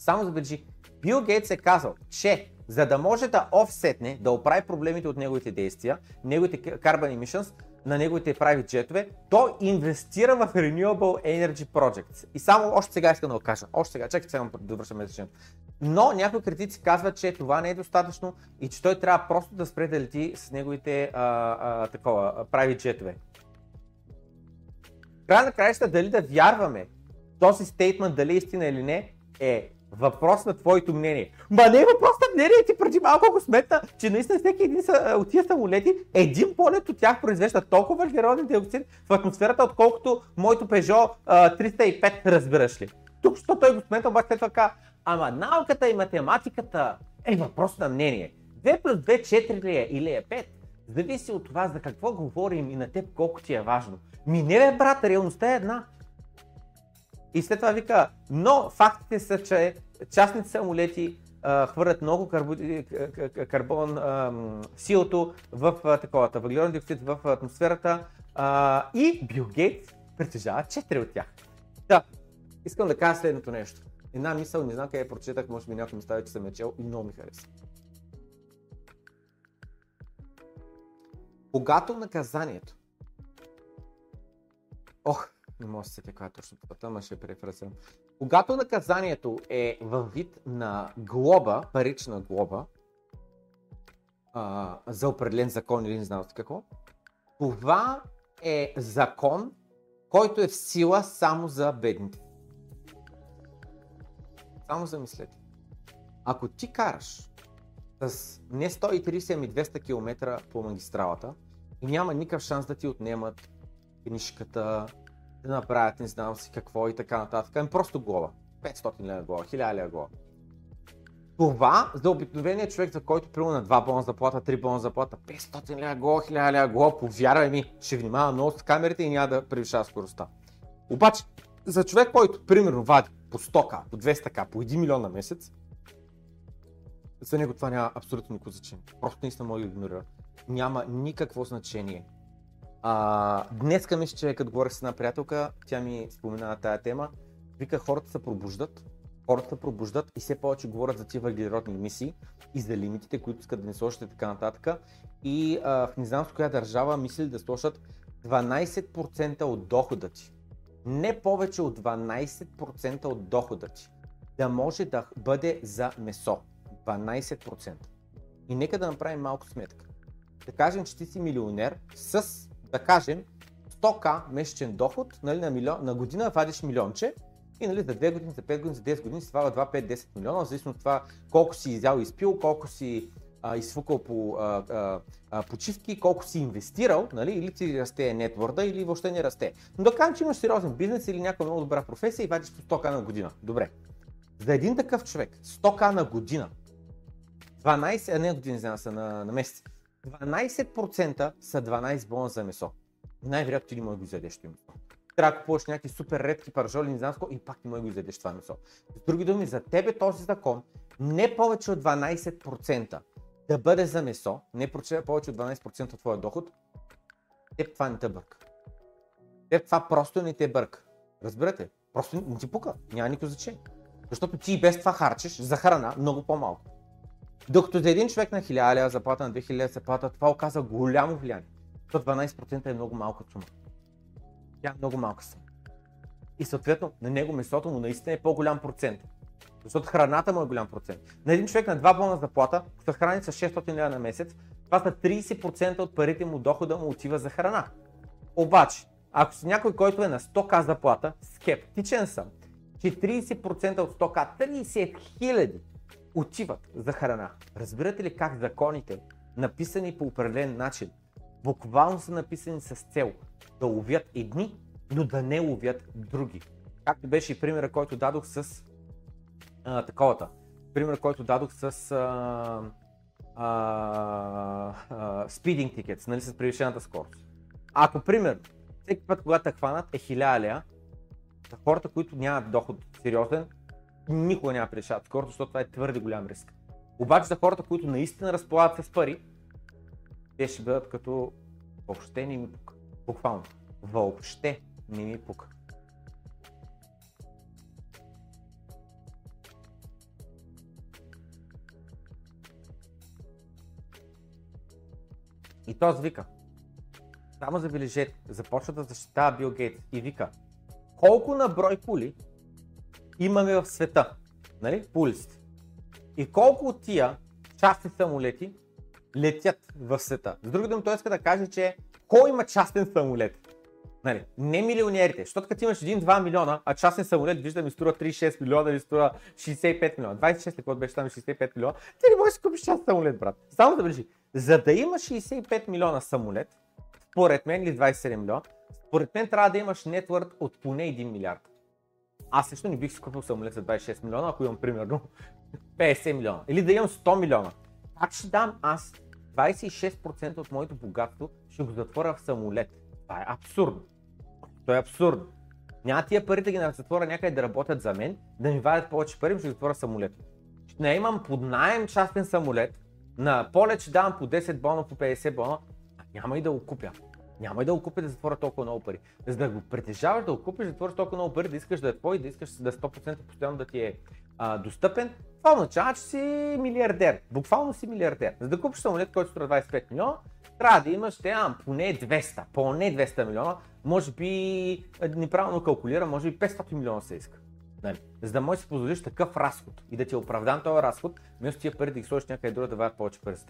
Само забележи, Бил Гейтс е казал, че за да може да офсетне, да оправи проблемите от неговите действия, неговите carbon emissions, на неговите прави джетове, то инвестира в Renewable Energy Projects. И само още сега искам да го кажа. Още сега, чакайте сега да довършам месечението. Но някои критици казват, че това не е достатъчно и че той трябва просто да спре да лети с неговите а, а, такова, прави джетове. Край на краища дали да вярваме този стейтмент, дали е истина или не, е въпрос на твоето мнение. Ма не е въпрос на мнение, ти преди малко го сметна, че наистина всеки един са, от тия самолети, един полет от тях произвежда толкова въглероден диоксид в атмосферата, отколкото моето Peugeot 305, разбираш ли. Тук, що той го сметна, обаче след това ама науката и математиката е въпрос на мнение. 2 плюс 2 4 ли е или е 5? Зависи от това за какво говорим и на теб колко ти е важно. Ми не бе, брат, реалността е една. И след това вика, но фактите са, че частните самолети а, хвърлят много карбон, а, силото в а, таковата, въглероден диоксид в атмосферата а, и Бил Гейтс притежава 4 от тях. Да, искам да кажа следното нещо. Една мисъл, не знам къде я прочетах, може би някой ми стави, че съм я чел и много ми хареса. Когато наказанието Ох, не мога да се сетя каква е точно това, ама ще префразирам. Когато наказанието е във вид на глоба, парична глоба, а, за определен закон или не знам какво, това е закон, който е в сила само за бедните. Само замислете. Ако ти караш с не 130, ами 200 км по магистралата и няма никакъв шанс да ти отнемат книжката, да направят не знам си какво и така нататък, ами просто глава. 500 лева глава, 1000 лева глава. Това за обикновения човек, за който примерно на 2 бона заплата, 3 бона заплата, 500 лева глава, 1000 лева глава, повярвай ми, ще внимава много с камерите и няма да превишава скоростта. Обаче, за човек, който примерно вади по 100к, по 200к, по 1 милион на месец, за него това няма абсолютно никакво значение. Просто наистина може да игнорира. Няма никакво значение. А, днеска мисля, че като говорих с една приятелка, тя ми спомена тая тема. Вика, хората се пробуждат, хората се пробуждат и все повече говорят за тия въглеродни емисии и за лимитите, които искат да не сложат и така нататък. И а, в не знам с коя държава мисли да сложат 12% от дохода ти. Не повече от 12% от дохода ти да може да бъде за месо. 12%. И нека да направим малко сметка. Да кажем, че ти си милионер с, да кажем, 100к месечен доход, нали, на, милион, на година вадиш милионче и нали, за 2 години, за 5 години, за 10 години си това 2, 5, 10 милиона, в зависимост от това колко си изял и изпил, колко си а, изфукал по а, а, а, почивки, колко си инвестирал, нали, или ти расте нетворда, или въобще не расте. Но да кажем, че имаш сериозен бизнес или някаква много добра професия и вадиш по 100к на година. Добре. За един такъв човек, 100к на година, 12, а не години, знам са на, на месец, 12% са 12 бона за месо. Най-вероятно ти не можеш да го изядеш това месо. Трябва да купуваш някакви супер редки паржоли, не знам какво, и пак не можеш да го изядеш това месо. С други думи, за тебе този закон не повече от 12% да бъде за месо, не повече от 12% от твоя доход, теб това не те бърка. Теб това просто не те бърка. Разбирате? Просто не ти пука. Няма никакво значение. Защото ти и без това харчиш за храна много по-малко. Докато за един човек на 1000 лева заплата, на 2000 лева заплата, това оказа голямо влияние. Защото 12% е много малка сума. Тя е много малка сума. И съответно на него месото му наистина е по-голям процент. Защото храната му е голям процент. На един човек на 2 бона заплата, се храни с 600 лева на месец, това са 30% от парите му дохода му отива за храна. Обаче, ако си някой, който е на 100к заплата, скептичен съм, че 30% от 100к, 30 хиляди отиват за храна. Разбирате ли как законите, написани по определен начин, буквално са написани с цел да ловят едни, но да не ловят други. Както беше и примера, който дадох с а, таковата. Пример, който дадох с а, а, а, speeding tickets, нали, с превишената скорост. Ако, пример, всеки път, когато те хванат е 1000 лея, хората, които нямат доход сериозен, никога няма превишават скорост, защото това е твърде голям риск. Обаче за хората, които наистина разполагат с пари, те ще бъдат като въобще не ми пука. Буквално. Въобще не ми пука. И този вика, само забележете, започва да защитава Бил Гейтс и вика, колко на брой коли имаме в света, нали, по. И колко от тия частни самолети летят в света. С други думи, той иска да каже, че кой има частен самолет? Нали, не милионерите, защото като имаш 1-2 милиона, а частен самолет виждам и струва 36 милиона или струва 65 милиона. 26 ли, беше там 65 милиона, ти не можеш да купиш частен самолет, брат. Само да бележи. За да има 65 милиона самолет, според мен или 27 милиона, според мен трябва да имаш нетворд от поне 1 милиард. Аз също не бих си купил самолет за 26 милиона, ако имам примерно 50 милиона. Или да имам 100 милиона. Как ще дам аз 26% от моето богатство, ще го затворя в самолет? Това е абсурдно. То е абсурдно. Няма тия пари да ги затворя някъде да работят за мен, да ми вадят повече пари, ще ги затворя самолет. Ще не имам под найем частен самолет, на полет ще давам по 10 бона, по 50 бона, а няма и да го купя. Няма и да го купя да затворя толкова много пари. За да го притежаваш, да го купиш, да затвориш толкова много пари, да искаш да е твой, да искаш да 100% постоянно да ти е а, достъпен, това означава, че си милиардер. Буквално си милиардер. За да купиш самолет, който струва 25 милиона, трябва да имаш, ще имам поне 200, поне 200 милиона, може би, неправилно калкулира, може би 500 милиона се иска. Нали? За да можеш да си позволиш такъв разход и да ти е оправдан този разход, вместо тия пари да ги сложиш някъде друга да вадят повече пари с.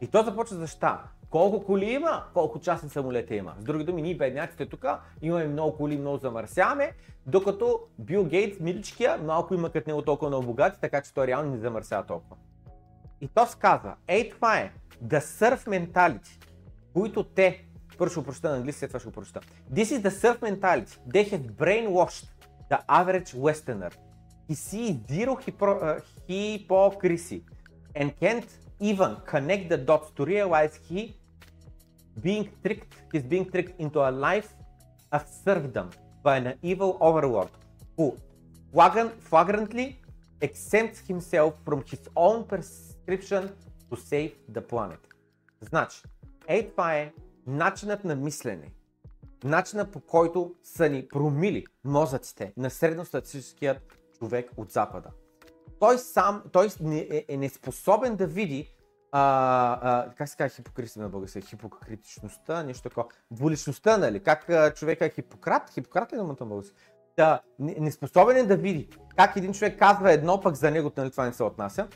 И то започва защита. Колко коли има, колко частни самолети има. С други думи, ние бедняците тук имаме много коли, много замърсяваме, докато Бил Гейтс, миличкия, малко има като него толкова много богати, така че той реално не замърсява толкова. И то сказва, ей това е, the surf mentality, които те, първо ще го прочета на английски, след това ще го прочета. This is the surf mentality. They have brainwashed the average westerner. He sees zero hypro- uh, hypocrisy and can't even connect the dots to realize he being tricked, he's being tricked into a life of serfdom by an evil overlord who flagrant, flagrantly exempts himself from his own prescription to save the planet. Значи, ей това е начинът на мислене, начинът по който са ни промили мозъците на средностатистическият човек от Запада. Той сам, той е, е неспособен да види а, а, как се казва хипокрития на български? Хипокритичността, нещо такова. Двуличността, нали? Как а, човека е Хипократ? Хипократ ли е думата на български? Да, не- неспособен е да види как един човек казва едно, пък за него нали, това не се отнася.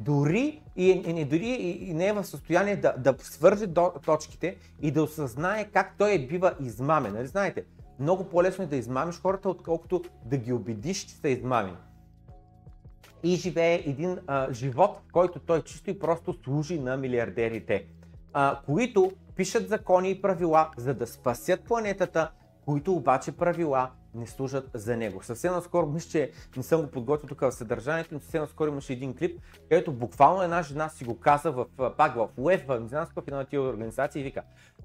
Дори и, и, и, дори и, не е в състояние да, да свърже до, точките и да осъзнае как той е бива измамен. Нали знаете, много по-лесно е да измамиш хората, отколкото да ги убедиш, че са измамени и живее един а, живот, в който той чисто и просто служи на милиардерите, а, които пишат закони и правила, за да спасят планетата, които обаче правила не служат за него. Съвсем наскоро, мисля, че не съм го подготвил тук в съдържанието, но съвсем наскоро имаше един клип, където буквално една жена си го каза в, пак в УЕФ, не знам каква една от организации и вика,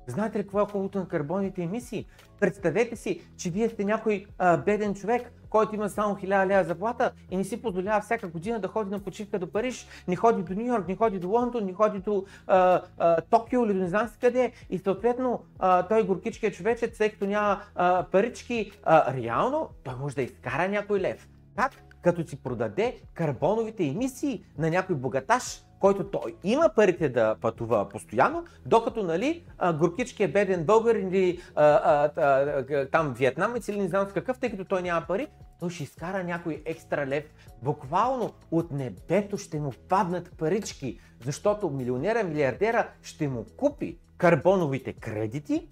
знаете ли какво е хубавото на карбоните емисии? Представете си, че вие сте някой а, беден човек, който има само 1000 лева заплата и не си позволява всяка година да ходи на почивка до Париж, не ходи до Нью Йорк, не ходи до Лондон, не ходи до а, а, Токио или до не знам си къде и съответно а, той горкичкият човечец, тъй като няма а, парички, а, реално той може да изкара някой лев. Как? Като си продаде карбоновите емисии на някой богаташ, който той има парите да пътува постоянно, докато нали, горкички е беден българ или а, а, а, там вьетнамец или не знам с какъв, тъй като той няма пари, той ще изкара някой екстра лев. Буквално от небето ще му паднат парички, защото милионера, милиардера ще му купи карбоновите кредити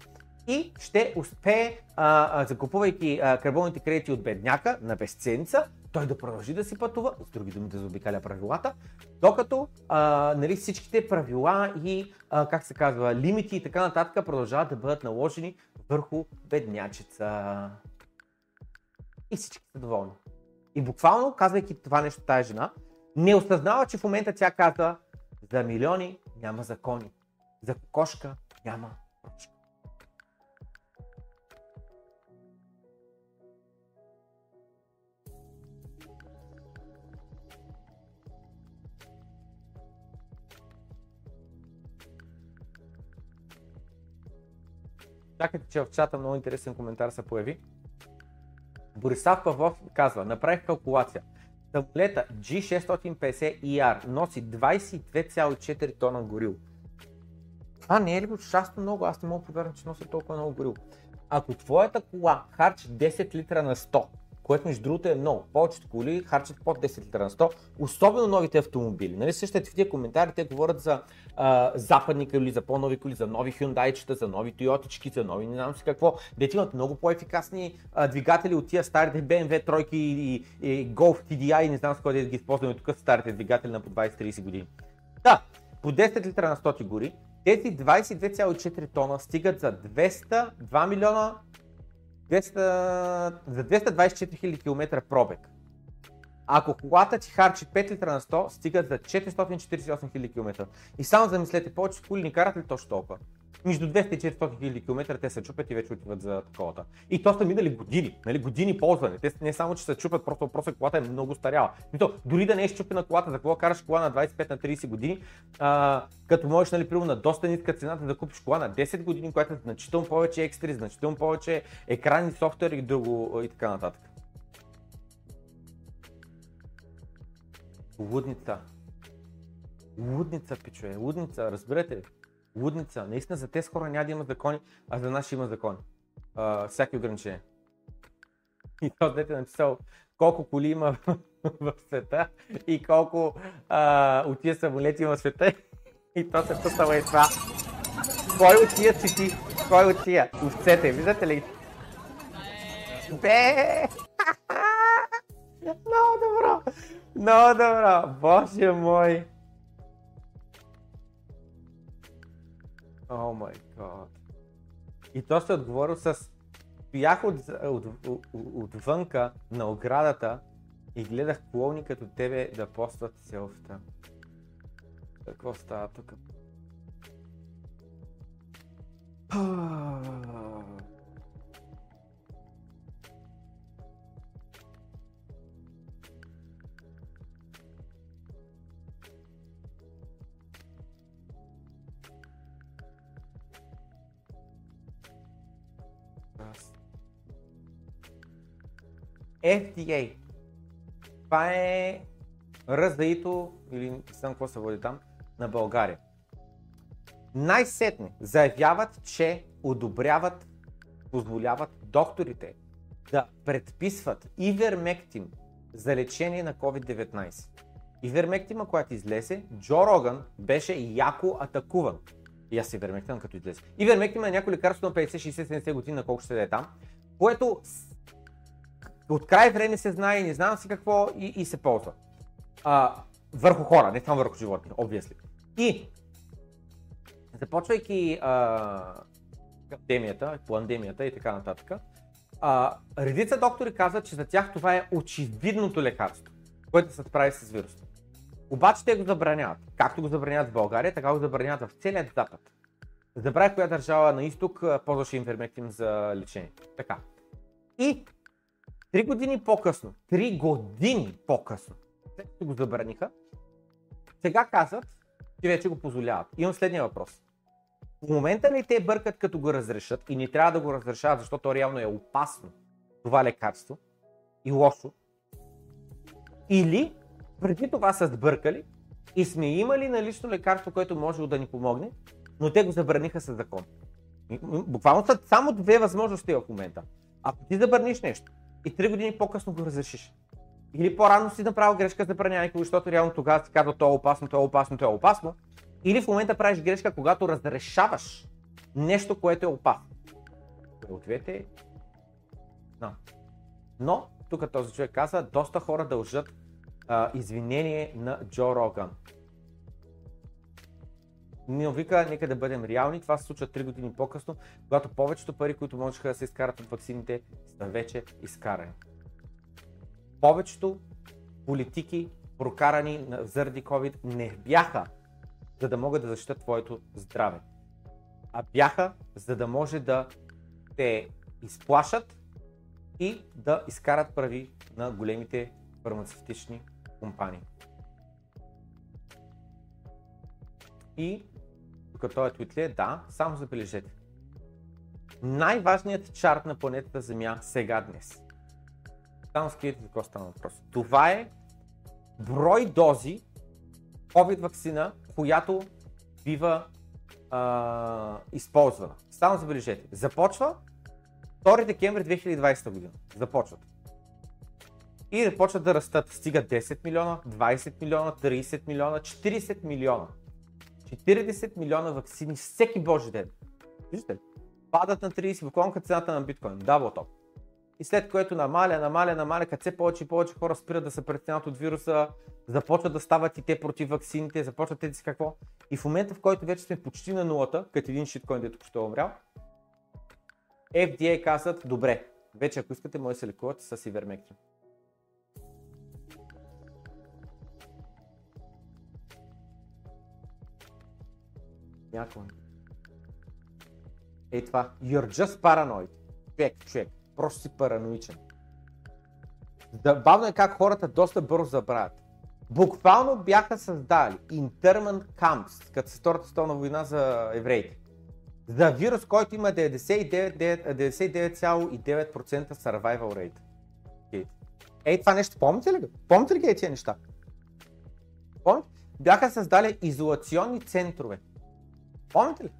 и ще успее, а, а, закупувайки а, карбоновите кредити от бедняка на безценица, той да продължи да си пътува, с други думи да заобикаля правилата, докато а, нали, всичките правила и, а, как се казва, лимити и така нататък продължават да бъдат наложени върху беднячеца. И всички са доволни. И буквално, казвайки това нещо тази жена, не осъзнава, че в момента тя казва, за милиони няма закони, за кокошка няма прошка. Чакайте, че в чата много интересен коментар се появи. Борислав Павлов казва, направих калкулация. Самолета G650ER носи 22,4 тона горил. Това не е ли ужасно много? Аз не мога да повярвам, че носи толкова много горил. Ако твоята кола харчи 10 литра на 100, което между другото е много, повечето коли харчат под 10 литра на 100, особено новите автомобили. Нали, същите в тия коментари те говорят за а, западни коли, за по-нови коли, за нови Hyundai-чета, за нови Toyota-чки, за нови не знам си какво. Дете имат много по-ефикасни а, двигатели от тия старите BMW тройки и, и Golf TDI, не знам с кой да ги използваме тук старите двигатели на по 20-30 години. Да, по 10 литра на 100 ти гори, тези 22,4 тона стигат за 202 милиона 200, за 224 000 км пробег. Ако колата ти харчи 5 литра на 100, стигат за 448 000 км. И само замислете, повече коли ни карат ли точно толкова? Между 200 и 400 хиляди км те се чупят и вече отиват за таковата. И то са минали години, нали, години ползване. Те не само, че се чупят, просто въпросът колата е много старяла. И то, дори да не е щупена колата, за какво караш кола на 25 на 30 години, а, като можеш, нали, примерно на доста ниска цената да купиш кола на 10 години, която е значително повече екстри, значително повече екрани, софтуер и друго и така нататък. Лудница. Лудница, пичове, лудница, разбирате ли? Лудница. Наистина за тези хора няма да има закони, а за нас ще има закони. А, всяки ограничения. И то дете написал колко коли има в света и колко а, от тия самолети има в света. И то се пъстава и това. Кой от тия си ти? Кой от тия? Овцете, виждате ли? Бе! Много добро! Много добро! Боже мой! О май гад. И то се отговорил с... Стоях от, от, от, отвънка на оградата и гледах клоуни като тебе да постват селфта. Какво става тук? FDA. Това е РЗИ-то, или не знам какво се води там, на България. Най-сетне заявяват, че одобряват, позволяват докторите да предписват Ивермектим за лечение на COVID-19. Ивермектима, която излезе, Джо Роган беше яко атакуван. И аз Ивермектим като излезе. Ивермектим е някой лекарство на 50, 60, 70 години, на колко ще да е там, което от край време се знае, не знам си какво и, и се ползва. А, върху хора, не само върху животни, obviously. И започвайки а, пандемията, пандемията и така нататък, а, редица доктори казват, че за тях това е очевидното лекарство, което се справи с вируса. Обаче те го забраняват. Както го забраняват в България, така го забраняват в целият запад. Забравя коя държава на изток ползваше инвермектим за лечение. Така. И Три години по-късно, три години по-късно, след като го забраниха, сега казват, че вече го позволяват. Имам следния въпрос. В момента ли те бъркат като го разрешат и не трябва да го разрешават, защото то реално е опасно това лекарство и лошо? Или преди това са сбъркали и сме имали налично лекарство, което може да ни помогне, но те го забраниха със закон. Буквално са само две възможности в момента. Ако ти забраниш нещо и 3 години по-късно го разрешиш. Или по-рано си направил грешка за забраня защото реално тогава си казва, то е опасно, то е опасно, то е опасно. Или в момента правиш грешка, когато разрешаваш нещо, което е опасно. От двете no. Но, тук този човек каза, доста хора дължат а, извинение на Джо Роган. Но вика, нека да бъдем реални, това се случва 3 години по-късно, когато повечето пари, които можеха да се изкарат от ваксините, са вече изкарани. Повечето политики, прокарани заради COVID, не бяха за да могат да защитят твоето здраве, а бяха за да може да те изплашат и да изкарат прави на големите фармацевтични компании. И тук този твит е? Да, само забележете. Най-важният чарт на планетата Земя сега днес. Само за какво стана въпрос. Това е брой дози COVID вакцина, която бива а, използвана. Само забележете. Започва 2 декември 2020 година. Започват. И започват да растат. Стига 10 милиона, 20 милиона, 30 милиона, 40 милиона. 40 милиона вакцини всеки божи ден. Виждате ли? Падат на 30, буквално цената на биткоин. Дабл топ. И след което намаля, намаля, намаля, като все повече и повече хора спират да се преценят от вируса, започват да стават и те против вакцините, започват те си какво. И в момента, в който вече сме почти на нулата, като един шиткоин, дето ще е умрял, FDA казват, добре, вече ако искате, може да се лекувате с Ivermectin. Някой. Ей това. You're just paranoid. Човек, човек. Просто си параноичен. Да, бавно е как хората доста бързо забравят. Буквално бяха създали internment camps, като Втората световна война за евреите. За вирус, който има 99,9% 99,9% survival rate. Ей, това нещо, помните ли го? Помните ли ги е неща? Помните? Бяха създали изолационни центрове. Помните ли?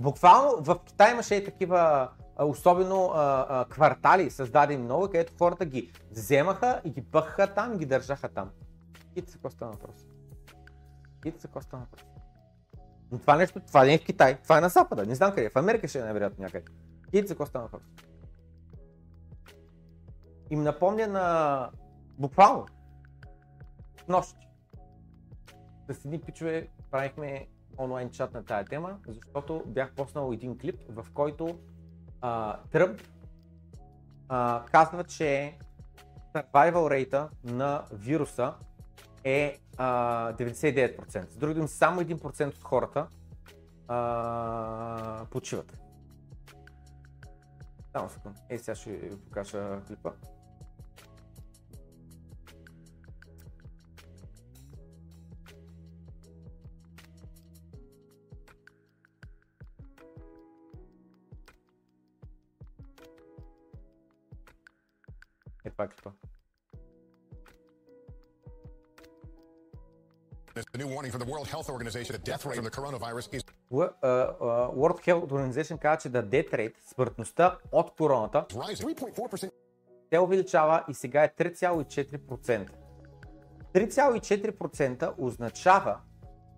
Буквално в Китай имаше и такива особено а, а, квартали създадени много, където хората ги вземаха и ги бъхаха там ги държаха там. Ките са коста на въпрос. Ките са коста на въпрос. Но това нещо, това не е в Китай, това е на Запада. Не знам къде, е. в Америка ще е най-вероятно някъде. Ките са коста на въпрос. Им напомня на буквално нощи. Да седни пичове, правихме онлайн чат на тая тема, защото бях поснал един клип, в който а, Тръмп а, казва, че survival рейта на вируса е а, 99%. С други думи, само 1% от хората а, почиват. Само секунда. Е, сега ще ви покажа клипа. Това. The new warning from the World Health Organization: the death rate from the coronavirus is Л- а, а, World Health Organization казва, че да death rate, смъртността от короната, rising. 3.4% се увеличава и сега е 3,4%. 3,4% означава,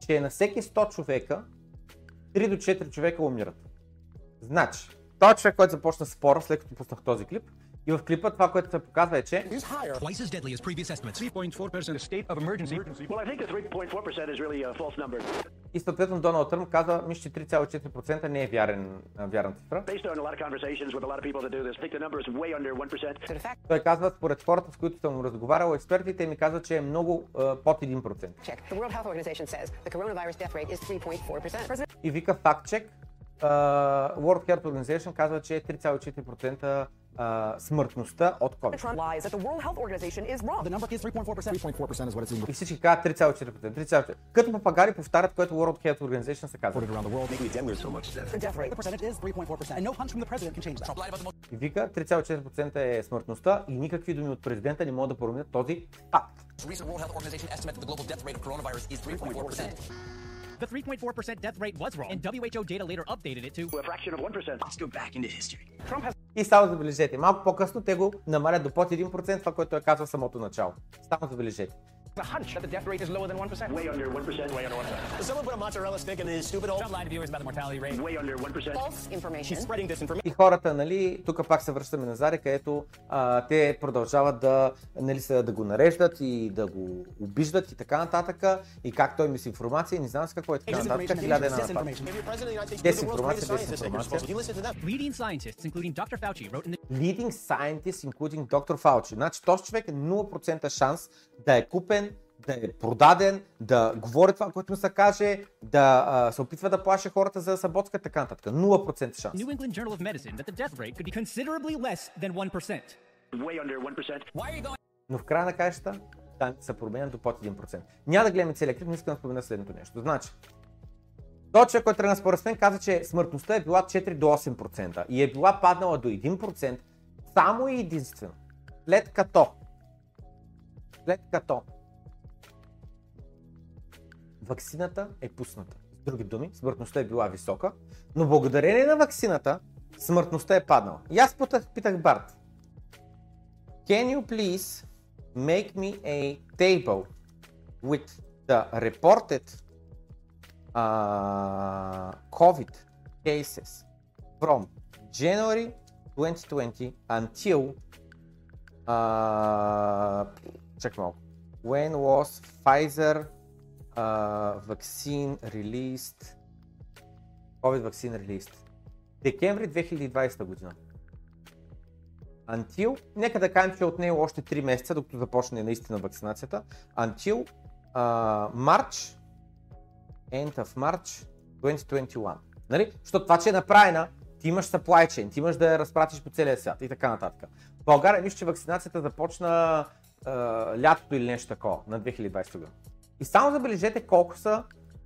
че на всеки 100 човека 3 до 4 човека умират. Значи, този човек, който започна спора, след като пуснах този клип, и в клипа това, което се показва е, че is higher. twice as deadly as previous estimates. 3.4% state of emergency. Well, I think the 3.4% is really a false number. и съответно Доналд Тръмп казва, мисля, че 3,4% не е вярен, вярна цифра. Based on a lot of conversations with a lot of people that do this, I think the number is way under 1%. Той казва, според хората, с които съм разговарял, експертите ми казват, че е много а, под 1%. Check. The World Health Organization says the coronavirus death rate is 3.4%. President И вика факт чек, World Health Organization казва, че е 3,4% а, смъртността от COVID. Trump lies that the World Health Organization is wrong. The number is 3.4%. 3.4% is what it seems И всички казват 3,4%. 3,4%. Като папагари повтарят, което World Health Organization се казва. around the world. The death rate. The percentage is 3.4%, and no hunch from the president can change that. Trump lied about the most И вика 3,4% е смъртността и никакви думи от президента не могат да променят този факт. the global death rate of coronavirus is 3.4%. The 3.4% death rate was wrong, and WHO data later updated it to A fraction of 1%. let's go back into history. И само забележете, малко по-късно те го намалят до под 1%, това, което е казал самото начало. Само забележете. A hunch that the death rate is lower than 1%. Way under 1%. Way under 1%. Does someone put a mozzarella stick in his stupid hole? Don't lie to viewers about the mortality rate. Way under 1%. False information. Spreading disinformation. И хората, нали, тук пак се връщаме на Заре, където а, те продължават да, нали, са, да го нареждат и да го обиждат и така нататък. И как той мисинформация и не знам с какво е така нататък. Хиляда една Дезинформация, scientists дезинформация. Leading scientists, including Dr. Fauci, wrote in the Leading scientist, including Dr. Fauci. Значи този човек е 0% шанс да е купен, да е продаден, да говори това, което му се каже, да а, се опитва да плаше хората за да са ботска, така нататък. 0% шанс. New England Journal of Medicine that the death rate could be considerably less than 1%. Way under 1%. Why are you going? Но в края на краищата данните са променят до под 1%. Няма да гледаме целият клип, но искам да спомена следното нещо. Значи, този човек, който тръгна според мен, каза, че смъртността е била 4 до 8% и е била паднала до 1% само и единствено. След като след като ваксината е пусната. С други думи, смъртността е била висока, но благодарение на ваксината смъртността е паднала. И аз питах, Барт, Can you please make me a table with the reported uh, COVID cases from January 2020 until uh, check малко. When was Pfizer uh, vaccine released? COVID vaccine released. Декември 2020 година. Until, нека да кажем, че е отнело още 3 месеца, докато започне наистина вакцинацията. Until uh, March, end of March 2021. Нали? Защото това, че е направена, ти имаш supply chain, ти имаш да я разпратиш по целия свят и така нататък. В България виж, че вакцинацията започна а, лятото или нещо такова на 2020 година. И само забележете колко са,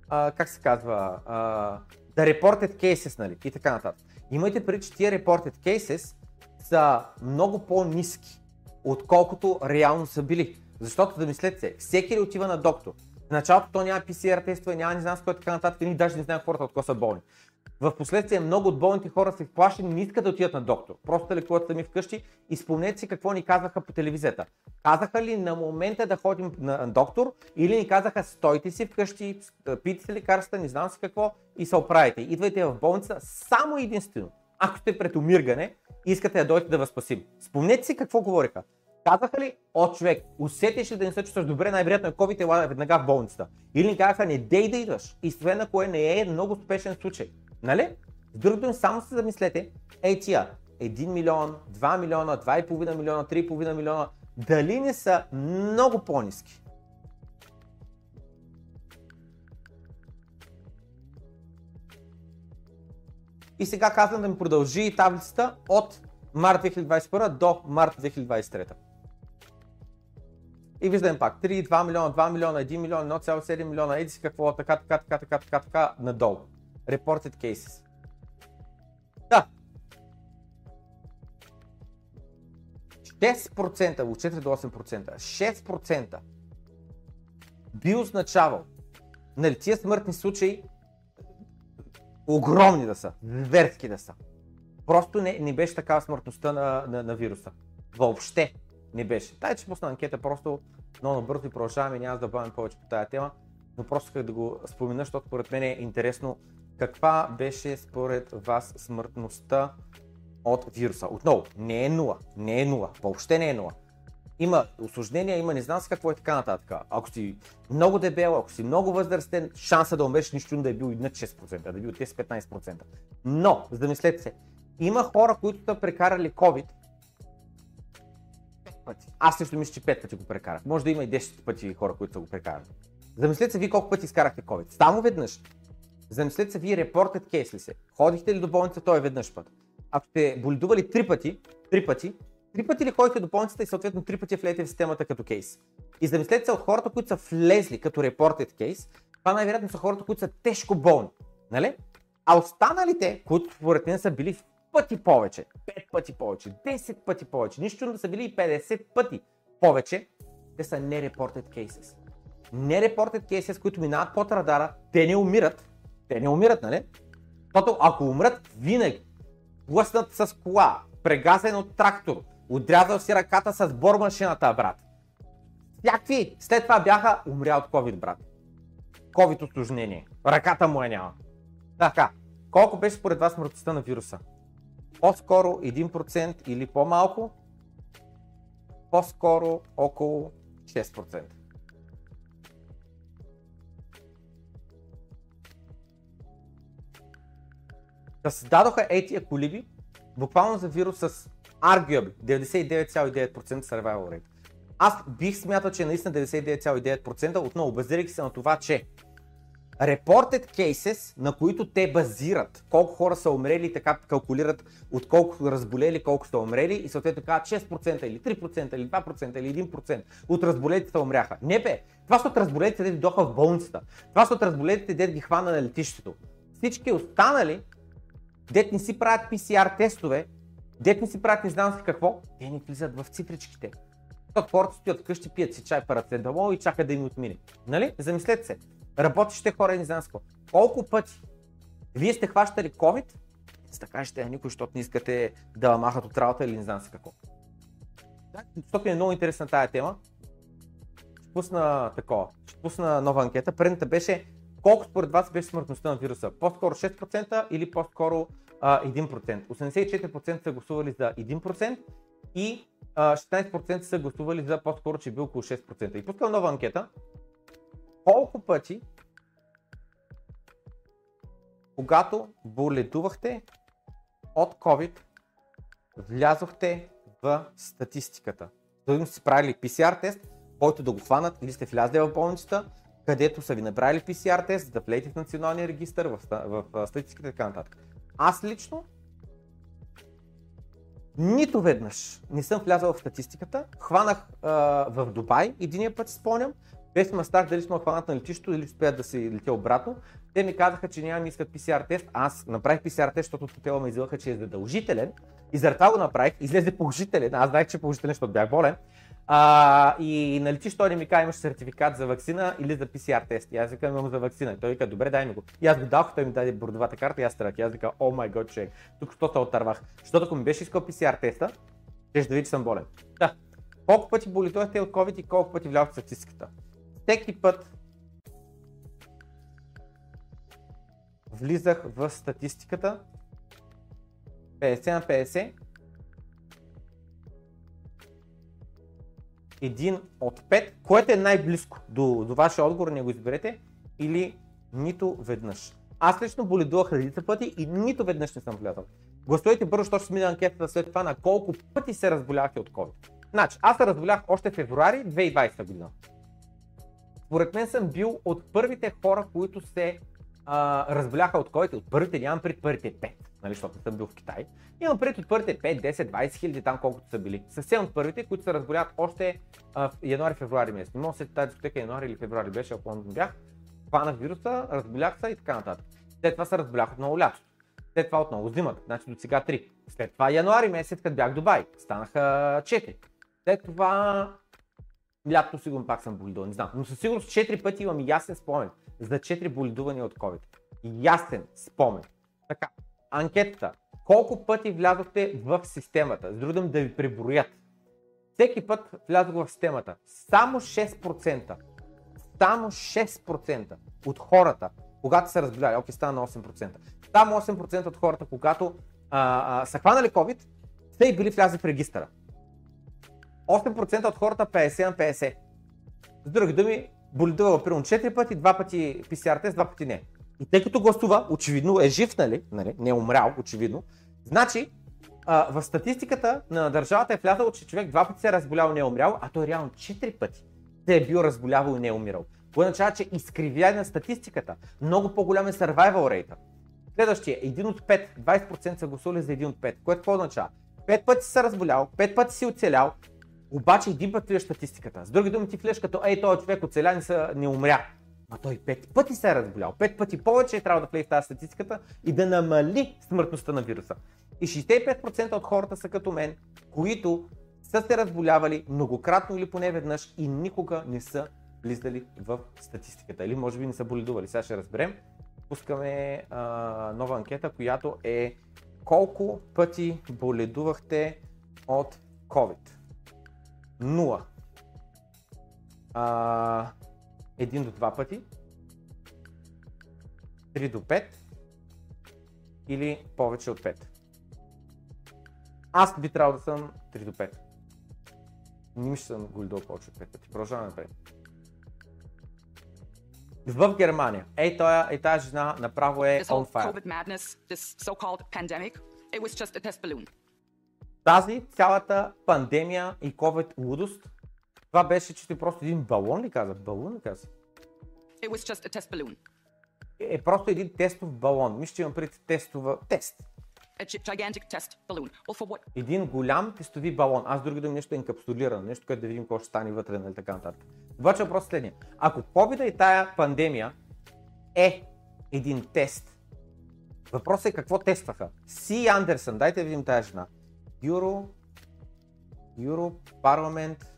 а, как се казва, а, the reported cases, нали, и така нататък. Имайте преди, че тия reported cases са много по-низки, отколкото реално са били. Защото да мислете се, всеки ли отива на доктор? В началото то няма PCR тестове, няма не знам с кой така нататък, ние даже не знаем хората от какво са болни. В последствие много от болните хора са изплашени, не искат да отидат на доктор. Просто да лекуват сами вкъщи и спомнете си какво ни казаха по телевизията. Казаха ли на момента да ходим на доктор или ни казаха стойте си вкъщи, пийте си лекарства, не знам си какво и се оправите. Идвайте в болница само единствено. Ако сте пред умиргане искате да дойдете да възпасим. Спомнете си какво говориха. Казаха ли, о човек, усетиш ли да не се чувстваш добре, най-вероятно е COVID, ела веднага в болницата. Или ни казаха, не дей да идваш. И освен ако е не е много спешен случай. Нали? С други думи, само се замислете, ей тия, 1 милион, 2 милиона, 2,5 милиона, 3,5 милиона, дали не са много по-низки? И сега казвам да ми продължи таблицата от март 2021 до март 2023. И виждаме пак 3, 2 милиона, 2 милиона, 1 милион, 1,7 милиона, еди си какво, така, така, така, така, така, така, надолу. Reported cases. Да. 6%, от 4 до 8%, 6% би означавал, нали, тия смъртни случаи огромни да са, зверски да са. Просто не, не беше такава смъртността на, на, на вируса. Въобще не беше. Дай, че пусна анкета, просто много бързо и продължаваме, няма да бъдем повече по тази тема, но просто исках да го спомена, защото според мен е интересно каква беше според вас смъртността от вируса. Отново, не е нула, не е нула, въобще не е нула. Има осложнения, има не знам с какво и така нататък. Ако си много дебел, ако си много възрастен, шанса да умреш нищо да е бил и над 6%, да е бил 10-15%. Но, замислете се, има хора, които са прекарали COVID пъти. Аз също мисля, че 5 пъти го прекарах. Може да има и 10 пъти хора, които са го прекарали. Замислете се вие колко пъти изкарахте COVID. Само веднъж. Замислете се вие репортед кейс ли се. Ходихте ли до болница, той е веднъж път. Ако сте боледували 3 пъти, 3 пъти, три пъти ли ходите до болницата и съответно три пъти влезете в системата като кейс. И замислете се от хората, които са влезли като репортед кейс, това най-вероятно са хората, които са тежко болни. Нали? А останалите, които според мен са били в пъти повече, 5 пъти повече, 10 пъти повече, нищо да са били и 50 пъти повече, те са не reported cases. Не reported cases, които минават под радара, те не умират. Те не умират, нали? Защото ако умрат, винаги блъснат с кола, прегазен от трактор, отрязал си ръката с бормашината, брат. Всякакви след това бяха умрял от COVID, брат. COVID осложнение. Ръката му е няма. Така, колко беше според вас смъртността на вируса? По-скоро 1% или по-малко? По-скоро около 6%. Да създадоха етия колиби, буквално за вирус с arguably 99,9% survival rate. Аз бих смятал, че наистина 99,9% отново базирайки се на това, че reported cases, на които те базират колко хора са умрели така калкулират от колко разболели, колко са умрели и съответно казват 6% или 3% или 2% или 1% от разболелите умряха. Не бе, това са от разболелите, де дойдоха в болницата. Това са от разболелите, де ги хвана на летището. Всички останали, дет не си правят PCR тестове, дет не си правят не знам си какво, те не влизат в цифричките. Защото хората стоят вкъщи, пият си чай парацетамол и чакат да им отмине. Нали? Замислете се. Работещите хора не знам с какво. Колко пъти вие сте хващали COVID, за да кажете на никой, защото не искате да махат от работа или не знам си какво. Защото е много интересна тая тема. Ще пусна такова. Ще пусна нова анкета. Предната беше колко според вас беше смъртността на вируса? По-скоро 6% или по-скоро а, 1%? 84% са гласували за 1% и а, 16% са гласували за по-скоро, че е бил около 6%. И пускам нова анкета. Колко пъти, когато боледувахте от COVID, влязохте в статистиката? Дали сте правили PCR тест, който да го хванат или сте влязли в болницата където са ви направили PCR тест, да влезете в националния регистр, в, в, в статистиката и така нататък. Аз лично нито веднъж не съм влязал в статистиката. Хванах а, в Дубай, единия път си спомням, без ме страх дали сме хванат на летището или успеят да се летя обратно. Те ми казаха, че няма ми искат PCR тест. Аз направих PCR тест, защото от хотела ме излъха, че е задължителен. И заради това го направих. Излезе положителен. Аз знаех, че е положителен, защото бях болен. А, и на летището той не ми каза, имаш сертификат за вакцина или за PCR тест. И аз викам, имам за вакцина. И той вика, добре, дай ми го. И аз го дадох, той ми даде бордовата карта и аз тръгнах. И аз вика, о май гот, човек, тук що се отървах. Защото ако ми беше искал PCR теста, ще да види, че съм болен. Да. Колко пъти болитувахте от COVID и колко пъти влязохте в статистиката? Всеки път влизах в статистиката 50 на 50 един от пет, което е най-близко до, до вашия отговор, не го изберете, или нито веднъж. Аз лично боледувах редица пъти и нито веднъж не съм влязал. Гласувайте бързо, защото ще смина анкетата след това на колко пъти се разболявахте от COVID. Значи, аз се разболях още февруари 2020 година. Според мен съм бил от първите хора, които се а, разболяха от COVID, от първите, нямам пред първите 5, нали, защото не съм бил в Китай. Имам пред от първите 5, 10, 20 хиляди там колкото са били. Съвсем от първите, които се разболяват още а, в януари-февруари месец. Не се тази дискотека януари или февруари беше, ако не бях. Хванах вируса, разболях се и така нататък. След това се разболях отново лятото. След това отново зимата, значи до сега 3. След това януари месец, като бях в Дубай, станаха 4. След това лятото сигурно пак съм болидувал, не знам. Но със сигурност 4 пъти имам ясен спомен за 4 болидувания от COVID. Ясен спомен. Така, анкетата. Колко пъти влязохте в системата? С другим да ви преброят. Всеки път влязох в системата. Само 6%. Само 6% от хората, когато са разболяли, окей, стана на 8%. Само 8% от хората, когато а, а, са хванали COVID, са и били влязли в регистъра. 8% от хората 50 на 50. С други думи, боледувал примерно 4 пъти, 2 пъти PCR тест, 2 пъти не. И тъй като гласува, очевидно е жив, нали, нали не е умрял, очевидно, значи а, в статистиката на държавата е влязало, че човек два пъти се е разболял и не е умрял, а той реално 4 пъти се е бил разболявал и не е умирал. Което означава, че изкривяне на статистиката. Много по-голям е survival rate. Следващия, един от 5, 20% са гласували за един от 5, което какво означава? 5 пъти си се разболял, 5 пъти си оцелял, обаче един път влияш статистиката. С други думи ти влияш като, ей, този човек оцеля не, са, не умря. А той пет пъти се е разболял. Пет пъти повече е трябва да влезе в тази статистиката и да намали смъртността на вируса. И 65% от хората са като мен, които са се разболявали многократно или поне веднъж и никога не са влизали в статистиката. Или може би не са боледували. Сега ще разберем. Пускаме а, нова анкета, която е колко пъти боледувахте от COVID. 0. А, 1 до 2 пъти. 3 до 5. Или повече от 5. Аз би трябвало да съм 3 до 5. Не ми ще съм голидол повече от 5 пъти. Продължаваме напред. В Германия. Ей, тоя, ей тази жена направо е on fire. Тази цялата пандемия и COVID лудост, това беше чисто и просто един балон ли каза? Балон ли каза? It was just a test balloon. Е просто един тестов балон. Мисля, че имам пред тестова тест. A gi- gigantic test balloon. Well, for what? Един голям тестови балон. Аз други думи нещо е инкапсулирано, нещо, което да видим какво ще стане вътре, нали така нататък. Обаче въпрос е следния. Ако COVID и тая пандемия е един тест, въпросът е какво тестваха? Си Андерсън, дайте да видим тази жена. Юро, Юро парламент,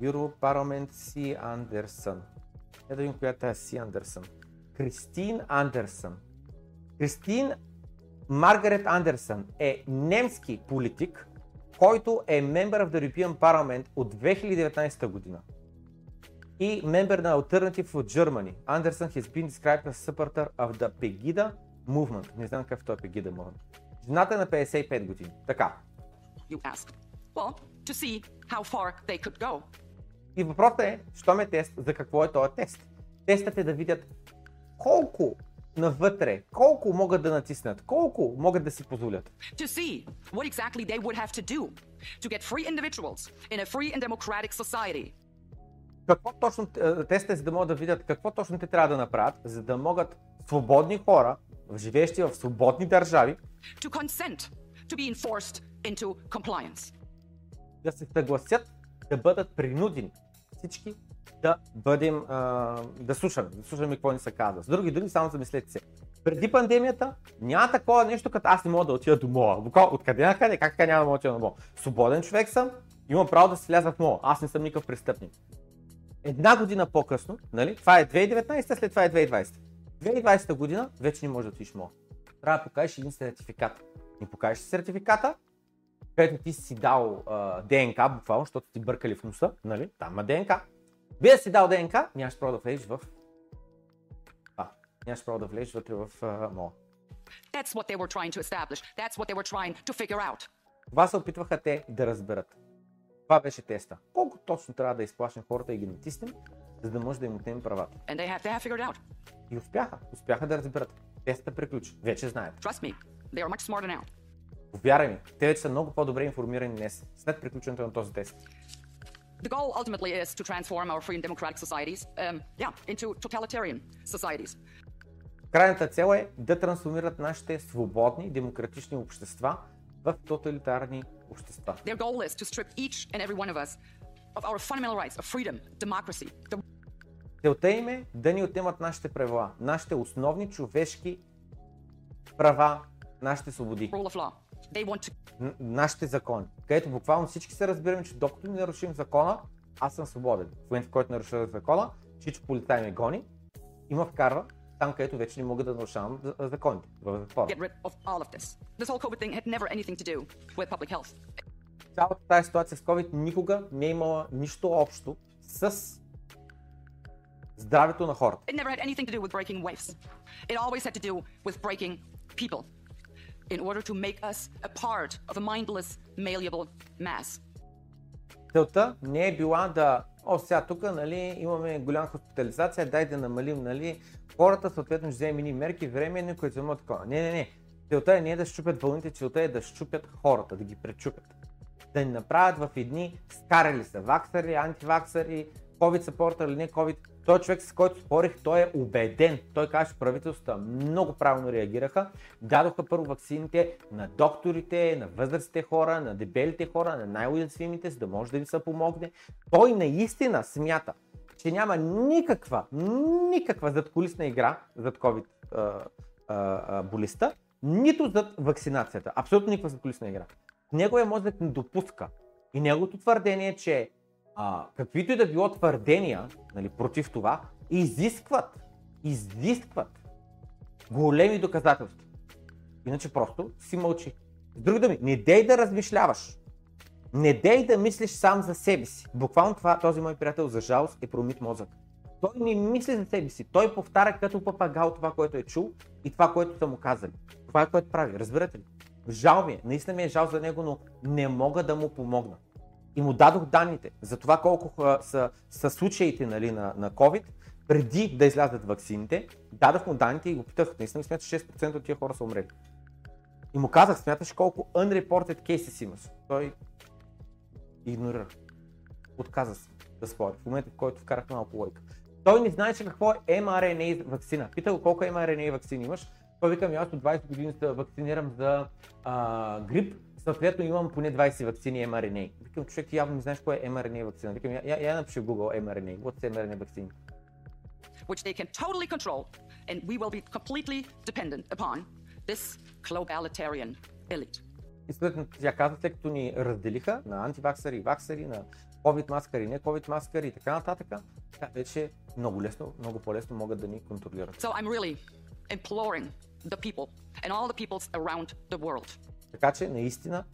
Юро парламент Си Андерсън. Я да видим коя е Си Андерсън. Кристин Андерсън. Кристин Маргарет Андерсън е немски политик, който е of the European Parliament от 2019 година и member на Alternative for Germany. Anderson has been described as supporter of the Pegida movement. Не знам какъв е този Pegida movement. Жената е на 55 години. Така. You ask. Well, to see how far they could go. И въпросът е, що ме тест, за какво е този тест? Тестът е да видят колко навътре, колко могат да натиснат, колко могат да си позволят. To see what exactly they would have to do to get free individuals in a free and democratic society какво точно е, тестите, за да могат да видят какво точно те трябва да направят, за да могат свободни хора, живеещи в свободни държави, to consent to be enforced into compliance. да се съгласят да бъдат принудени всички да бъдем, а, да слушаме, да слушаме какво ни се казва. С други думи, само замислете се. Преди пандемията няма такова нещо, като аз не мога да отида до мола. Откъде на къде? Как така няма да мога да отида до мола? Свободен човек съм, имам право да се вляза в мола. Аз не съм никакъв престъпник. Една година по-късно, нали? Това е 2019, след това е 2020. 2020 година вече не може да отидеш мола. Трябва да покажеш един сертификат. Не покажеш сертификата, където ти си дал а, ДНК, буквално, защото ти бъркали в носа, нали? Там има ДНК. Вие си дал ДНК, нямаш право да влезеш в... А, нямаш право да влезеш вътре в а, мола. That's what they were trying to establish. That's what they were trying to figure out. Това се опитваха те да разберат. Това беше теста. Колко точно трябва да изплашим хората и ги натиснем, за да може да им отнемем правата. And they have, they have figured out. И успяха. Успяха да разберат. Тестът приключи. Вече знаят. Trust me, they are much smarter now. Повярвай ми, те вече са много по-добре информирани днес, след приключването на този тест. The goal ultimately is to transform our free and democratic societies, um, yeah, into totalitarian societies. Крайната цел е да трансформират нашите свободни, демократични общества в тоталитарни общества. Their goal is to strip each and every one of us of our fundamental rights of freedom, democracy, the Целта им е да ни отнемат нашите правила, нашите основни човешки права, нашите свободи, rule of law. They want to нашите закони. Където буквално всички се разбираме, че докато не нарушим закона, аз съм свободен. В момента, в който наруша закона, чичо полицай ме гони и ме вкарва там, където вече не мога да нарушавам за- законите, в затвора. Цялата тази ситуация с COVID никога не е имала нищо общо с здравето на хората. It never had anything to do with breaking waves. It always had to do with breaking people in order to make us a part of a mindless, malleable mass. Целта не е била да, о, сега тук нали, имаме голяма хоспитализация, дай да намалим нали, хората, съответно ще вземем мерки, временни, които са такова. Не, не, не. Целта е не да щупят вълните, целта е да щупят хората, да ги пречупят. Да ни направят в едни скарали са ваксари, антиваксари, COVID сапорта или не COVID. Той човек, с който спорих, той е убеден. Той каже, правителствата много правилно реагираха. Дадоха първо ваксините на докторите, на възрастните хора, на дебелите хора, на най-уязвимите, за да може да им се помогне. Той наистина смята, че няма никаква, никаква задколисна игра зад COVID а, болестта, нито зад вакцинацията. Абсолютно никаква задколисна игра. Неговия мозък не допуска. И неговото твърдение е, че а, каквито и да било твърдения нали, против това, изискват, изискват големи доказателства. Иначе просто си мълчи. С други думи, не дей да размишляваш. Не дей да мислиш сам за себе си. Буквално това, този мой приятел, за жалост, е промит мозък. Той не мисли за себе си. Той повтаря като папагал това, което е чул и това, което са му казали. Това е което прави. Разбирате ли? Жал ми е. Наистина ми е жал за него, но не мога да му помогна. И му дадох данните за това колко са, са случаите нали, на, на COVID, преди да излязат ваксините. Дадох му данните и го питах, наистина смяташ, че 6% от тия хора са умрели. И му казах, смяташ колко unreported cases имаш. Той игнорира. Отказа се да спори. В момента, в който вкарах малко лойка. Той не знаеше какво е mRNA вакцина. Питах го колко mRNA вакцини имаш. Той вика ми, аз от 20 години се вакцинирам за а, грип, съответно имам поне 20 вакцини mRNA. Викам, човек, явно не знаеш кое е mRNA вакцина. Викам, я, я, я напиши в Google mRNA. What's mRNA вакцини? which they can totally control, and we will be completely dependent upon this globalitarian elite. И съответно тя каза, след като ни разделиха на антиваксари и ваксари, на COVID маскари, не COVID маскари и така нататък, тя вече много лесно, много по-лесно могат да ни контролират. So I'm really imploring the people and all the peoples around the world Така че наистина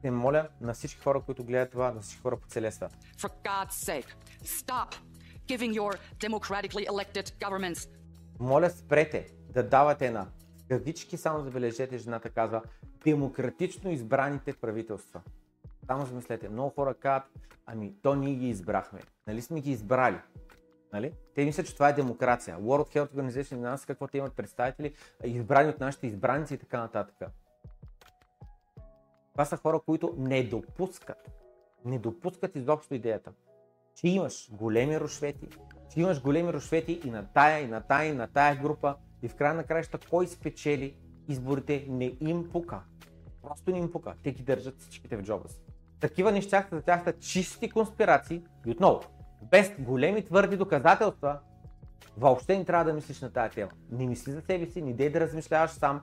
се моля на всички хора, които гледат това, на всички хора по целия свят. for God's sake, stop giving your democratically elected governments Моля спрете да давате на кавички, само забележете, жената казва, демократично избраните правителства. Само замислете, много хора казват, ами то ние ги избрахме. Нали сме ги избрали? Нали? Те мислят, че това е демокрация. World Health Organization, не знам си какво те имат представители, избрани от нашите избраници и така нататък. Това са хора, които не допускат, не допускат изобщо идеята, че имаш големи рушвети, че имаш големи рушвети и на тая, и на тая, и на тая група и в края на краища кой спечели изборите не им пука. Просто не им пука. Те ги държат всичките в джоба си. Такива неща за тях са чисти конспирации и отново, без големи твърди доказателства, въобще не трябва да мислиш на тази тема. Не мисли за себе си, не дей да размишляваш сам.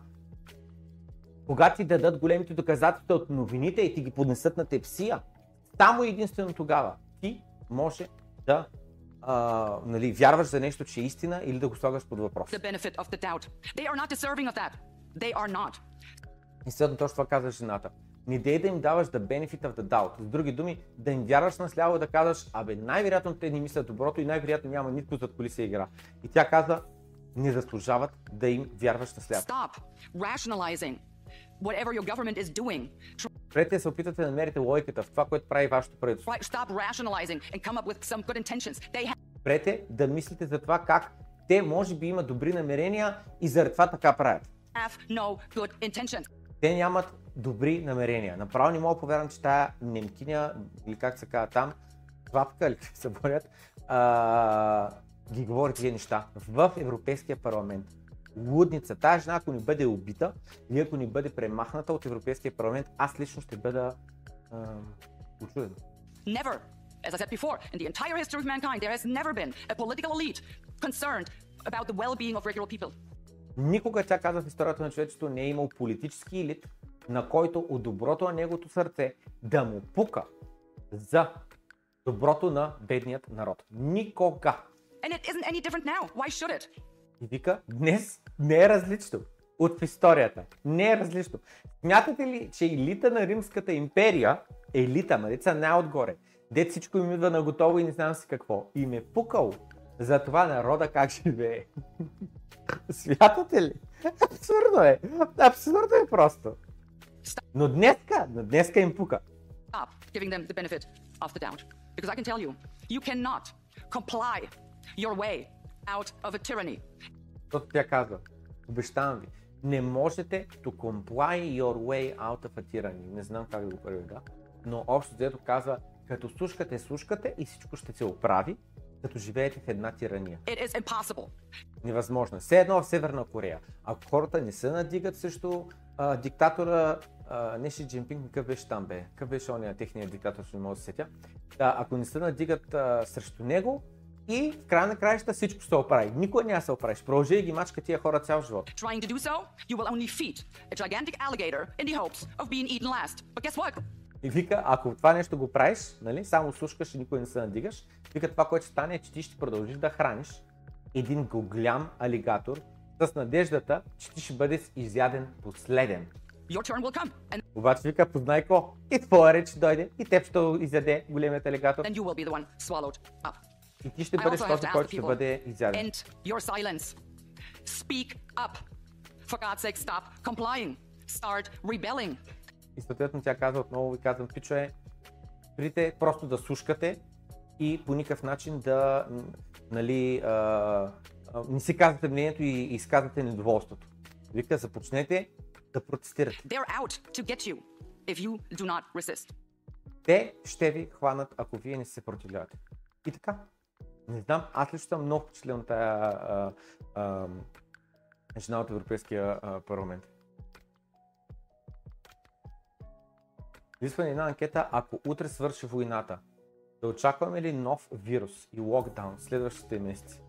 Когато ти дадат големите доказателства от новините и ти ги поднесат на тепсия, само единствено тогава ти може да а, нали, вярваш за нещо, че е истина или да го слагаш под въпрос. И следно точно това каза жената. Не дей да им даваш the benefit of the doubt. С други думи, да им вярваш насляво и да казваш, абе най-вероятно те не мислят доброто и най-вероятно няма нито зад коли се игра. И тя каза, не заслужават да им вярваш насляво. Stop rationalizing whatever your government is doing. Спрете се опитате да намерите логиката в това, което прави вашето правителство. Try- Stop rationalizing and come up with some good intentions. They have Спрете да мислите за това как те може би имат добри намерения и заради това така правят. no good intentions. Те нямат добри намерения. Направо не мога повярвам, че тая немкиня, или как се казва там, хватка или как се борят, а, ги говори тези неща в Европейския парламент. Лудница. Тая жена, ако ни бъде убита или ако ни бъде премахната от Европейския парламент, аз лично ще бъда а, очуден. Never, as I said before, in the entire history of mankind, there has never been a political elite concerned about the well-being of regular people. Никога тя каза в историята на човечеството не е имал политически елит, на който от доброто на неговото сърце да му пука за доброто на бедният народ. Никога. And it isn't any different now. Why should it? И вика, днес не е различно от историята. Не е различно. Смятате ли, че елита на Римската империя, елита, ма деца най-отгоре, дет всичко им идва на готово и не знам си какво, им е пукал за това народа как живее. Смятате ли? Абсурдно е. Абсурдно е просто. Но днеска, но днеска им пука. Stop giving them the benefit of the doubt. Because I can tell you, you cannot comply your way out of a tyranny. Защото тя казва, обещавам ви, не можете to comply your way out of a tyranny. Не знам как да го преведа, но общо взето казва, като слушкате, слушкате и всичко ще се оправи, като живеете в една тирания. It is impossible. Невъзможно. Все едно в Северна Корея. Ако хората не се надигат срещу а, диктатора, а, не Ши Джинпинг, какъв беше там бе? Какъв беше ония техният диктатор, ще не мога да се сетя. Да, ако не се надигат а, срещу него, и в края на краища всичко се оправи. Никой няма се оправиш. Продължи ги мачка тия хора цял живот. Trying to do so, you will only feed a gigantic alligator in the hopes of being eaten last. But guess what? И вика, ако това нещо го правиш, нали, само слушкаш и никой не се надигаш, вика това, което ще стане е, че ти ще продължиш да храниш един голям алигатор с надеждата, че ти ще бъдеш изяден последен. And Обаче вика, познай какво? И твоя реч дойде и теб ще изяде големият алигатор. И ти ще бъдеш този, който ще бъде изяден. end your silence. Speak up. For God's sake, stop complying. Start rebelling. И съответно тя казва отново ви казвам, пичо е, сприте просто да слушкате и по никакъв начин да нали, а, а, не си казвате мнението и изказвате недоволството. Вика, започнете да протестирате. They're out to get you if you do not resist. Те ще ви хванат, ако вие не се съпротивлявате. И така. Не знам, аз лично съм много впечатлен от тая а, а, жена от Европейския а, парламент. Изисква ни една анкета, ако утре свърши войната, да очакваме ли нов вирус и локдаун следващите месеци?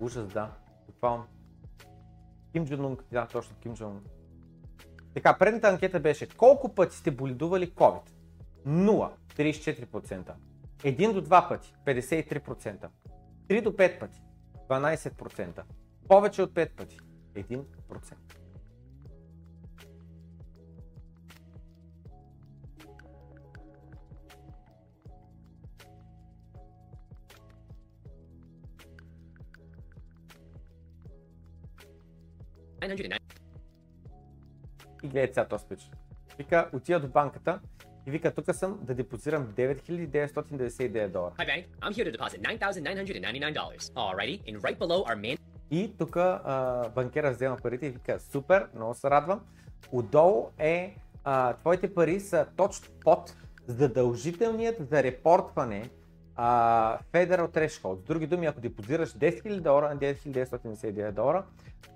Ужас, да. Буквално. Ким Джон да, точно Ким Джон. Така, предната анкета беше колко пъти сте боледували COVID? 0, 34%. 1 до 2 пъти, 53%. 3 до 5 пъти, 12%. Повече от 5 пъти, 1%. И гледай сега този спич. Вика, отида до банката и вика, тук съм да депозирам 9999 долара. Hi, bank. I'm here to deposit $9,999. Alrighty, and right below our main. И тук банкера взема парите и вика, супер, много се радвам. Отдолу е, а, твоите пари са точно под задължителният за репортване а, Federal Threshold. С други думи, ако депозираш 10 000 долара на 9999 долара,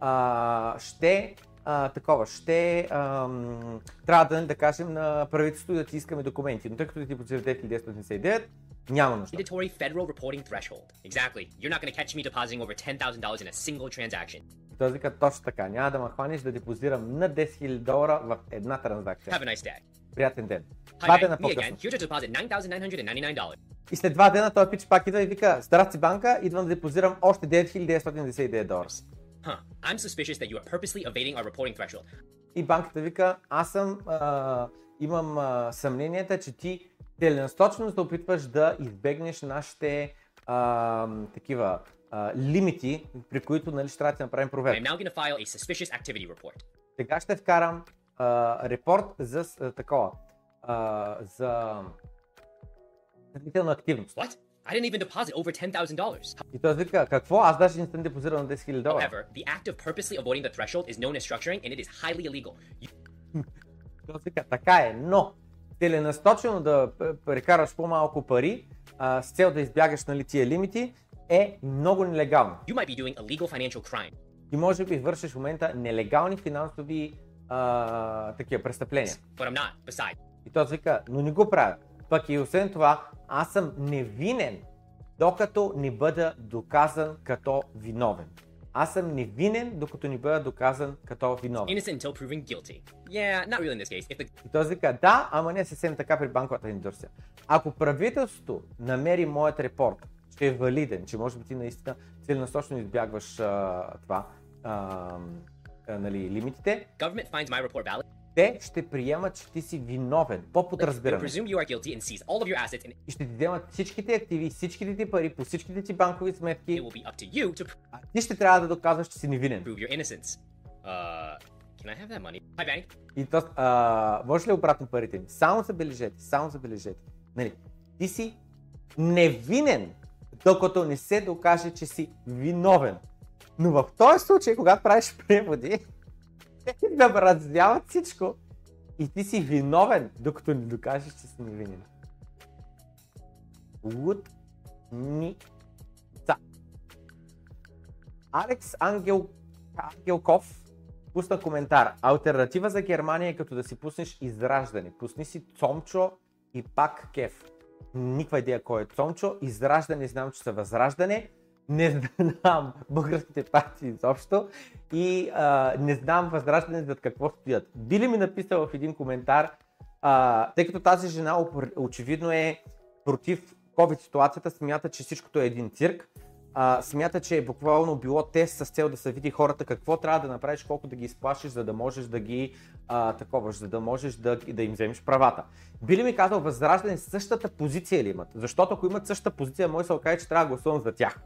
а, ще а, такова, ще ам, трябва да, да кажем на правителството да ти искаме документи, но тъй като ти депозираш 9999, няма нужда. Mandatory federal reporting threshold. Exactly. You're not going to catch me depositing over $10,000 in a single transaction. Той вика точно така, няма да ме хванеш да депозирам на 10 000 долара в една транзакция. Have a nice day. Приятен ден. Два дена по-късно. again. Here to deposit $9,999. И след два дена той пич пак идва и вика, здрасти банка, идвам да депозирам още 9999 долара. Huh. I'm suspicious that you are purposely evading our reporting threshold. И банката вика, аз съм, а, имам а, съмненията, че ти целенасочено се опитваш да избегнеш нашите а, такива а, лимити, при които нали, ще трябва да направим проверка. now going to file a suspicious activity report. Сега ще вкарам а, репорт за а, такова, а, за съмнителна активност. What? I didn't even deposit over $10,000. И той вика, какво? Аз даже не съм депозирал на 10 000 долара. However, the act of purposely avoiding the threshold is known as structuring and it is highly illegal. Той вика, така е, но целенасочено да прекараш по-малко пари а, с цел да избягаш нали, тия лимити е много нелегално. you might be doing a legal financial crime. Ти може би вършиш в момента нелегални финансови а, такива престъпления. But I'm not. Besides, И той вика, но не го правя. Пък и освен това, аз съм невинен, докато не бъда доказан като виновен. Аз съм невинен, докато не бъда доказан като виновен. innocent until proven guilty. Yeah, not really in this case. If the той вика, да, ама не съвсем така при банковата индустрия. Ако правителството намери моят репорт, че е валиден, че може би ти наистина целенасочно избягваш а, това, а, а, нали, лимитите, government finds my report valid, те ще приемат, че ти си виновен, по подразбиране. И ще ти вземат всичките активи, всичките ти пари по всичките ти банкови сметки, to а ти ще трябва да доказваш, че си невинен. Uh? Hi. И то, а, може ли обратно парите ми? Само забележете, само забележете. Нали, ти си невинен, докато не се докаже, че си виновен. Но в този случай, когато правиш преводи, те ти замразяват всичко и ти си виновен, докато не докажеш, че си невинен. Луд ни ца. Алекс Ангел, Ангелков пусна коментар. Альтернатива за Германия е като да си пуснеш израждане. Пусни си Цомчо и пак Кеф. Никаква идея кой е Цомчо. Израждане знам, че са възраждане. Не знам българските партии изобщо. И а, не знам възраждане зад какво стоят. Би ли ми написал в един коментар, а, тъй като тази жена очевидно е против COVID ситуацията, смята, че всичкото е един цирк а, смята, че е буквално било тест с цел да се види хората какво трябва да направиш, колко да ги изплашиш, за да можеш да ги а, таковаш, за да можеш да, да им вземеш правата. Би ли ми казал, Възраждане същата позиция ли имат? Защото ако имат същата позиция, може да се окаже, че трябва да гласувам за тях.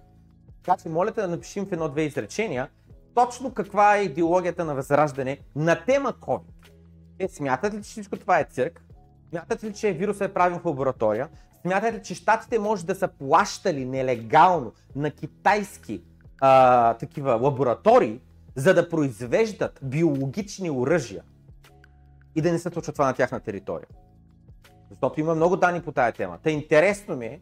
Така че моля те да напишем в едно-две изречения точно каква е идеологията на Възраждане на тема COVID. Те смятат ли, че всичко това е цирк? Смятат ли, че вирусът е правен в лаборатория? Смятат ли, че щатите може да са плащали нелегално на китайски а, такива лаборатории, за да произвеждат биологични оръжия и да не се случва това на тяхна територия? Защото има много данни по тая тема. Та интересно ми е,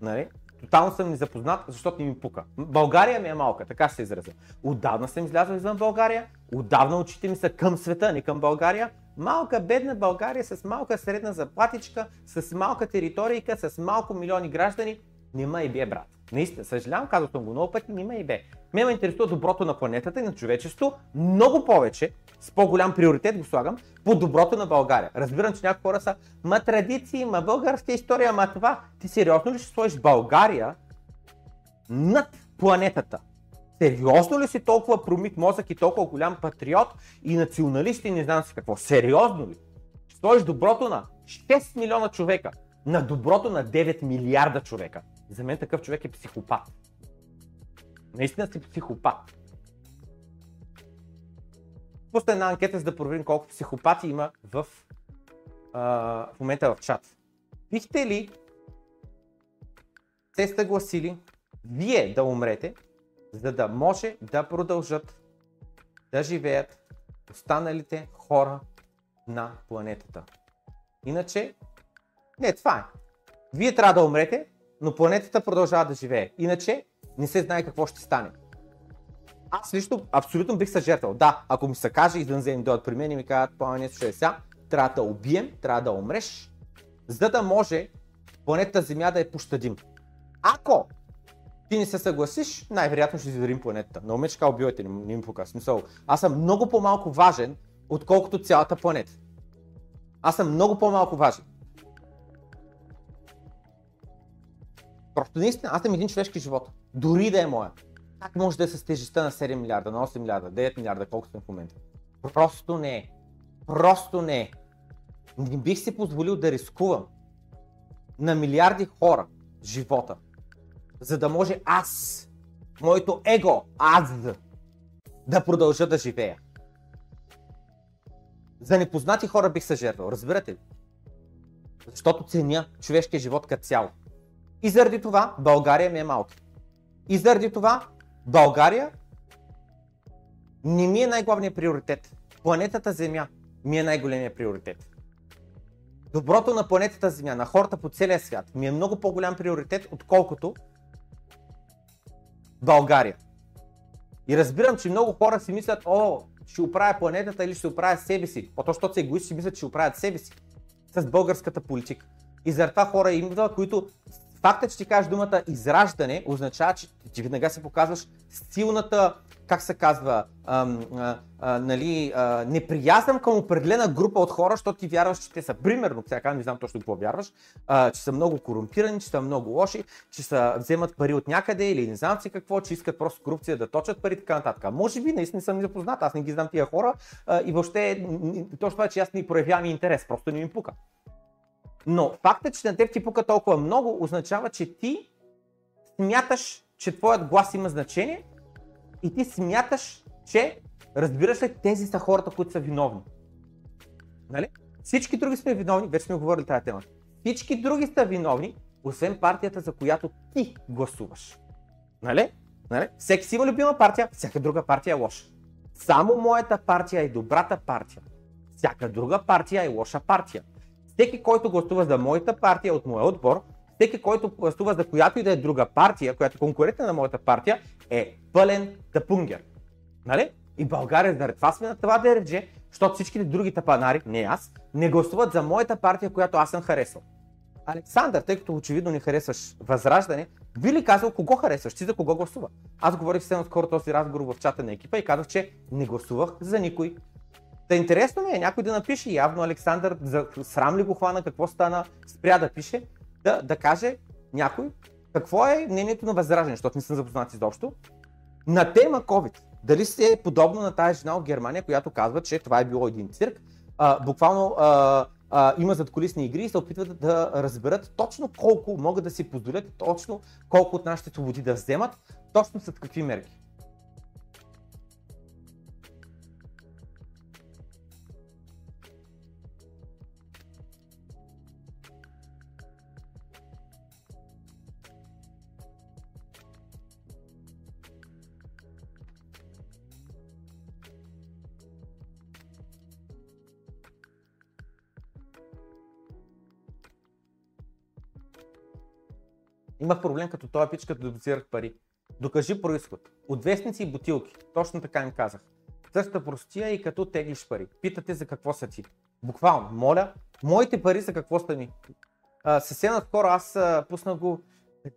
нали, тотално съм незапознат, защото не ми пука. България ми е малка, така се изразя. Отдавна съм излязъл извън България, отдавна очите ми са към света, не към България. Малка, бедна България с малка средна заплатичка, с малка територийка, с малко милиони граждани. Нема и бе, брат. Наистина, съжалявам, казал съм го много пъти, нема и бе. Ме ме интересува доброто на планетата и на човечество много повече, с по-голям приоритет го слагам, по доброто на България. Разбирам, че някои хора са, ма традиции, ма българска история, ма това. Ти сериозно ли ще сложиш България над планетата? Сериозно ли си толкова промит мозък и толкова голям патриот и националист и не знам си какво? Сериозно ли? Ще сложиш доброто на 6 милиона човека, на доброто на 9 милиарда човека. За мен такъв човек е психопат. Наистина си психопат. Пусна една анкета, за да проверим колко психопати има в, а, в момента в чат. Бихте ли се съгласили вие да умрете, за да може да продължат да живеят останалите хора на планетата. Иначе, не, това е. Вие трябва да умрете, но планетата продължава да живее. Иначе не се знае какво ще стане. Аз лично абсолютно бих се жертвал. Да, ако ми се каже извънземни дойдат при мен и ми кажат, планета ще е сега, трябва да убием, трябва да умреш, за да може планетата Земя да е пощадим. Ако ти не се съгласиш, най-вероятно ще изверим планетата. Но ме чека убивайте, не, не ми пука. Смисъл, аз съм много по-малко важен, отколкото цялата планета. Аз съм много по-малко важен. Просто наистина, аз съм един човешки живот. Дори да е моя. Как може да е с тежестта на 7 милиарда, на 8 милиарда, 9 милиарда, колкото сме в момента? Просто не е. Просто не е. Не бих си позволил да рискувам на милиарди хора живота, за да може аз, моето его, аз, да продължа да живея. За непознати хора бих се разбирате ли? Защото ценя човешкия живот като цяло. И заради това България ми е малка. И заради това България не ми е най-главният приоритет. Планетата Земя ми е най-големия приоритет. Доброто на планетата Земя, на хората по целия свят, ми е много по-голям приоритет, отколкото България. И разбирам, че много хора си мислят, о, ще оправя планетата или ще оправя себе си. По-то, защото са егоисти, мислят, че оправят себе си с българската политика. И заради това хора идва, които факта, че ти кажеш думата израждане, означава, че ти веднага се показваш силната, как се казва, ам, а, а, нали, а, неприязъм към определена група от хора, защото ти вярваш, че те са, примерно, сега не знам точно какво вярваш, а, че са много корумпирани, че са много лоши, че са, вземат пари от някъде или не знам си какво, че искат просто корупция да точат пари, така нататък. Може би, наистина съм запознат, аз не ги знам тия хора а, и въобще, точно това, че аз не проявявам интерес, просто не ми пука. Но фактът, че на теб ти пука толкова много, означава, че ти смяташ, че твоят глас има значение и ти смяташ, че разбираш ли, тези са хората, които са виновни. Нали? Всички други сме виновни, вече сме говорили тази тема. Всички други са виновни, освен партията, за която ти гласуваш. Нали? нали? Всеки си има любима партия, всяка друга партия е лоша. Само моята партия е добрата партия. Всяка друга партия е лоша партия. Всеки, който гласува за моята партия от моя отбор, всеки, който гласува за която и да е друга партия, която е конкурентна на моята партия, е пълен тъпунгер. Нали? И България заради това сме на това дередже, защото всичките други тапанари, не аз, не гласуват за моята партия, която аз съм харесал. Александър, тъй като очевидно не харесваш Възраждане, би ли казал кого харесваш, ти за кого гласува? Аз говорих с скоро този разговор в чата на екипа и казах, че не гласувах за никой. Та интересно ми е някой да напише, явно Александър, за срам ли го хвана, какво стана, спря да пише, да, да каже някой какво е мнението на Възраждане, защото не съм запознат изобщо, на тема COVID. Дали се е подобно на тази жена от Германия, която казва, че това е било един цирк, а, буквално а, а, има задколисни игри и се опитват да разберат точно колко могат да си позволят, точно колко от нашите свободи да вземат, точно след какви мерки. Имах проблем като този пич, като дозирах пари. Докажи происход. От вестници и бутилки. Точно така им казах. Същата простия и като теглиш пари. Питате за какво са ти. Буквално, моля, моите пари за какво са ми. А, съвсем наскоро аз а, пуснах го,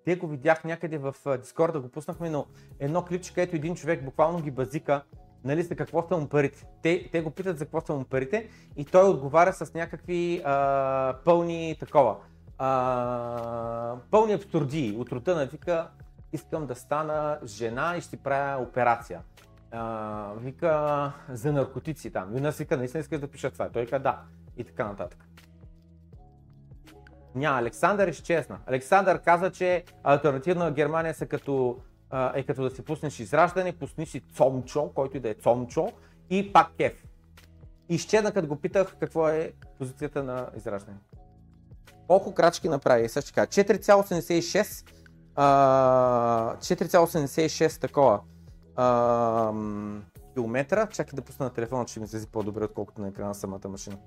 те го видях някъде в Дискорда, да го пуснахме, но едно клипче, където един човек буквално ги базика, нали, за какво са му парите. Те, те го питат за какво са му парите и той отговаря с някакви а, пълни такова а, пълни абсурдии. От рода на вика, искам да стана жена и ще правя операция. А, вика за наркотици там. И нас вика, наистина искаш да пиша това. Той вика да. И така нататък. Ня, Александър изчезна. Александър каза, че альтернативна Германия са като, е като да си пуснеш израждане, пусни си Цомчо, който и да е Цомчо, и пак кеф. Изчезна, като го питах какво е позицията на израждане. Колко крачки направи? Също така, 4,86 4,86 такова а, километра. Чакай да пусна на телефона, че ми излезе по-добре, отколкото на екрана на самата машина.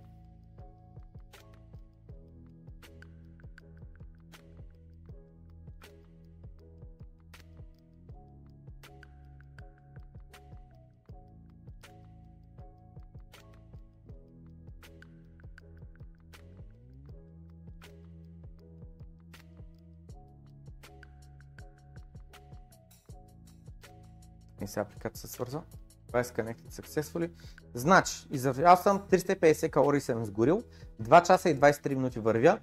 И сега апликация се свързва. Това е Connected Successfully. Значи, изявял съм 350 калории съм изгорил, 2 часа и 23 минути вървя,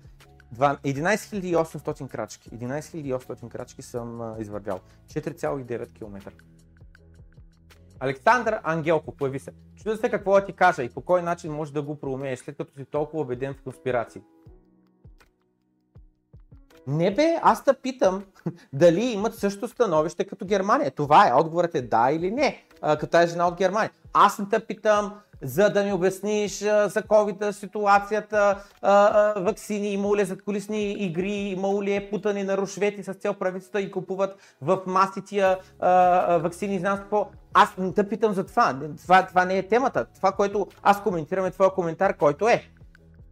Два- 11 800 крачки. 11 800 крачки съм извървял. 4,9 км. Александър Ангелко появи се. Чудя се какво да ти кажа и по кой начин можеш да го проумееш, след като си толкова убеден в конспирации. Не бе, аз те питам дали имат също становище като Германия. Това е, отговорът е да или не, като тази жена от Германия. Аз не те питам за да ми обясниш за COVID ситуацията, вакцини, имало ли е задколисни игри, имало ли е путане на рушвети с цел правителства и купуват в маси тия вакцини, знам какво. Аз не те питам за това. това. Това не е темата. Това, което аз коментирам е твоя коментар, който е.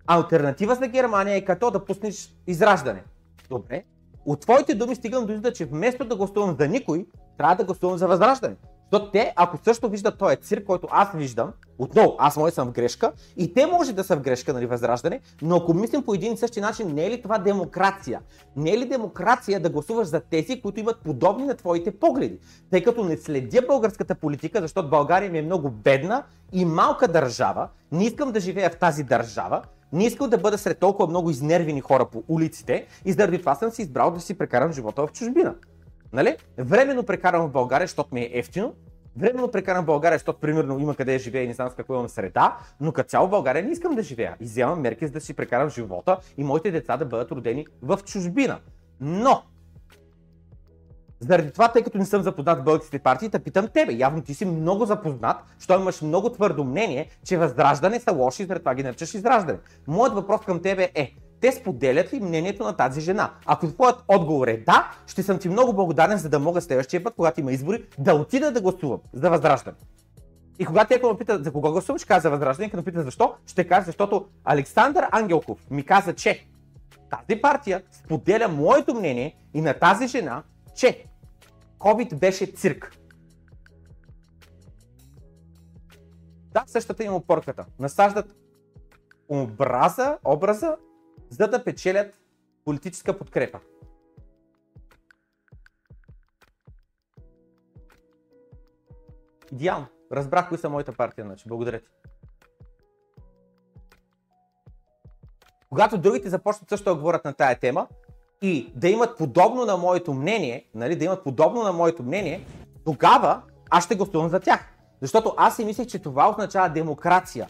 Альтернатива за Германия е като да пуснеш израждане. Добре. От твоите думи стигам до извода, че вместо да гласувам за никой, трябва да гласувам за възраждане. Защото те, ако също виждат този цирк, който аз виждам, отново, аз може съм в грешка, и те може да са в грешка, нали, възраждане, но ако мислим по един и същи начин, не е ли това демокрация? Не е ли демокрация да гласуваш за тези, които имат подобни на твоите погледи? Тъй като не следя българската политика, защото България ми е много бедна и малка държава, не искам да живея в тази държава, не искам да бъда сред толкова много изнервени хора по улиците и заради това съм си избрал да си прекарам живота в чужбина. Нали? Временно прекарам в България, защото ми е ефтино. Временно прекарам в България, защото примерно има къде да живея и не знам с какво имам среда, но като цяло в България не искам да живея. И мерки за да си прекарам живота и моите деца да бъдат родени в чужбина. Но, заради това, тъй като не съм запознат с българските партии, те питам тебе. Явно ти си много запознат, що имаш много твърдо мнение, че възраждане са лоши заради това ги наричаш израждане. Моят въпрос към тебе е, те споделят ли мнението на тази жена? Ако твоят отговор е да, ще съм ти много благодарен, за да мога следващия път, когато има избори, да отида да гласувам за възраждане. И когато те ме питат за кого гласувам, ще кажа за възраждане, като ме защо, ще кажа защото Александър Ангелков ми каза, че тази партия споделя моето мнение и на тази жена, че COVID беше цирк. Да, същата им опорката. Насаждат образа, образа, за да печелят политическа подкрепа. Идеално. Разбрах кои са моята партия, значи. Благодаря ти. Когато другите започнат също да говорят на тая тема и да имат подобно на моето мнение, нали, да имат подобно на моето мнение, тогава аз ще гласувам за тях. Защото аз си мислех, че това означава демокрация.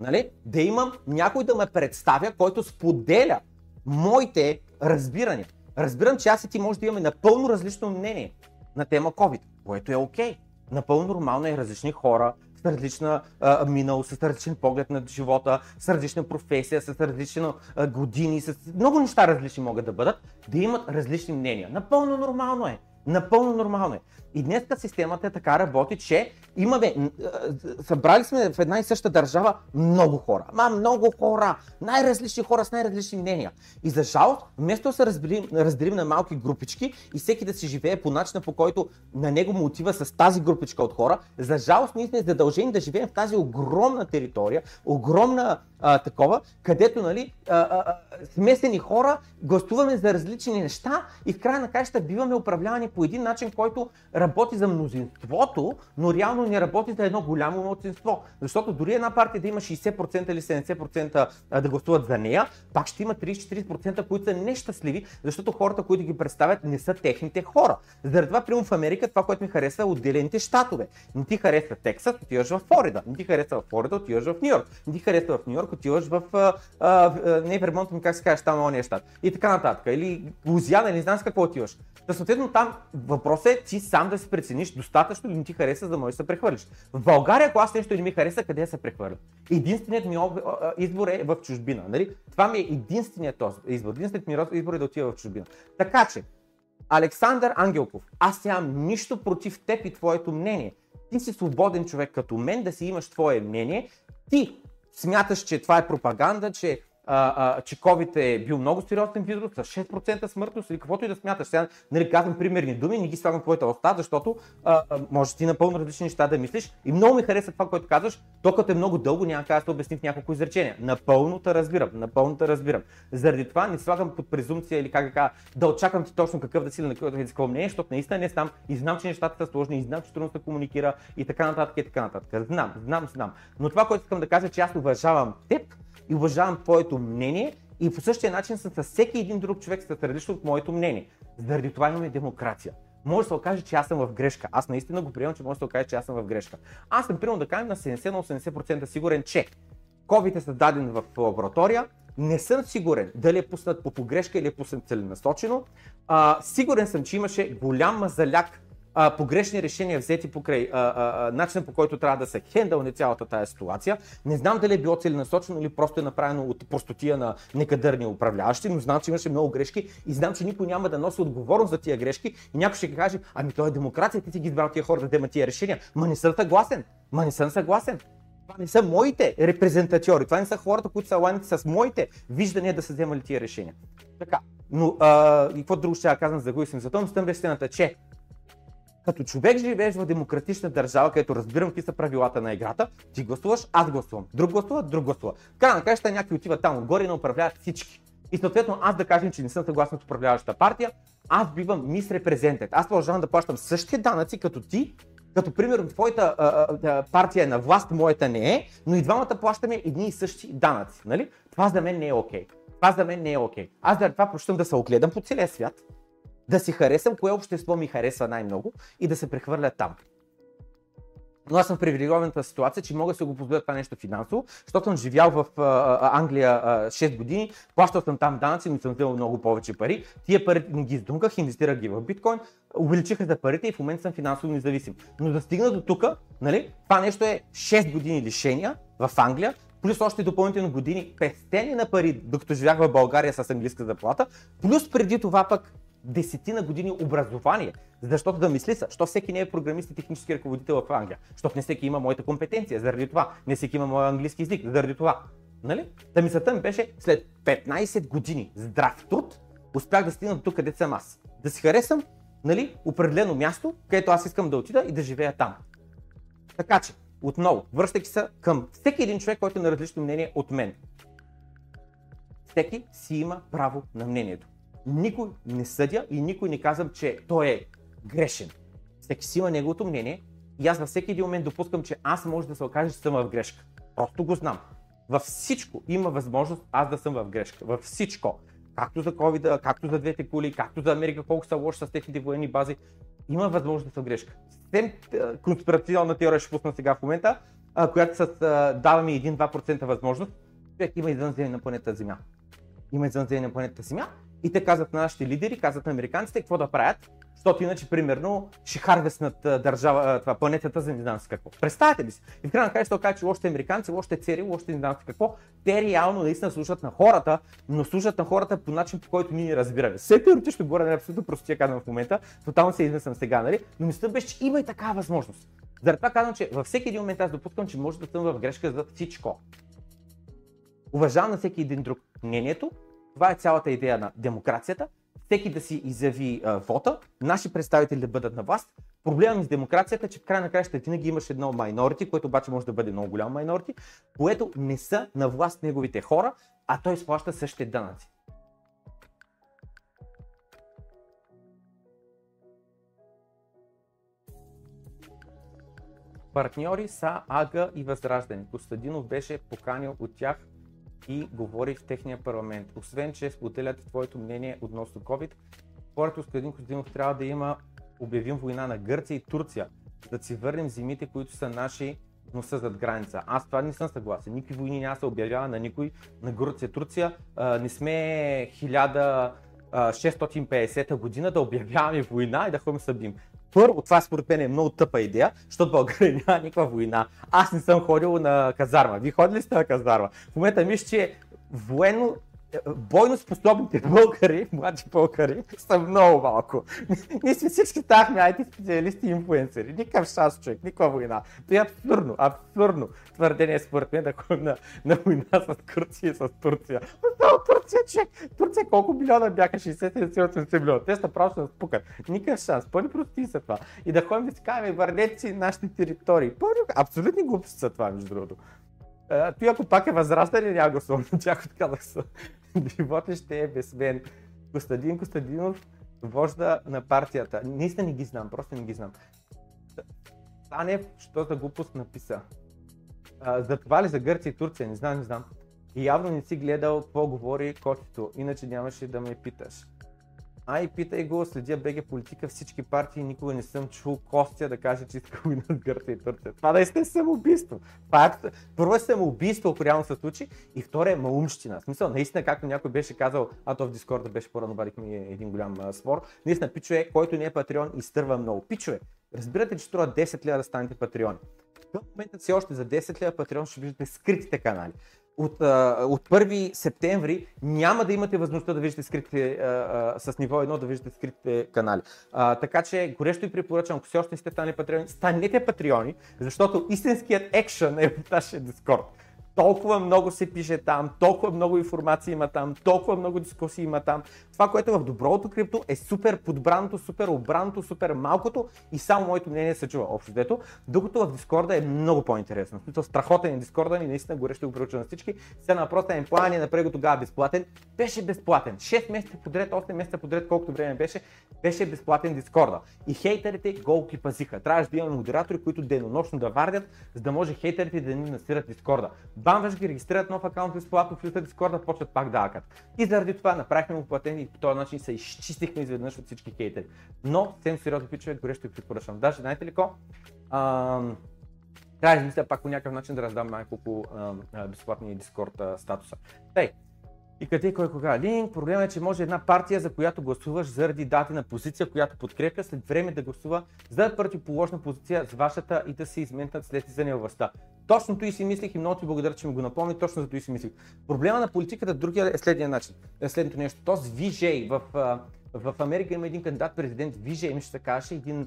Нали? Да имам някой да ме представя, който споделя моите разбирания. Разбирам, че аз и ти може да имаме напълно различно мнение на тема COVID, което е окей. Okay. Напълно нормално е различни хора, с различна а, минало, с различен поглед на живота, с различна професия, с различни години, с много неща различни могат да бъдат, да имат различни мнения. Напълно нормално е. Напълно нормално е. И днес системата е така работи, че имаме, събрали сме в една и съща държава много хора. Ма много хора, най-различни хора с най-различни мнения. И за жалост, вместо да се разделим, разделим на малки групички и всеки да си живее по начина по който на него му отива с тази групичка от хора, за жалост ние сме задължени да живеем в тази огромна територия, огромна а, такова, където нали, а, а, смесени хора гласуваме за различни неща и в края на краища биваме управлявани по един начин, който работи за мнозинството, но реално не работи за едно голямо младсинство. Защото дори една партия да има 60% или 70% а, да гласуват за нея, пак ще има 30-40%, които са нещастливи, защото хората, които ги представят, не са техните хора. Заради това, примерно в Америка, това, което ми харесва е отделените щатове. Не ти харесва Тексас, отиваш в Флорида. Не ти харесва в Флорида, отиваш в Нью Йорк. Не ти харесва в Нью Йорк, отиваш в... А, а, не в ми как се казва, там ония щат. И така нататък. Или Лузиана, не знам с какво отиваш. Та съответно там въпросът е ти сам да си прецениш достатъчно ли не ти хареса, за да можеш да се прехвърлиш. В България, ако аз нещо не ми хареса, къде се прехвърля? Единственият ми избор е в чужбина. Нали? Това ми е единственият избор. Единственият ми избор е да отида в чужбина. Така че, Александър Ангелков, аз нямам нищо против теб и твоето мнение. Ти си свободен човек като мен да си имаш твое мнение. Ти смяташ, че това е пропаганда, че а, а, е бил много сериозен вирус, с 6% смъртност или каквото и да смяташ. Сега нали, казвам примерни думи, не ги слагам в твоята уста, защото а, а, може ти напълно различни неща да мислиш. И много ми хареса това, което казваш. То като е много дълго, няма как да се обясни в няколко изречения. Напълно те разбирам, напълно те разбирам. Заради това не слагам под презумпция или как да кажа, да очаквам ти точно какъв да си на какво мнение, защото наистина не знам и знам, че нещата са сложни, и знам, че трудно се комуникира и така нататък и така нататък. Знам, знам, знам. Но това, което искам да кажа, е, че аз уважавам теб и уважавам твоето мнение и по същия начин съм с всеки един друг човек с различно от моето мнение. Заради това имаме демокрация. Може да се окаже, че аз съм в грешка. Аз наистина го приемам, че може да се окаже, че аз съм в грешка. Аз съм примерно да кажем на 70-80% сигурен, че COVID е създаден в лаборатория, не съм сигурен дали е пуснат по погрешка или е пуснат целенасочено. А, сигурен съм, че имаше голям мазаляк а, погрешни решения взети покрай а, а, а, начина по който трябва да се хендълне цялата тази ситуация. Не знам дали е било целенасочено или просто е направено от простотия на некадърни управляващи, но знам, че имаше много грешки и знам, че никой няма да носи отговорност за тия грешки и някой ще каже, ами то е демокрация, ти си ги избрал тия хора да вземат тия решения. Ма не съм съгласен. Ма не съм съгласен. Това не са моите репрезентатьори, това не са хората, които са ланите с моите виждания да се вземали тия решения. Така, но а, и какво друго ще я казвам за Гуисим за Том, стъм стената, че като човек живееш в демократична държава, където разбирам какви са правилата на играта, ти гласуваш, аз гласувам. Друг гласува, друг гласува. Край на краща някой отива там отгоре и управляват всички. И съответно аз да кажем, че не съм съгласен с управляващата партия, аз бивам мис репрезентет. Аз продължавам да плащам същите данъци като ти, като примерно твоята а, а, партия е на власт, моята не е, но и двамата плащаме едни и същи данъци. Нали? Това за мен не е окей. Okay. Това за мен не е окей. Okay. Аз за това прощам да се огледам по целия свят, да си харесам кое общество ми харесва най-много и да се прехвърля там. Но аз съм в привилегованата ситуация, че мога да се го позволя това нещо финансово, защото съм живял в а, Англия а, 6 години, плащал съм там данъци, но съм взел много повече пари. Тия пари ги издунках, инвестирах ги в биткоин, увеличиха за парите и в момента съм финансово независим. Но да стигна до тук, нали, това нещо е 6 години лишения в Англия, плюс още допълнително години пестени на пари, докато живях в България с английска заплата, плюс преди това пък десетина години образование, защото да мисли са, що всеки не е програмист и технически ръководител в Англия, защото не всеки има моята компетенция, заради това, не всеки има моя английски язик, заради това. Нали? Та мисълта ми беше, след 15 години здрав труд, успях да стигна до тук, където съм аз. Да си харесам нали, определено място, където аз искам да отида и да живея там. Така че, отново, връщайки се към всеки един човек, който е на различно мнение от мен. Всеки си има право на мнението никой не съдя и никой не казвам, че той е грешен. Всеки си има неговото мнение и аз във всеки един момент допускам, че аз може да се окаже, че съм в грешка. Просто го знам. Във всичко има възможност аз да съм в грешка. Във всичко. Както за COVID, както за двете коли, както за Америка, колко са лоши с техните военни бази. Има възможност да съм в грешка. Съвсем конспирационна теория ще пусна сега в момента, която с дава ми 1-2% възможност. Човек има извънземни на планета Земя. Има извънземни на планета Земя и те казват на нашите лидери, казват на американците какво да правят, защото иначе, примерно, ще харвеснат държава, това, планетата за не знам си какво. Представете ли си? И в крайна края ще кажа, че още американци, още цери, още не знам какво. Те реално наистина слушат на хората, но слушат на хората по начин, по който ние не разбираме. Все теоретично говоря на абсолютно простия казвам в момента, тотално се измислям сега, нали? Но мисля беше, че има и такава възможност. Заради това казвам, че във всеки един момент аз допускам, че може да съм в грешка за всичко. Уважавам на всеки един друг мнението, това е цялата идея на демокрацията. Всеки да си изяви а, вота, наши представители да бъдат на власт. Проблемът с демокрацията е, че в край на кращата винаги имаш едно майнорити, което обаче може да бъде много голямо майнорити, което не са на власт неговите хора, а той изплаща същите данъци. Партньори са АГА и Възраждане. Костадинов беше поканил от тях и говори в техния парламент. Освен, че споделят твоето мнение относно COVID, според Костадин Костадинов трябва да има обявим война на Гърция и Турция, да си върнем земите, които са наши, но са зад граница. Аз това не съм съгласен. Никакви войни няма се обявява на никой, на Гърция, Турция. Не сме 1650 година да обявяваме война и да ходим събим. Първо, това според мен е много тъпа идея, защото България няма никаква война. Аз не съм ходил на казарма. Вие ходили сте на казарма? В момента мисля, че военно бойно способните българи, млади българи, са много малко. Ние сме всички станахме IT специалисти и инфуенсери. Никакъв шанс, човек, никаква война. Това е абсурдно, абсурдно твърдение според мен да ходим на, на война с Турция и с Турция. Отново Турция, човек. Турция колко милиона бяха? 60-70 милиона. Те са просто да спукат. Никакъв шанс. Пълни прости са това. И да ходим да си казваме, върнете си нашите територии. Пълни, абсолютни глупости са това, между другото. Той ако пак е възрастен, няма гласувам, но тях отказах се. Живота ще е без мен. Костадин Костадинов, вожда на партията. Наистина не ги знам, просто не ги знам. Танев, що за глупост написа? А, за това ли за Гърция и Турция? Не знам, не знам. И явно не си гледал какво говори Котито, иначе нямаше да ме питаш. Ай, питай го, следя БГ политика, всички партии, никога не съм чул Костя да каже, че иска война с Гърция и Турция. Това да е самоубийство. Факт. Първо е самоубийство, ако реално се случи, и второ е маумщина. В смисъл, наистина, както някой беше казал, а то в Дискорда беше по-рано, вадихме един голям а, спор, наистина, пичове, който не е патреон, изтърва много. Пичове, разбирате, че струва 10 лева да станете патреони. В момента си още за 10 лева патреон ще виждате скритите канали от, от 1 септември няма да имате възможността да виждате скритите, с ниво 1 да виждате скритите канали. А, така че горещо ви препоръчвам, ако все още не сте станали патреони, станете патреони, защото истинският екшън е в нашия Дискорд. Толкова много се пише там, толкова много информация има там, толкова много дискусии има там. Това, което е в доброто крипто е супер подбраното, супер обраното, супер малкото и само моето мнение се чува общо дето, докато в Дискорда е много по-интересно. В страхотен е Дискорда и наистина горещо го препоръчвам на всички. Сега на въпроса е план е направи тогава безплатен. Беше безплатен. 6 месеца подред, 8 месеца подред, колкото време беше, беше безплатен Дискорда. И хейтерите го пазиха. Трябваше да имаме модератори, които денонощно да вардят, за да може хейтерите да ни насират Дискорда. Бамваш ги, регистрират нов акаунт безплатно, влизат в Дискорда, почват пак да акат. И заради това направихме му платен и по този начин се изчистихме изведнъж от всички хейтери. Но, съвсем сериозно пичове, горещо ви препоръчвам. Даже, знаете ли ко? Ам, трябва да измисля пак по някакъв начин да раздам няколко безплатни Дискорд статуса. Тъй, и къде, кой, кога. Линк, проблема е, че може една партия, за която гласуваш заради дати на позиция, която подкрепя, след време да гласува за противоположна позиция с вашата и да се изментат след излизане властта. Точно и си мислих и много ти благодаря, че ми го напомни, точно за това си мислих. Проблема на политиката другия е следния начин. Е следното нещо. Този VJ в, в Америка има един кандидат президент, VJ ми ще се каже, един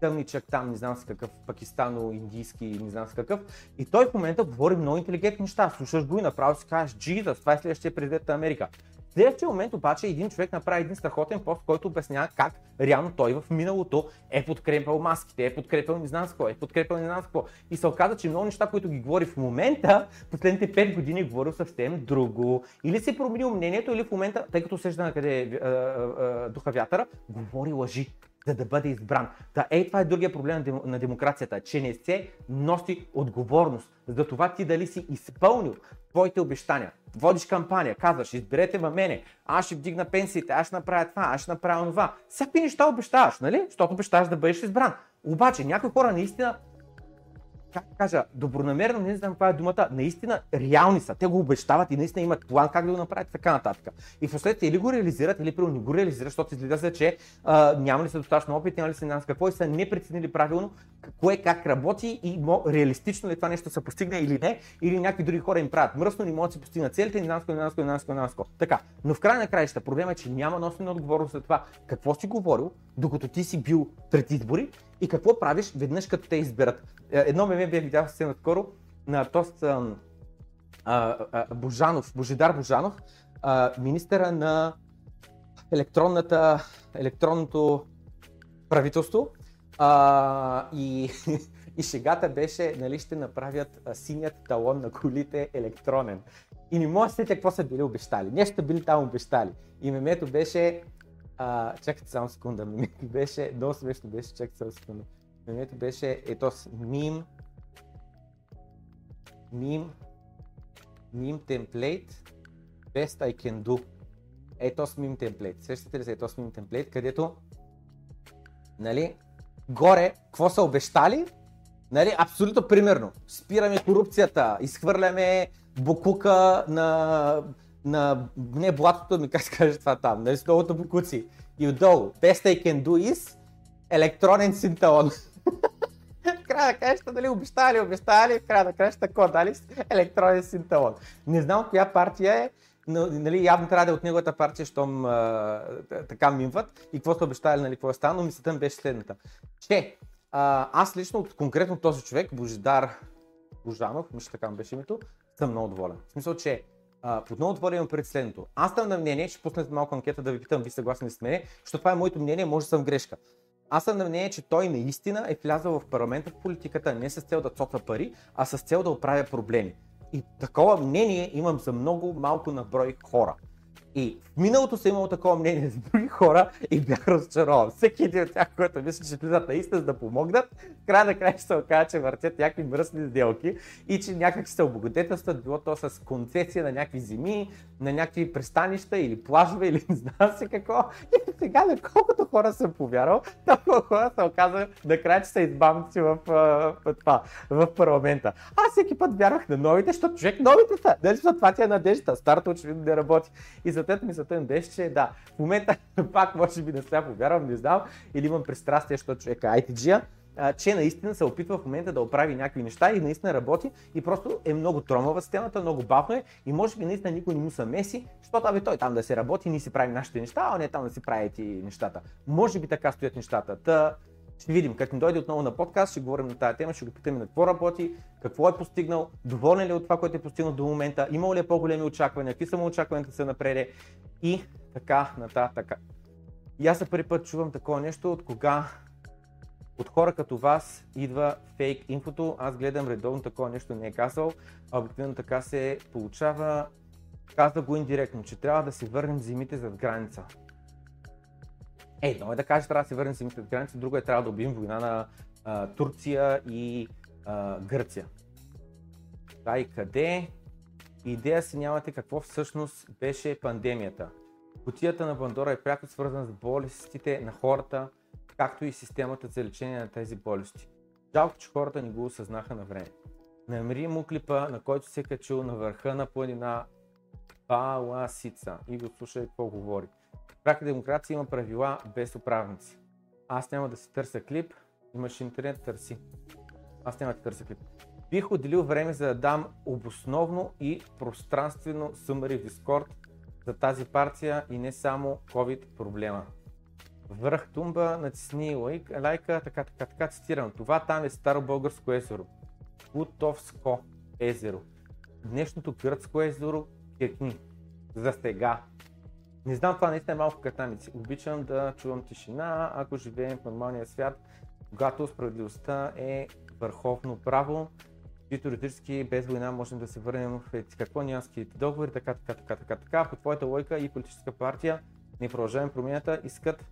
тъмничък там, не знам с какъв, пакистано-индийски, не знам с какъв. И той в момента говори много интелигентни неща. Слушаш го и направо си кажеш, Jesus, това е следващия президент на Америка. В следващия момент обаче един човек направи един страхотен пост, който обяснява как реално той в миналото е подкрепял маските, е подкрепял не знам с какво, е подкрепял не знам с какво. И се оказа, че много неща, които ги говори в момента, последните 5 години е говорил съвсем друго. Или си е променил мнението, или в момента, тъй като сежда на къде е а, а, духа вятъра, говори лъжи за да бъде избран. Та, ей, това е другия проблем на, дем, на демокрацията, че не се носи отговорност за това ти дали си изпълнил твоите обещания. Водиш кампания, казваш, изберете ва мене, аз ще вдигна пенсиите, аз ще направя това, аз ще направя това. Всякакви неща обещаваш, нали? Защото обещаваш да бъдеш избран. Обаче някои хора наистина как кажа, добронамерено, не знам каква е думата, наистина реални са. Те го обещават и наистина имат план как да го направят така нататък. И в последствие или го реализират, или не го реализират, защото изглежда се, че а, няма ли са достатъчно опит, няма ли са с какво и са не преценили правилно кое как работи и мо, реалистично ли това нещо се постигне или не, или някакви други хора им правят мръсно, не могат да си постигнат целите, не знам не знам не знам Така, но в край на краища проблема е, че няма носене отговорност за това какво си говорил, докато ти си бил пред избори и какво правиш веднъж като те изберат. Е, едно меме бях видял съвсем наскоро на тост а, а, Божанов, Божидар Божанов, а, министъра на електронната, електронното правителство. А, и, и шегата беше, нали ще направят синият талон на колите електронен. И не мога да сетя какво са били обещали. Нещо били там обещали. И мемето беше а, чакайте само секунда, мемето беше, много смешно беше, чакайте само секунда. Мемето беше, ето с мим, мим, мим темплейт, best I can do. Ето с мим темплейт. Сещате ли се ето с мим темплейт, където, нали, горе, какво са обещали, нали, абсолютно примерно. Спираме корупцията, изхвърляме букука на на не блатото ми, как се каже това там, нали с многото букуци. И отдолу, best I can do is електронен синталон. в края на краища, дали обещали, обещали, в края на краища, какво дали електронен синталон. Не знам коя партия е, но, нали, явно трябва да е от неговата партия, щом така мимват и какво са обещали, нали, какво е станало, мислята ми беше следната. Че а, аз лично от конкретно този човек, Божидар Божанов, мисля така му беше името, съм много доволен. В смисъл, че а, под много отворен имам пред следното. Аз съм на мнение, ще пусна малко анкета да ви питам, ви съгласни с мен, защото това е моето мнение, може да съм грешка. Аз съм на мнение, че той наистина е влязъл в парламента в политиката не с цел да цока пари, а с цел да оправя проблеми. И такова мнение имам за много малко на брой хора. И в миналото съм имал такова мнение за други хора и бях разочарован. Всеки един от тях, който мисля, че влизат наистина за да помогнат, в края на края ще се окаже, че въртят някакви мръсни сделки и че някак се облагодетелстват, било то с концесия на някакви земи, на някакви пристанища или плажове или не знам си какво. И сега на колкото хора съм повярвал, толкова хора се оказа накрая, че са избавници в, в, това, в парламента. Аз всеки път вярвах на новите, защото човек новите са. Дали това ти е надежда, старото очевидно не работи. И за ми мисълта ми беше, че да, в момента пак може би да сега повярвам, не знам, или имам пристрастие, защото човека е ITG, че наистина се опитва в момента да оправи някакви неща и наистина работи и просто е много тромава системата, много бавно е и може би наистина никой не му се меси, защото абе той там да се работи, ние си правим нашите неща, а не там да си прави нещата. Може би така стоят нещата. Та, ще видим, като ни дойде отново на подкаст, ще говорим на тази тема, ще го питаме на какво работи, какво е постигнал, доволен ли е от това, което е постигнал до момента, имал ли е по-големи очаквания, какви са му очакванията да се напреде и така нататък. И аз за първи път чувам такова нещо, от кога от хора като вас идва фейк инфото. Аз гледам редовно такова нещо не е казал, а обикновено така се получава. Казва го индиректно, че трябва да си върнем зимите зад граница. Едно е да кажеш, трябва да се върнем зимите зад граница, друго е трябва да убием война на а, Турция и а, Гърция. Да, и къде? Идея си нямате какво всъщност беше пандемията. Кутията на Бандора е пряко свързана с болестите на хората, както и системата за лечение на тези болести. Жалко, че хората не го осъзнаха на време. Намери му клипа, на който се е качил на върха на планина Паласица и го слушай какво говори. Прака демокрация има правила без управници. Аз няма да си търся клип, имаш интернет, търси. Аз няма да търся клип. Бих отделил време за да дам обосновно и пространствено съмари в Discord за тази партия и не само COVID проблема. Връх тумба, натисни лайк, лайка, така, така, така, цитирам. Това там е старо българско езеро. Путовско езеро. Днешното гръцко езеро Киркни. За сега. Не знам, това наистина е малко катамици. Обичам да чувам тишина, ако живеем в нормалния свят, когато справедливостта е върховно право, и теоретически без война можем да се върнем в какво нямските договори, така, така, така, така, така. По твоята лойка и политическа партия не продължаваме променята, искат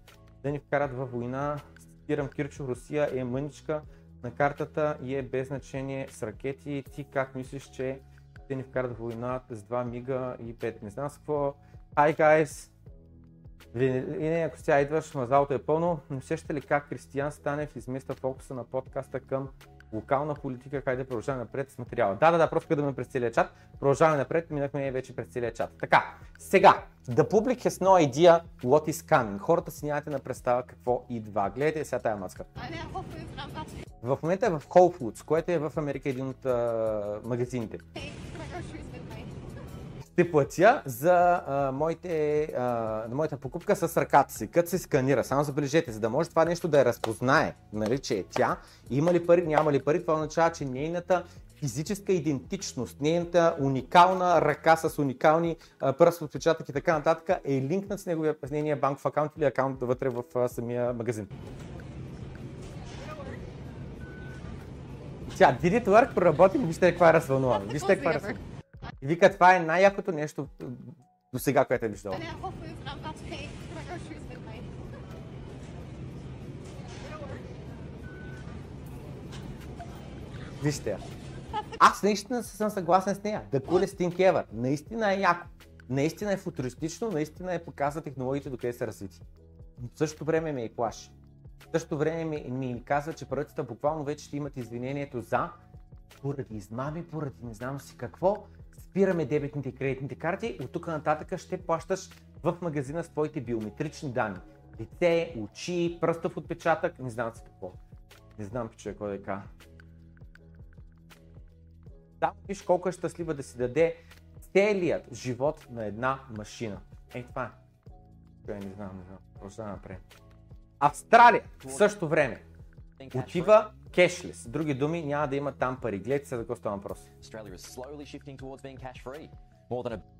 да ни вкарат във война. Цитирам Кирчо, Русия е мъничка на картата и е без значение с ракети. Ти как мислиш, че те ни вкарат война с 2 мига и 5? Не знам с какво. Hi guys! И не, ако сега идваш, мазалото е пълно, но сещате ли как Кристиян Станев измества фокуса на подкаста към локална политика, как да продължаваме напред с материала. Да, да, да, просто гледаме през целия чат. Продължаваме напред, минахме вече през целия чат. Така, сега, the public has no idea what is coming. Хората си нямате на представа какво идва. Гледайте сега тази маска. В момента е в Whole Foods, което е в Америка един от uh, магазините ще платя за а, моите, а, моята покупка с ръката си, като се сканира. Само забележете, за да може това нещо да я разпознае, нали, че е тя, има ли пари, няма ли пари, това означава, че нейната физическа идентичност, нейната уникална ръка с уникални пръстови отпечатък и така нататък е линкнат с, неговия, с нейния банков акаунт или акаунт вътре в а, самия магазин. Тя, Did it work? Проработи, вижте каква е развълнувана. Вижте каква е развълнувана. И вика, това е най-якото нещо до сега, което е виждал. Вижте я. Аз наистина съм съгласен с нея. The coolest thing ever. Наистина е яко. Наистина е футуристично, наистина е показва технологиите до къде са развити. Но в същото време ме и плаши. В същото време ми, ми, ми казва, че правителствата буквално вече ще имат извинението за поради измами, поради не знам си какво, спираме дебетните и кредитните карти, от тук нататък ще плащаш в магазина с твоите биометрични данни. Лице, очи, пръстов отпечатък, не знам си какво. Не знам, човек, какво да кажа. Да, виж колко е щастлива да си даде целият живот на една машина. Ей, това е. Не знам, не знам. Продължаваме напред. Австралия в същото време отива кешлес. Други думи, няма да има там пари. Гледайте се за какво става въпрос.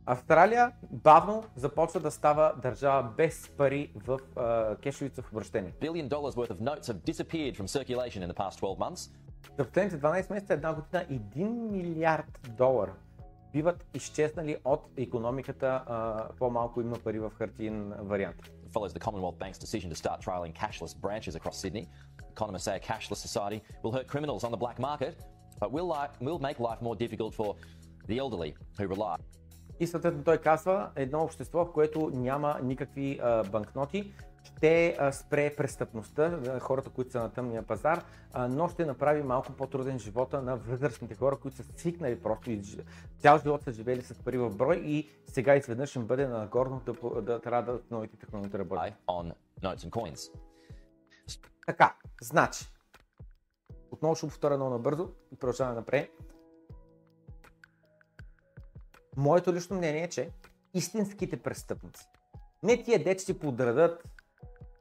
Австралия бавно започва да става държава без пари в а, кешовица в обращение. billion dollars worth of notes have disappeared from circulation in the past 12 months. За последните 12 месеца, една година, 1 милиард долара биват изчезнали от економиката, а, по-малко има пари в хартиен вариант. It follows the Commonwealth Bank's decision to start trialling cashless branches across Sydney. Economists say a cashless society will hurt criminals on the black market, but will, li- will make life more difficult for the elderly who rely И съответно той казва, едно общество, в което няма никакви а, банкноти, ще спре престъпността, а, хората, които са на тъмния пазар, но ще направи малко по-труден живота на възрастните хора, които са свикнали просто и цял живот са живели с пари в брой и сега изведнъж им бъде нагорно да, да трябва да новите технологии да работят. on notes and coins. Така, значи, отново ще повторя много набързо и продължаваме напред. Моето лично мнение е, че истинските престъпници, не тия дет ще подредат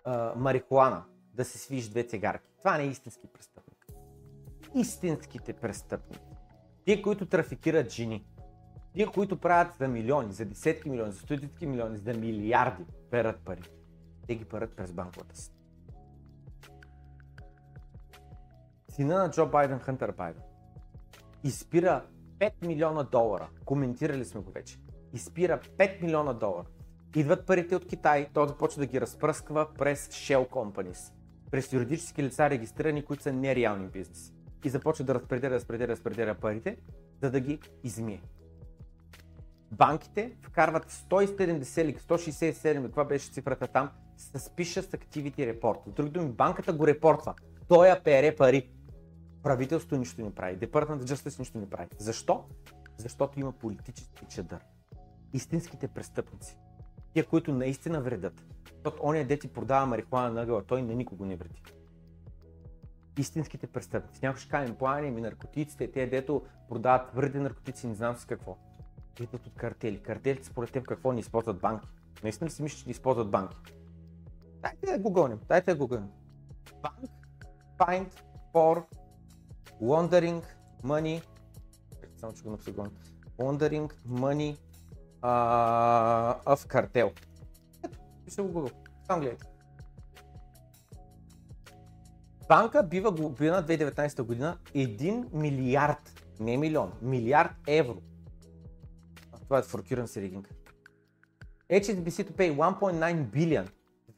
а, марихуана да се свиш две цигарки. Това не е истински престъпник. Истинските престъпници, тия, които трафикират жени, тия, които правят за милиони, за десетки милиони, за стотици милиони, за милиарди перат пари, те ги парат през банковата си. Сина на Джо Байден, Хънтър Байден, изпира 5 милиона долара. Коментирали сме го вече. Изпира 5 милиона долара. Идват парите от Китай, той започва да ги разпръсква през Shell Companies, през юридически лица регистрирани, които са нереални бизнеси. И започва да разпределя, разпределя, разпределя парите, за да ги измие. Банките вкарват 170 или 167, каква беше цифрата там, suspicious activity report. С други думи, банката го репортва. Той я пере пари. Правителството нищо не прави. Департамент Justice нищо не прави. Защо? Защото има политически чадър. Истинските престъпници. Тия, които наистина вредят. Защото оня де продава марихуана на ъгъла, той на никого не вреди. Истинските престъпници. Някой ще каже, плани ми наркотиците, те дето продават твърди наркотици, не знам с какво. Идват от картели. Картелите според теб какво не използват банки? Наистина ли си мислиш, че не използват банки? Дайте да гугълнем, дайте да гугълнем. Банк, find, for, laundering, money, само че го напиша го. Laundering, money, of cartel. Ето, пише го в Google. Само гледайте. Банка бива глобина 2019 година 1 милиард, не милион, милиард евро. А, Това е for currency rigging. HSBC to pay 1.9 billion,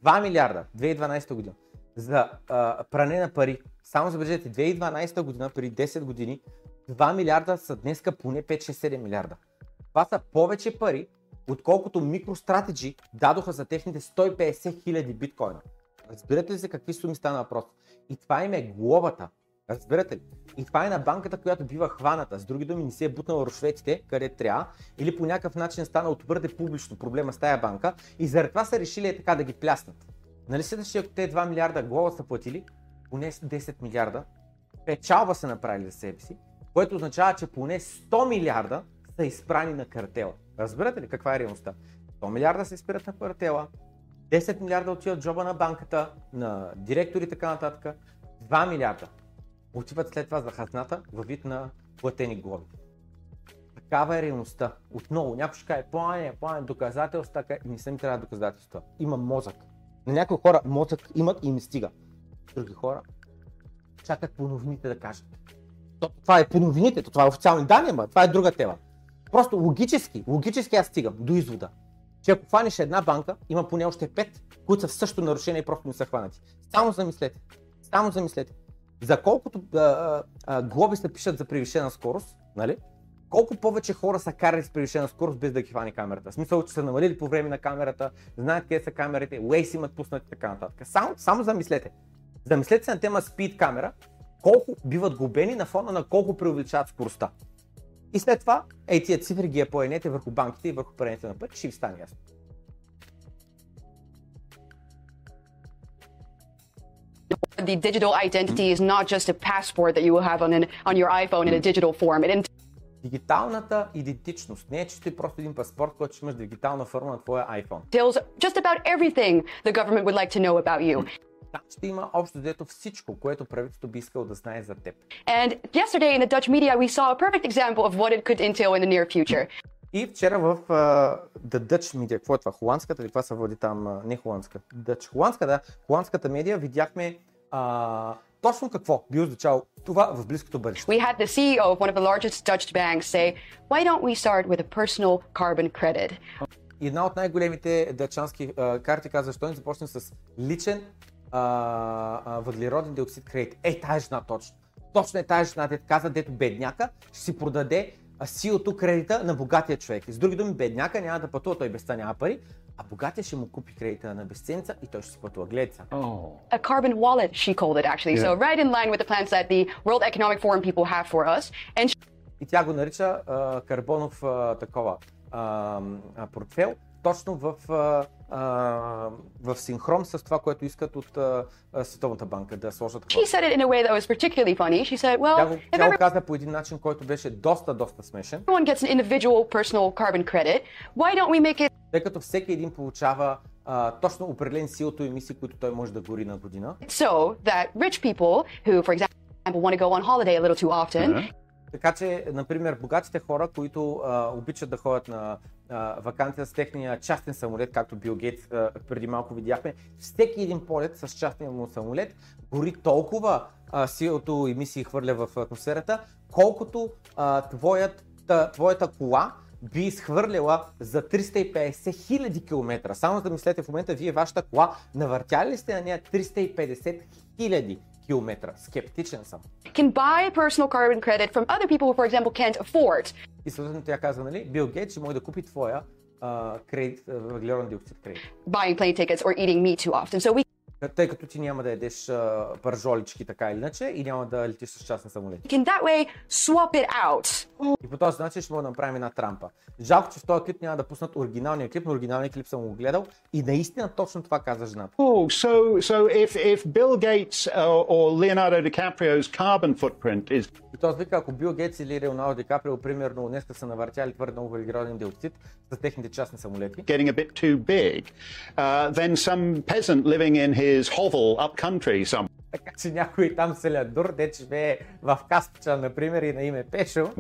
2 милиарда 2012 година за а, пране на пари. Само забележете, 2012 година, преди 10 години, 2 милиарда са днеска поне 5-6-7 милиарда. Това са повече пари, отколкото MicroStrategy дадоха за техните 150 хиляди биткоина. Разбирате ли за какви суми стана въпрос? И това им е глобата. Разбирате ли? И това е на банката, която бива хваната. С други думи, не се е бутнала рушветите, къде трябва, или по някакъв начин е станало твърде публично проблема с тая банка и заради това са решили е така да ги пляснат. Нали се че ако те 2 милиарда глоба са платили, поне 10 милиарда печалба са направили за себе си, което означава, че поне 100 милиарда са изпрани на картела. Разбирате ли каква е реалността? 100 милиарда се изпират на картела, 10 милиарда отиват в джоба на банката, на директори и така нататък, 2 милиарда отиват след това за хазната във вид на платени глоби. Такава е реалността. Отново, някой ще каже, плане, плане, доказателства, не са ми трябва доказателства. Има мозък. На някои хора мозък имат и им стига. Други хора чакат по новините да кажат. То, това е по новините, то това е официални данни, ама това е друга тема. Просто логически, логически аз стигам до извода, че ако хванеш една банка, има поне още пет, които са в същото нарушение и просто не са хванати. Само замислете. Само замислете. За колкото а, а, а, глоби се пишат за превишена скорост, нали? колко повече хора са карали с превишена скорост без да ги хвани камерата. В смисъл, че са намалили по време на камерата, знаят къде са камерите, Waze имат пуснати така нататък. Само, само замислете. Замислете се на тема speed камера, колко биват губени на фона на колко преувеличават скоростта. И след това, ей тия цифри ги я поенете върху банките и върху паренето на пари, ще ви стане ясно. The digital identity is not just a passport that you will have on an, on your iPhone in a digital form. It дигиталната идентичност не е чисто и просто един паспорт, който ще имаш дигитална форма на твоя iPhone. Details just about everything the government would like to know about you. Там ще има общо взето всичко, което правителството би искало да знае за теб. And yesterday in the Dutch media, we saw a perfect example of what it could entail in the near future. И вчера в uh, The Dutch Media, какво е това, холандската или това се води там, uh, не холандска, Dutch, холандска, да, холандската медия, видяхме uh, точно какво би означало това в близкото бъдеще. We had the CEO of one of the largest Dutch banks say, why don't we start with a personal carbon credit? Една от най-големите дъчански uh, карти каза, защо не започнем с личен uh, uh, въглероден диоксид кредит. Ей, тази жена точно. Точно е тази жена, дето каза, дето бедняка ще си продаде силото кредита на богатия човек. С други думи, бедняка няма да пътува, той без няма пари, а богатия ще му купи кредита на безценца и той ще си пътува. Гледай сега. A carbon wallet, she called it actually. So right in line with the plans that the World Economic Forum people have for us. And И тя го нарича а, карбонов а, такова а, а, портфел, точно в, а, а, в синхрон с това, което искат от а, Световната банка да сложат she хора. said it in a way that was particularly funny. She said, Тя го, тя каза по един начин, който беше доста, доста смешен, everyone gets an individual personal carbon credit, why don't we make it тъй като всеки един получава а, точно определен силото емисии, които той може да гори на година. so that rich people who, for example, want to go on holiday a little too often, Така че, например, богатите хора, които а, обичат да ходят на а, вакансия с техния частен самолет, както Бил Гейтс преди малко видяхме, всеки един полет с частния му самолет гори толкова а, силото емисии хвърля в атмосферата, колкото а, твоят, та, твоята кола би изхвърляла за 350 хиляди километра. Само да мислете в момента, вие вашата кола, навъртяли ли сте на нея 350 хиляди километра? Скептичен съм. can buy personal carbon credit from other people who, for example, can't afford. И съответно тя казва, нали, Бил Гейтс ще може да купи твоя а, кредит, а, въглероден диоксид кредит. buying plane tickets or eating meat too often. So we Тъй като ти няма да ядеш а, пържолички така или иначе и няма да летиш с частен самолет. can that way swap it out. И по този начин ще можем да направим една трампа. Жалко, че в този клип няма да пуснат оригиналния клип, но оригиналния клип съм го гледал и наистина точно това каза жената. Oh, so so if if Bill Gates or, or Leonardo DiCaprio's carbon footprint is И той вика, ако Бил Гейтс или Леонардо Ди Каприо, примерно, днес са навъртяли твърде много въглероден диоксид с техните частни самолети, getting a bit too big, uh, then some peasant living in his hovel up country така че някой там селядур, де живее в Каспича, например, и на име Пешо,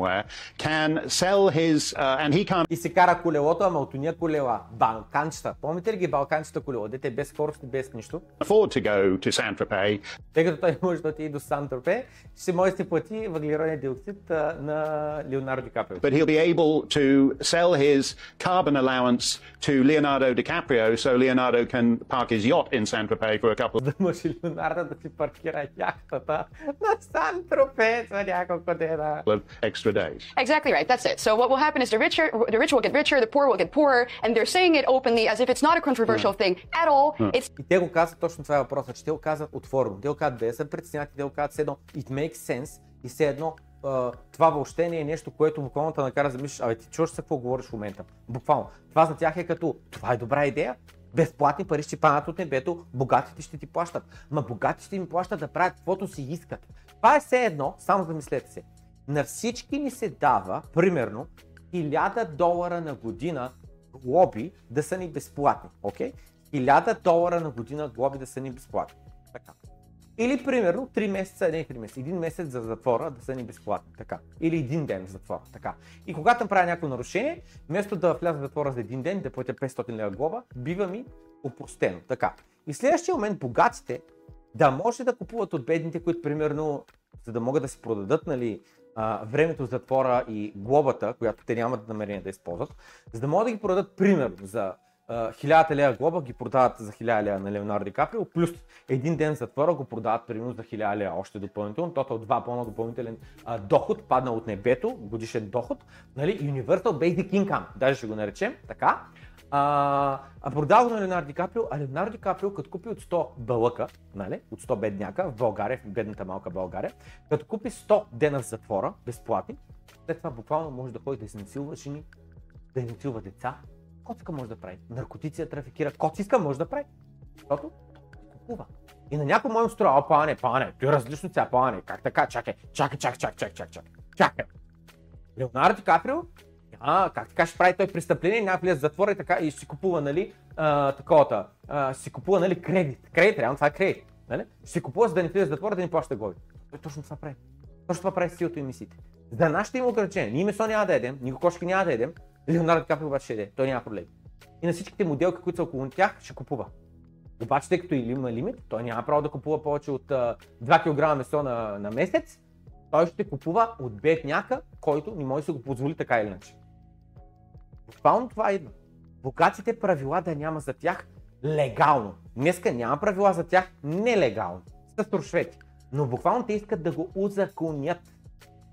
can sell his uh, and he can't и си кара колелото, ама от уния колела, балканчета. Помните ли ги балканчета колело? Дете без скорост без нищо. afford to go to Saint Tropez. Тъй като той може да отиде до Сан Тропе, ще може да си плати въглероден диоксид на Леонардо Ди Каприо. But he'll be able to sell his carbon allowance to Leonardo DiCaprio so Leonardo can park his yacht in Saint Tropez for a couple of Да може Леонардо да си паркира яхтата на Сан Тропе за няколко дена. extra days. Exactly right. That's it. So what will happen is the richer, the rich will get richer, the poor will get poorer, and they're saying it openly as if it's not a controversial thing at all. It's И те го казват точно това е въпросът, че те го казват отворено. Те го казват без да притесняват, те го казват все едно it makes sense и все едно а, това въобще не е нещо, което буквално те накара да замислиш, абе ти чуваш се какво говориш в момента. Буквално. Това за тях е като, това е добра идея, безплатни пари ще падат от небето, богатите ще ти плащат. Ма богатите ще им плащат да правят каквото си искат. Това е все едно, само замислете се. На всички ни се дава, примерно, 1000 долара на година глоби да са ни безплатни. Окей? 1000 долара на година глоби да са ни безплатни. Или примерно 3 месеца, не 3 месеца, един месец за затвора да са ни безплатни. Така. Или един ден в затвора. Така. И когато направя някакво нарушение, вместо да вляза в затвора за един ден, да платя 500 лева глоба, бива ми опростено. Така. И следващия момент богатите да може да купуват от бедните, които примерно, за да могат да си продадат нали, времето затвора и глобата, която те нямат намерение да използват, за да могат да ги продадат примерно за 1000 лева глоба, ги продават за 1000 лева на Леонардо Ди Каприо, плюс един ден затвора го продават примерно за 1000 лева още допълнително, тотал два пълна допълнителен а, доход, паднал от небето, годишен доход, нали, Universal Basic Income, даже ще го наречем, така. А, а продава на Леонардо Ди Каприо, а Леонардо Ди Каприо, като купи от 100 бълъка, нали, от 100 бедняка в България, в бедната малка България, като купи 100 дена в затвора, безплатни, след това буквално може да ходи да изнасилва жени, да изнасилва деца, коцка може да прави, наркотици да трафикира, коциска може да прави, защото купува. И на някой може да строя, о, пане, пане, ти е различно сега, пане, как така, чакай, чакай, чакай, чакай, чакай, чакай, чакай. Леонардо Ди Каприо, а, как така ще прави той престъпление, няма влезе в затвора и така и си купува, нали, а, таковата, а, си купува, нали, кредит. Кредит, реално това е кредит. Нали? Ще си купува, за да не влезе в затвора, да не плаща глоби. Той точно това прави. Точно това прави с силата и мисиите. За нас ще има ограничения. Ние месо няма да едем, ние кокошки няма да едем, Леонардо Каприо обаче ще еде. Той няма проблем. И на всичките моделки, които са около тях, ще купува. Обаче, тъй като има лимит, той няма право да купува повече от а, 2 кг месо на, на месец, той ще купува от бедняка, който не може да се го позволи така или иначе. Буквално това идва. Богатите правила да няма за тях легално. Днеска няма правила за тях нелегално. Са струшвети. Но буквално те искат да го узаконят.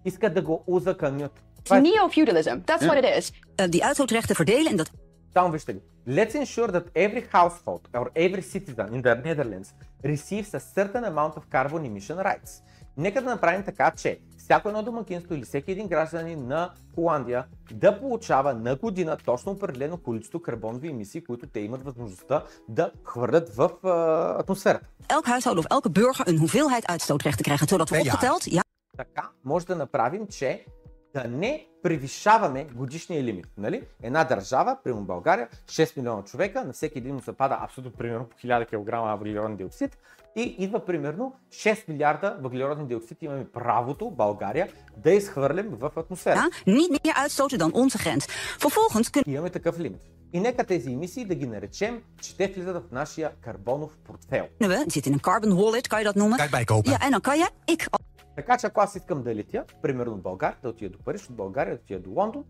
Искат да го узаконят. It's neo-feudalism. That's what it is. die uitstootrechten verdelen en dat Само вижте ги. Let's ensure that every household or every citizen in the Netherlands receives a certain amount of carbon emission rights. Нека да направим така, че всяко едно домакинство или всеки един гражданин на Холандия да получава на година точно определено количество карбонови емисии, които те имат възможността да хвърлят в а, атмосферата. elk huishouden of elke burger een hoeveelheid uitstootrechten krijgen. Zodat we opgeteld, ja, Така може да направим, че да не превишаваме годишния лимит. Нали? Една държава, примерно България, 6 милиона човека, на всеки един му се пада абсолютно примерно по 1000 кг въглероден диоксид и идва примерно 6 милиарда въглероден диоксид. Имаме правото, България, да изхвърлим в атмосферата. niet meer uitstoten dan onze grens. Vervolgens kunnen Имаме такъв лимит. И нека тези емисии да ги наречем, че те влизат в нашия карбонов портфел. we, het zit in een carbon wallet, kan je dat noemen? Ja, en dan kan je, ik Така че ако аз искам да летя, примерно в България, да отида до Париж, от България да отида до Лондон,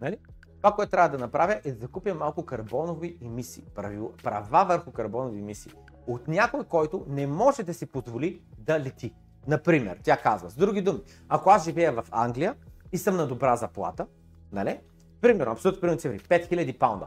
нали? това, което трябва да направя е да закупя малко карбонови емисии, права върху карбонови емисии от някой, който не може да си позволи да лети. Например, тя казва, с други думи, ако аз живея в Англия и съм на добра заплата, нали? примерно, абсолютно примерно цифри, 5000 паунда,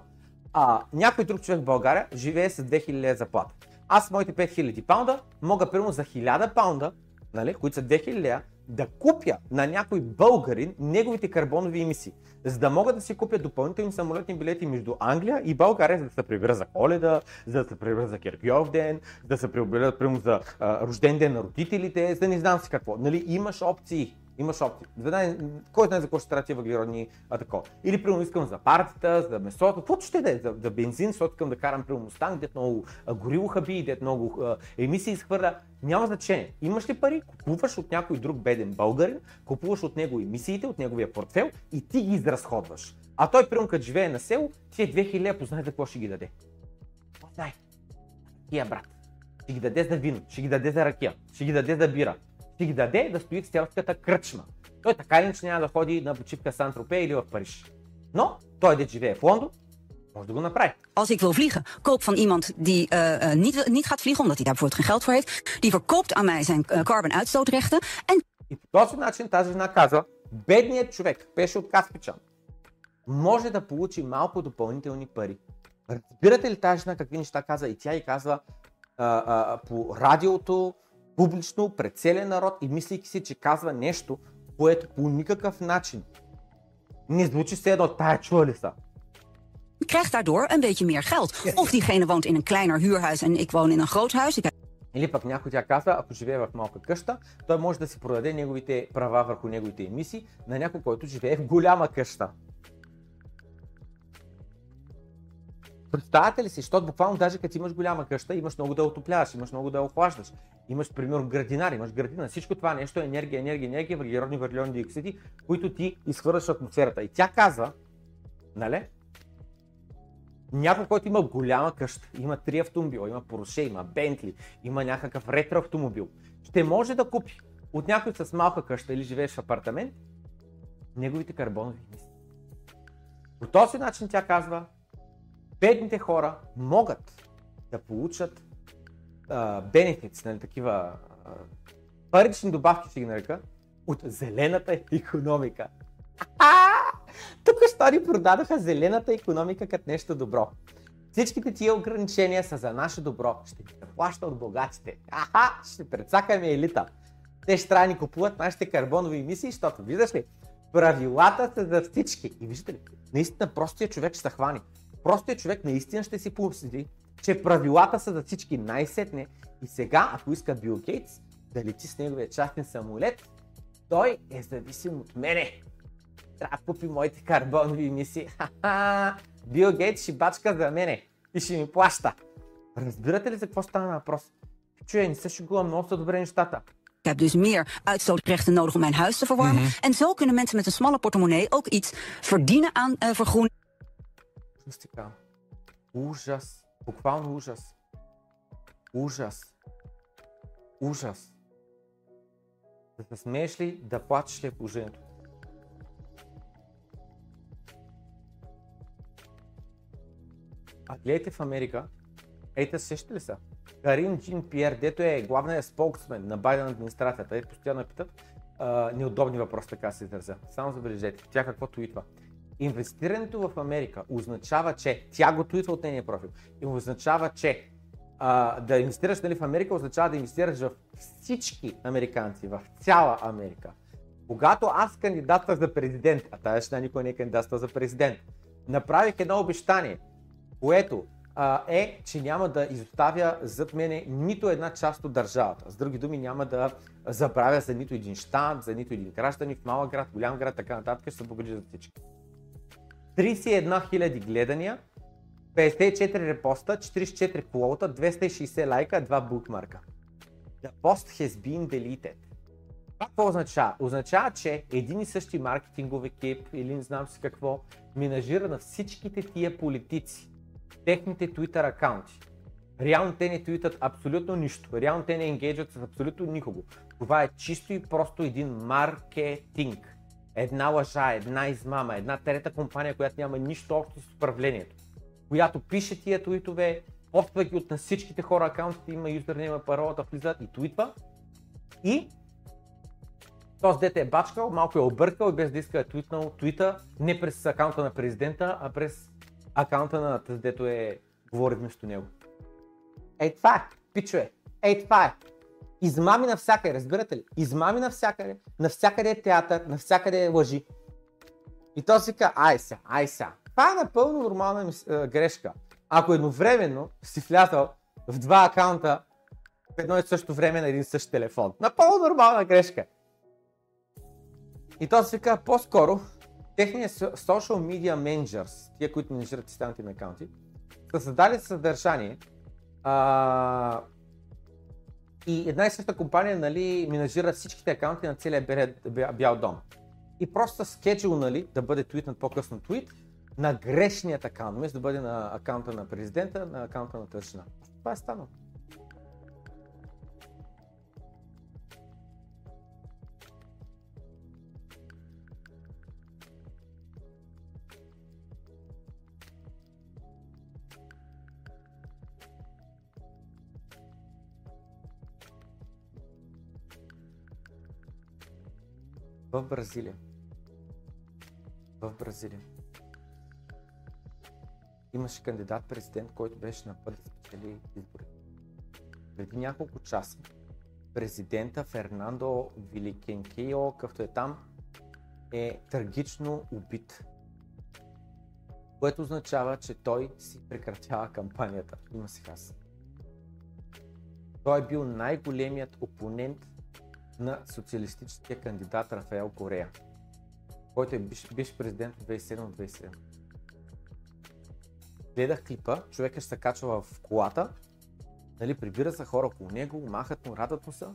а някой друг човек в България живее с 2000 лева заплата. Аз моите 5000 паунда мога примерно за 1000 паунда, нали, които са 2000 лева, да купя на някой българин неговите карбонови емисии, за да мога да си купя допълнителни самолетни билети между Англия и България, за да се прибера за Коледа, за да се прибера за Киргиов ден, да се прибера за а, рожден ден на родителите, за да не знам си какво. Нали, имаш опции. Имаш опции. Не, кой знае за какво ще трябва тия въглеродни а, такова. Или примерно искам за партията, за месото, каквото ще да е, за, за бензин, защото искам да карам примерно Мустанг, дет много а, гориво хаби, дет много а, емисии изхвърля. Няма значение. Имаш ли пари, купуваш от някой друг беден българин, купуваш от него емисиите, от неговия портфел и ти ги изразходваш. А той, примерно, като живее на село, тия 2000 лева познай за какво ще ги даде. Познай. Тия, брат. Ще ги даде за вино, ще ги даде за ракия, ще ги даде за бира, ще ги даде да стои в селската кръчма. Той така или няма да ходи на почивка в сан Тропе или в Париж. Но той да живее в Лондон, може да го направи. Als ik wil vliegen, koop van iemand die eh, niet, niet gaat vliegen, omdat hij daar bijvoorbeeld geen geld voor heeft. Die verkoopt aan mij zijn eh, carbon uitstootrechten. En И по този начин тази жена казва, бедният човек, пеше от Каспичан, може да получи малко допълнителни пари. Разбирате ли тази жена какви неща каза? И тя и казва а, а, по радиото, публично, пред целия народ и мислейки си, че казва нещо, което по никакъв начин не звучи все едно, тая чула ли са? krijgt daardoor een beetje meer geld. Of diegene woont in een kleiner huurhuis en ik woon in een groot huis. Ik Или пък някой тя казва, ако живее в малка къща, той може да си продаде неговите права върху неговите емисии на някой, който живее в голяма къща. Представяте ли си, защото буквално даже като имаш голяма къща, имаш много да отопляваш, имаш много да охлаждаш, имаш примерно градинар, имаш градина, всичко това нещо е енергия, енергия, енергия, въглеродни, въглеродни диоксиди, които ти изхвърляш атмосферата. И тя казва, нали, някой, който има голяма къща, има три автомобила, има Porsche, има Bentley, има някакъв ретро автомобил, ще може да купи от някой с малка къща или живееш в апартамент, неговите карбонови емисии. По този начин тя казва, бедните хора могат да получат бенефици, нали, такива а, парични добавки, ще ги нарека, от зелената економика. Тук що ни продадаха зелената економика като нещо добро. Всичките тия ограничения са за наше добро. Ще ни се плаща от богатите. Аха, ще прецакаме елита. Те ще трябва ни купуват нашите карбонови емисии, защото виждаш ли, правилата са за всички. И виждате ли, наистина простия човек ще се хвани. Простият човек наистина ще си помисли, че правилата са за всички най-сетне. И сега, ако иска Бил Гейтс да лети с неговия частен самолет, той е зависим от мене. трябва да купи моите карбонови емисии. Ха-ха! Бил Гейт ще бачка за мене и ще ми плаща. Разбирате ли за какво стана въпрос? Чуе, не се шегувам, много са добре нещата. Ik heb dus meer uitstootrechten nodig om mijn huis te verwarmen. En zo kunnen mensen met een smalle portemonnee ook iets verdienen aan eh, vergroening. Акустика. Ужас. Буквално ужас. Ужас. Ужас. Да се смееш ли, да плачеш ли е положението? А гледайте в Америка, ейте сещате ли са? Карин Джин Пиер, дето е главният споксмен на Байден администрацията, е постоянно питат а, неудобни въпроси, така се изразя. Само забележете, тя какво твитва. Инвестирането в Америка означава, че тя го твитва от нейния профил. И означава, че а, да инвестираш нали, в Америка означава да инвестираш в всички американци, в цяла Америка. Когато аз кандидатствах за президент, а тази жена никой не е кандидатства за президент, направих едно обещание, което а, е, че няма да изоставя зад мене нито една част от държавата. С други думи, няма да забравя за нито един щат, за нито един гражданин в малък град, голям град, така нататък, ще се погрижа за всички. 31 000 гледания, 54 репоста, 44 фоллоута, 260 лайка, 2 букмарка. The post has been deleted. Това какво означава? Означава, че един и същи маркетингов екип или не знам си какво, менажира на всичките тия политици, техните Twitter акаунти. Реално те не твитат абсолютно нищо. Реално те не енгейджват с абсолютно никого. Това е чисто и просто един маркетинг. Една лъжа, една измама, една трета компания, която няма нищо общо с управлението. Която пише тия твитове, поства ги от на всичките хора акаунтите, има юзернейма, паролата, влизат и твитва. И този дете е бачкал, малко е объркал и без да иска е твитнал твита не през акаунта на президента, а през акаунта на тази дето е говори вместо него. Ей това е, пичове, ей това е. Измами навсякъде, разбирате ли? Измами навсякъде, навсякъде е театър, навсякъде е лъжи. И то си казва, ай сега, ай сега. Това е напълно нормална грешка. Ако едновременно си влязал в два акаунта в едно и също време на един същ телефон. Напълно нормална грешка. И то се казва по-скоро, техният social media managers, тия, които менеджират системите на акаунти, са създали съдържание а, и една и съща компания нали, менажира всичките акаунти на целия бял дом. И просто са скеджулнали да бъде твитнат по-късно твит на грешният акаунт, вместо да бъде на акаунта на президента, на акаунта на тъжна. Това е станало. В Бразилия. В Бразилия. Имаше кандидат президент, който беше на път да спечели избори. Преди няколко часа президента Фернандо Виликенкио, какъвто е там, е трагично убит. Което означава, че той си прекратява кампанията. Има си хас. Той е бил най-големият опонент на социалистическия кандидат Рафаел Корея, който е биш, биш президент от 2007-2007. Гледах клипа, човека ще се качва в колата, нали, прибира се хора около него, махат му, радат му се,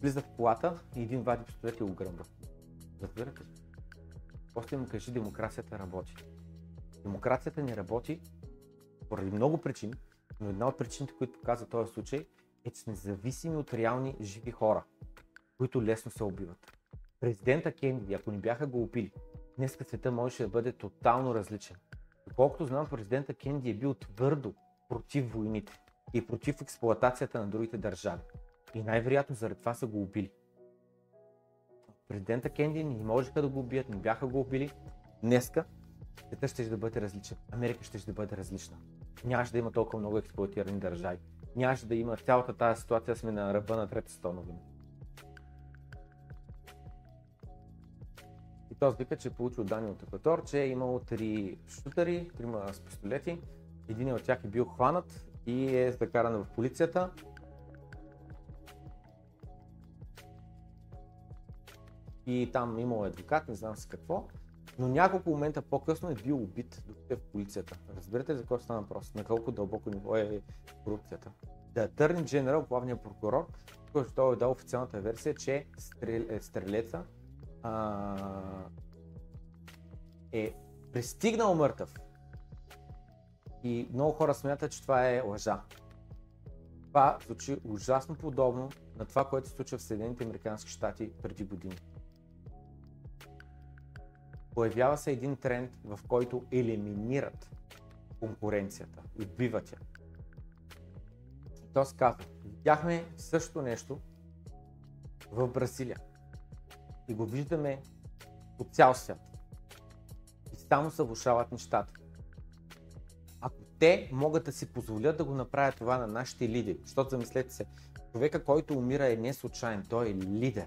влиза в колата и един вади пистолет и го гръмва. Разбирате ли? После му кажи, демокрацията работи. Демокрацията не работи поради много причини, но една от причините, които показва този случай, е, че сме зависими от реални живи хора които лесно се убиват. Президента Кенди, ако ни бяха го убили, днес света можеше да бъде тотално различен. Доколкото знам, президента Кенди е бил твърдо против войните и против експлоатацията на другите държави. И най-вероятно заради това са го убили. Президента Кенди не можеха да го убият, не бяха го убили. Днеска света ще да бъде различен. Америка ще да бъде различна. Нямаше да има толкова много експлуатирани държави. Нямаше да има цялата тази ситуация, сме на ръба на Трета световна. Този вика, че е получил данни от Екватор, че е имало три шутъри, трима с пистолети. Един от тях е бил хванат и е закаран в полицията. И там имало адвокат, не знам с какво. но няколко момента по-късно е бил убит, докато е в полицията. Разбирате ли за какво става въпрос? На колко дълбоко ниво е корупцията. The Attorney General, главният прокурор, който той е дал официалната версия, че стрел, е, стрелеца а, е пристигнал мъртъв. И много хора смятат, че това е лъжа. Това звучи ужасно подобно на това, което се случва в Съединените Американски щати преди години. Появява се един тренд, в който елиминират конкуренцията, убиват я. То се казва, видяхме същото нещо в Бразилия. И го виждаме по цял свят. И само се влушават нещата. Ако те могат да си позволят да го направят това на нашите лидери, защото замислете се, човека, който умира е не случайен, той е лидер.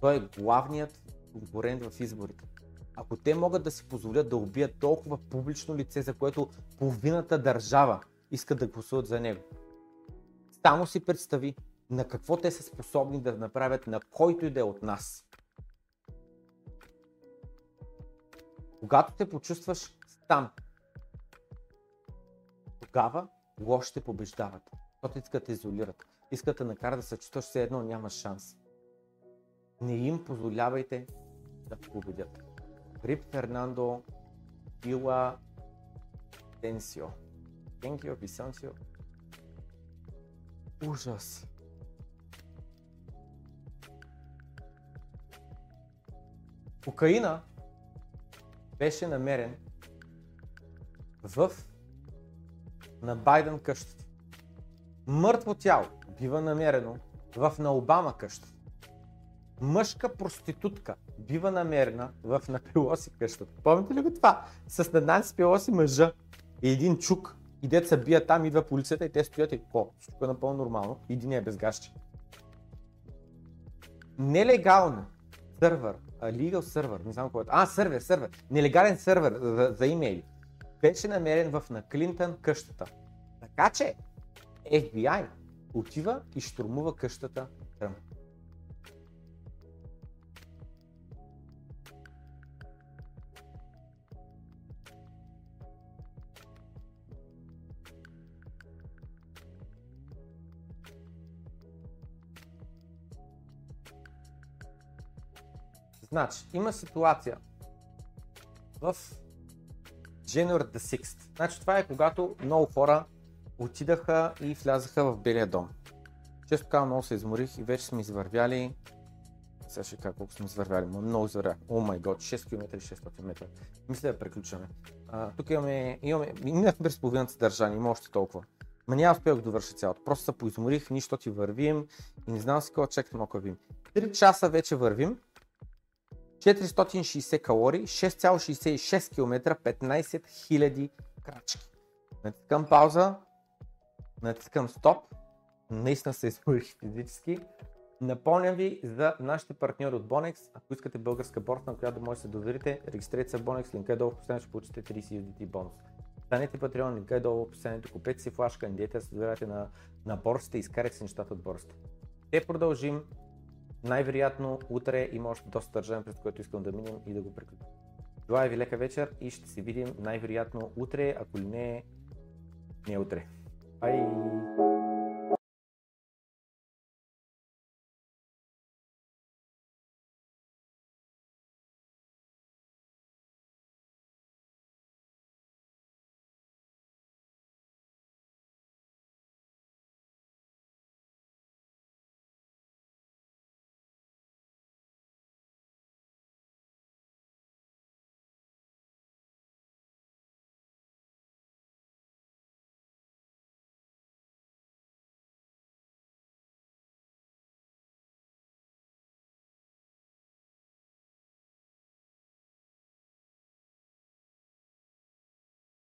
Той е главният конкурент в изборите. Ако те могат да си позволят да убият толкова публично лице, за което половината държава искат да гласуват за него, само си представи на какво те са способни да направят на който и да е от нас. Когато те почувстваш там, тогава лошите побеждават. Защото искат да изолират. Искат да накарат да се чувстваш все едно няма шанс. Не им позволявайте да победят. Рип Фернандо Ила Тенсио. Тенкио Висенсио. Ужас. Кокаина беше намерен в на Байден къщата. Мъртво тяло бива намерено в на Обама къщата. Мъжка проститутка бива намерена в на Пелоси къщата. Помните ли го това? С на Нанси Пелоси мъжа и един чук и деца бият там, идва полицията и те стоят и ко? Всичко е напълно нормално. Един е без гащи. Нелегално сървър, legal сървър, не знам какво е. А, сървър, сървър. Нелегален сървър за, за имейли. Беше намерен в на Клинтън къщата. Така че FBI отива и штурмува къщата Значи, има ситуация в January the 6th. Значи, това е когато много хора отидаха и влязаха в Белия дом. Често казвам, много се изморих и вече сме извървяли сега ще кажа колко сме извървяли, но много извървях. О май год, 6 км и 600 метра. Мисля да приключваме. А, тук имаме, имаме, минахме през половината съдържание, има още толкова. Ма няма успях да довърша цялото. Просто се поизморих, нищо ти вървим и не знам си какво чекам малко вървим. 3 часа вече вървим 460 калории, 6,66 км, 15 000 крачки. Натискам пауза, натискам стоп, наистина се изморих физически. Напомням ви за нашите партньори от Bonex. Ако искате българска борса, на която да може да се доверите, регистрирайте се в Bonex, линка е долу в описанието, ще получите 30 USDT бонус. Станете патреон, линка е долу в описанието, купете си флашка, да се доверяте на, на борсите и изкарайте си нещата от борсата. Ще продължим най-вероятно утре има още доста държавен, през което искам да минем и да го приключим. Желая ви лека вечер и ще се видим най-вероятно утре, ако ли не, не утре. Бай!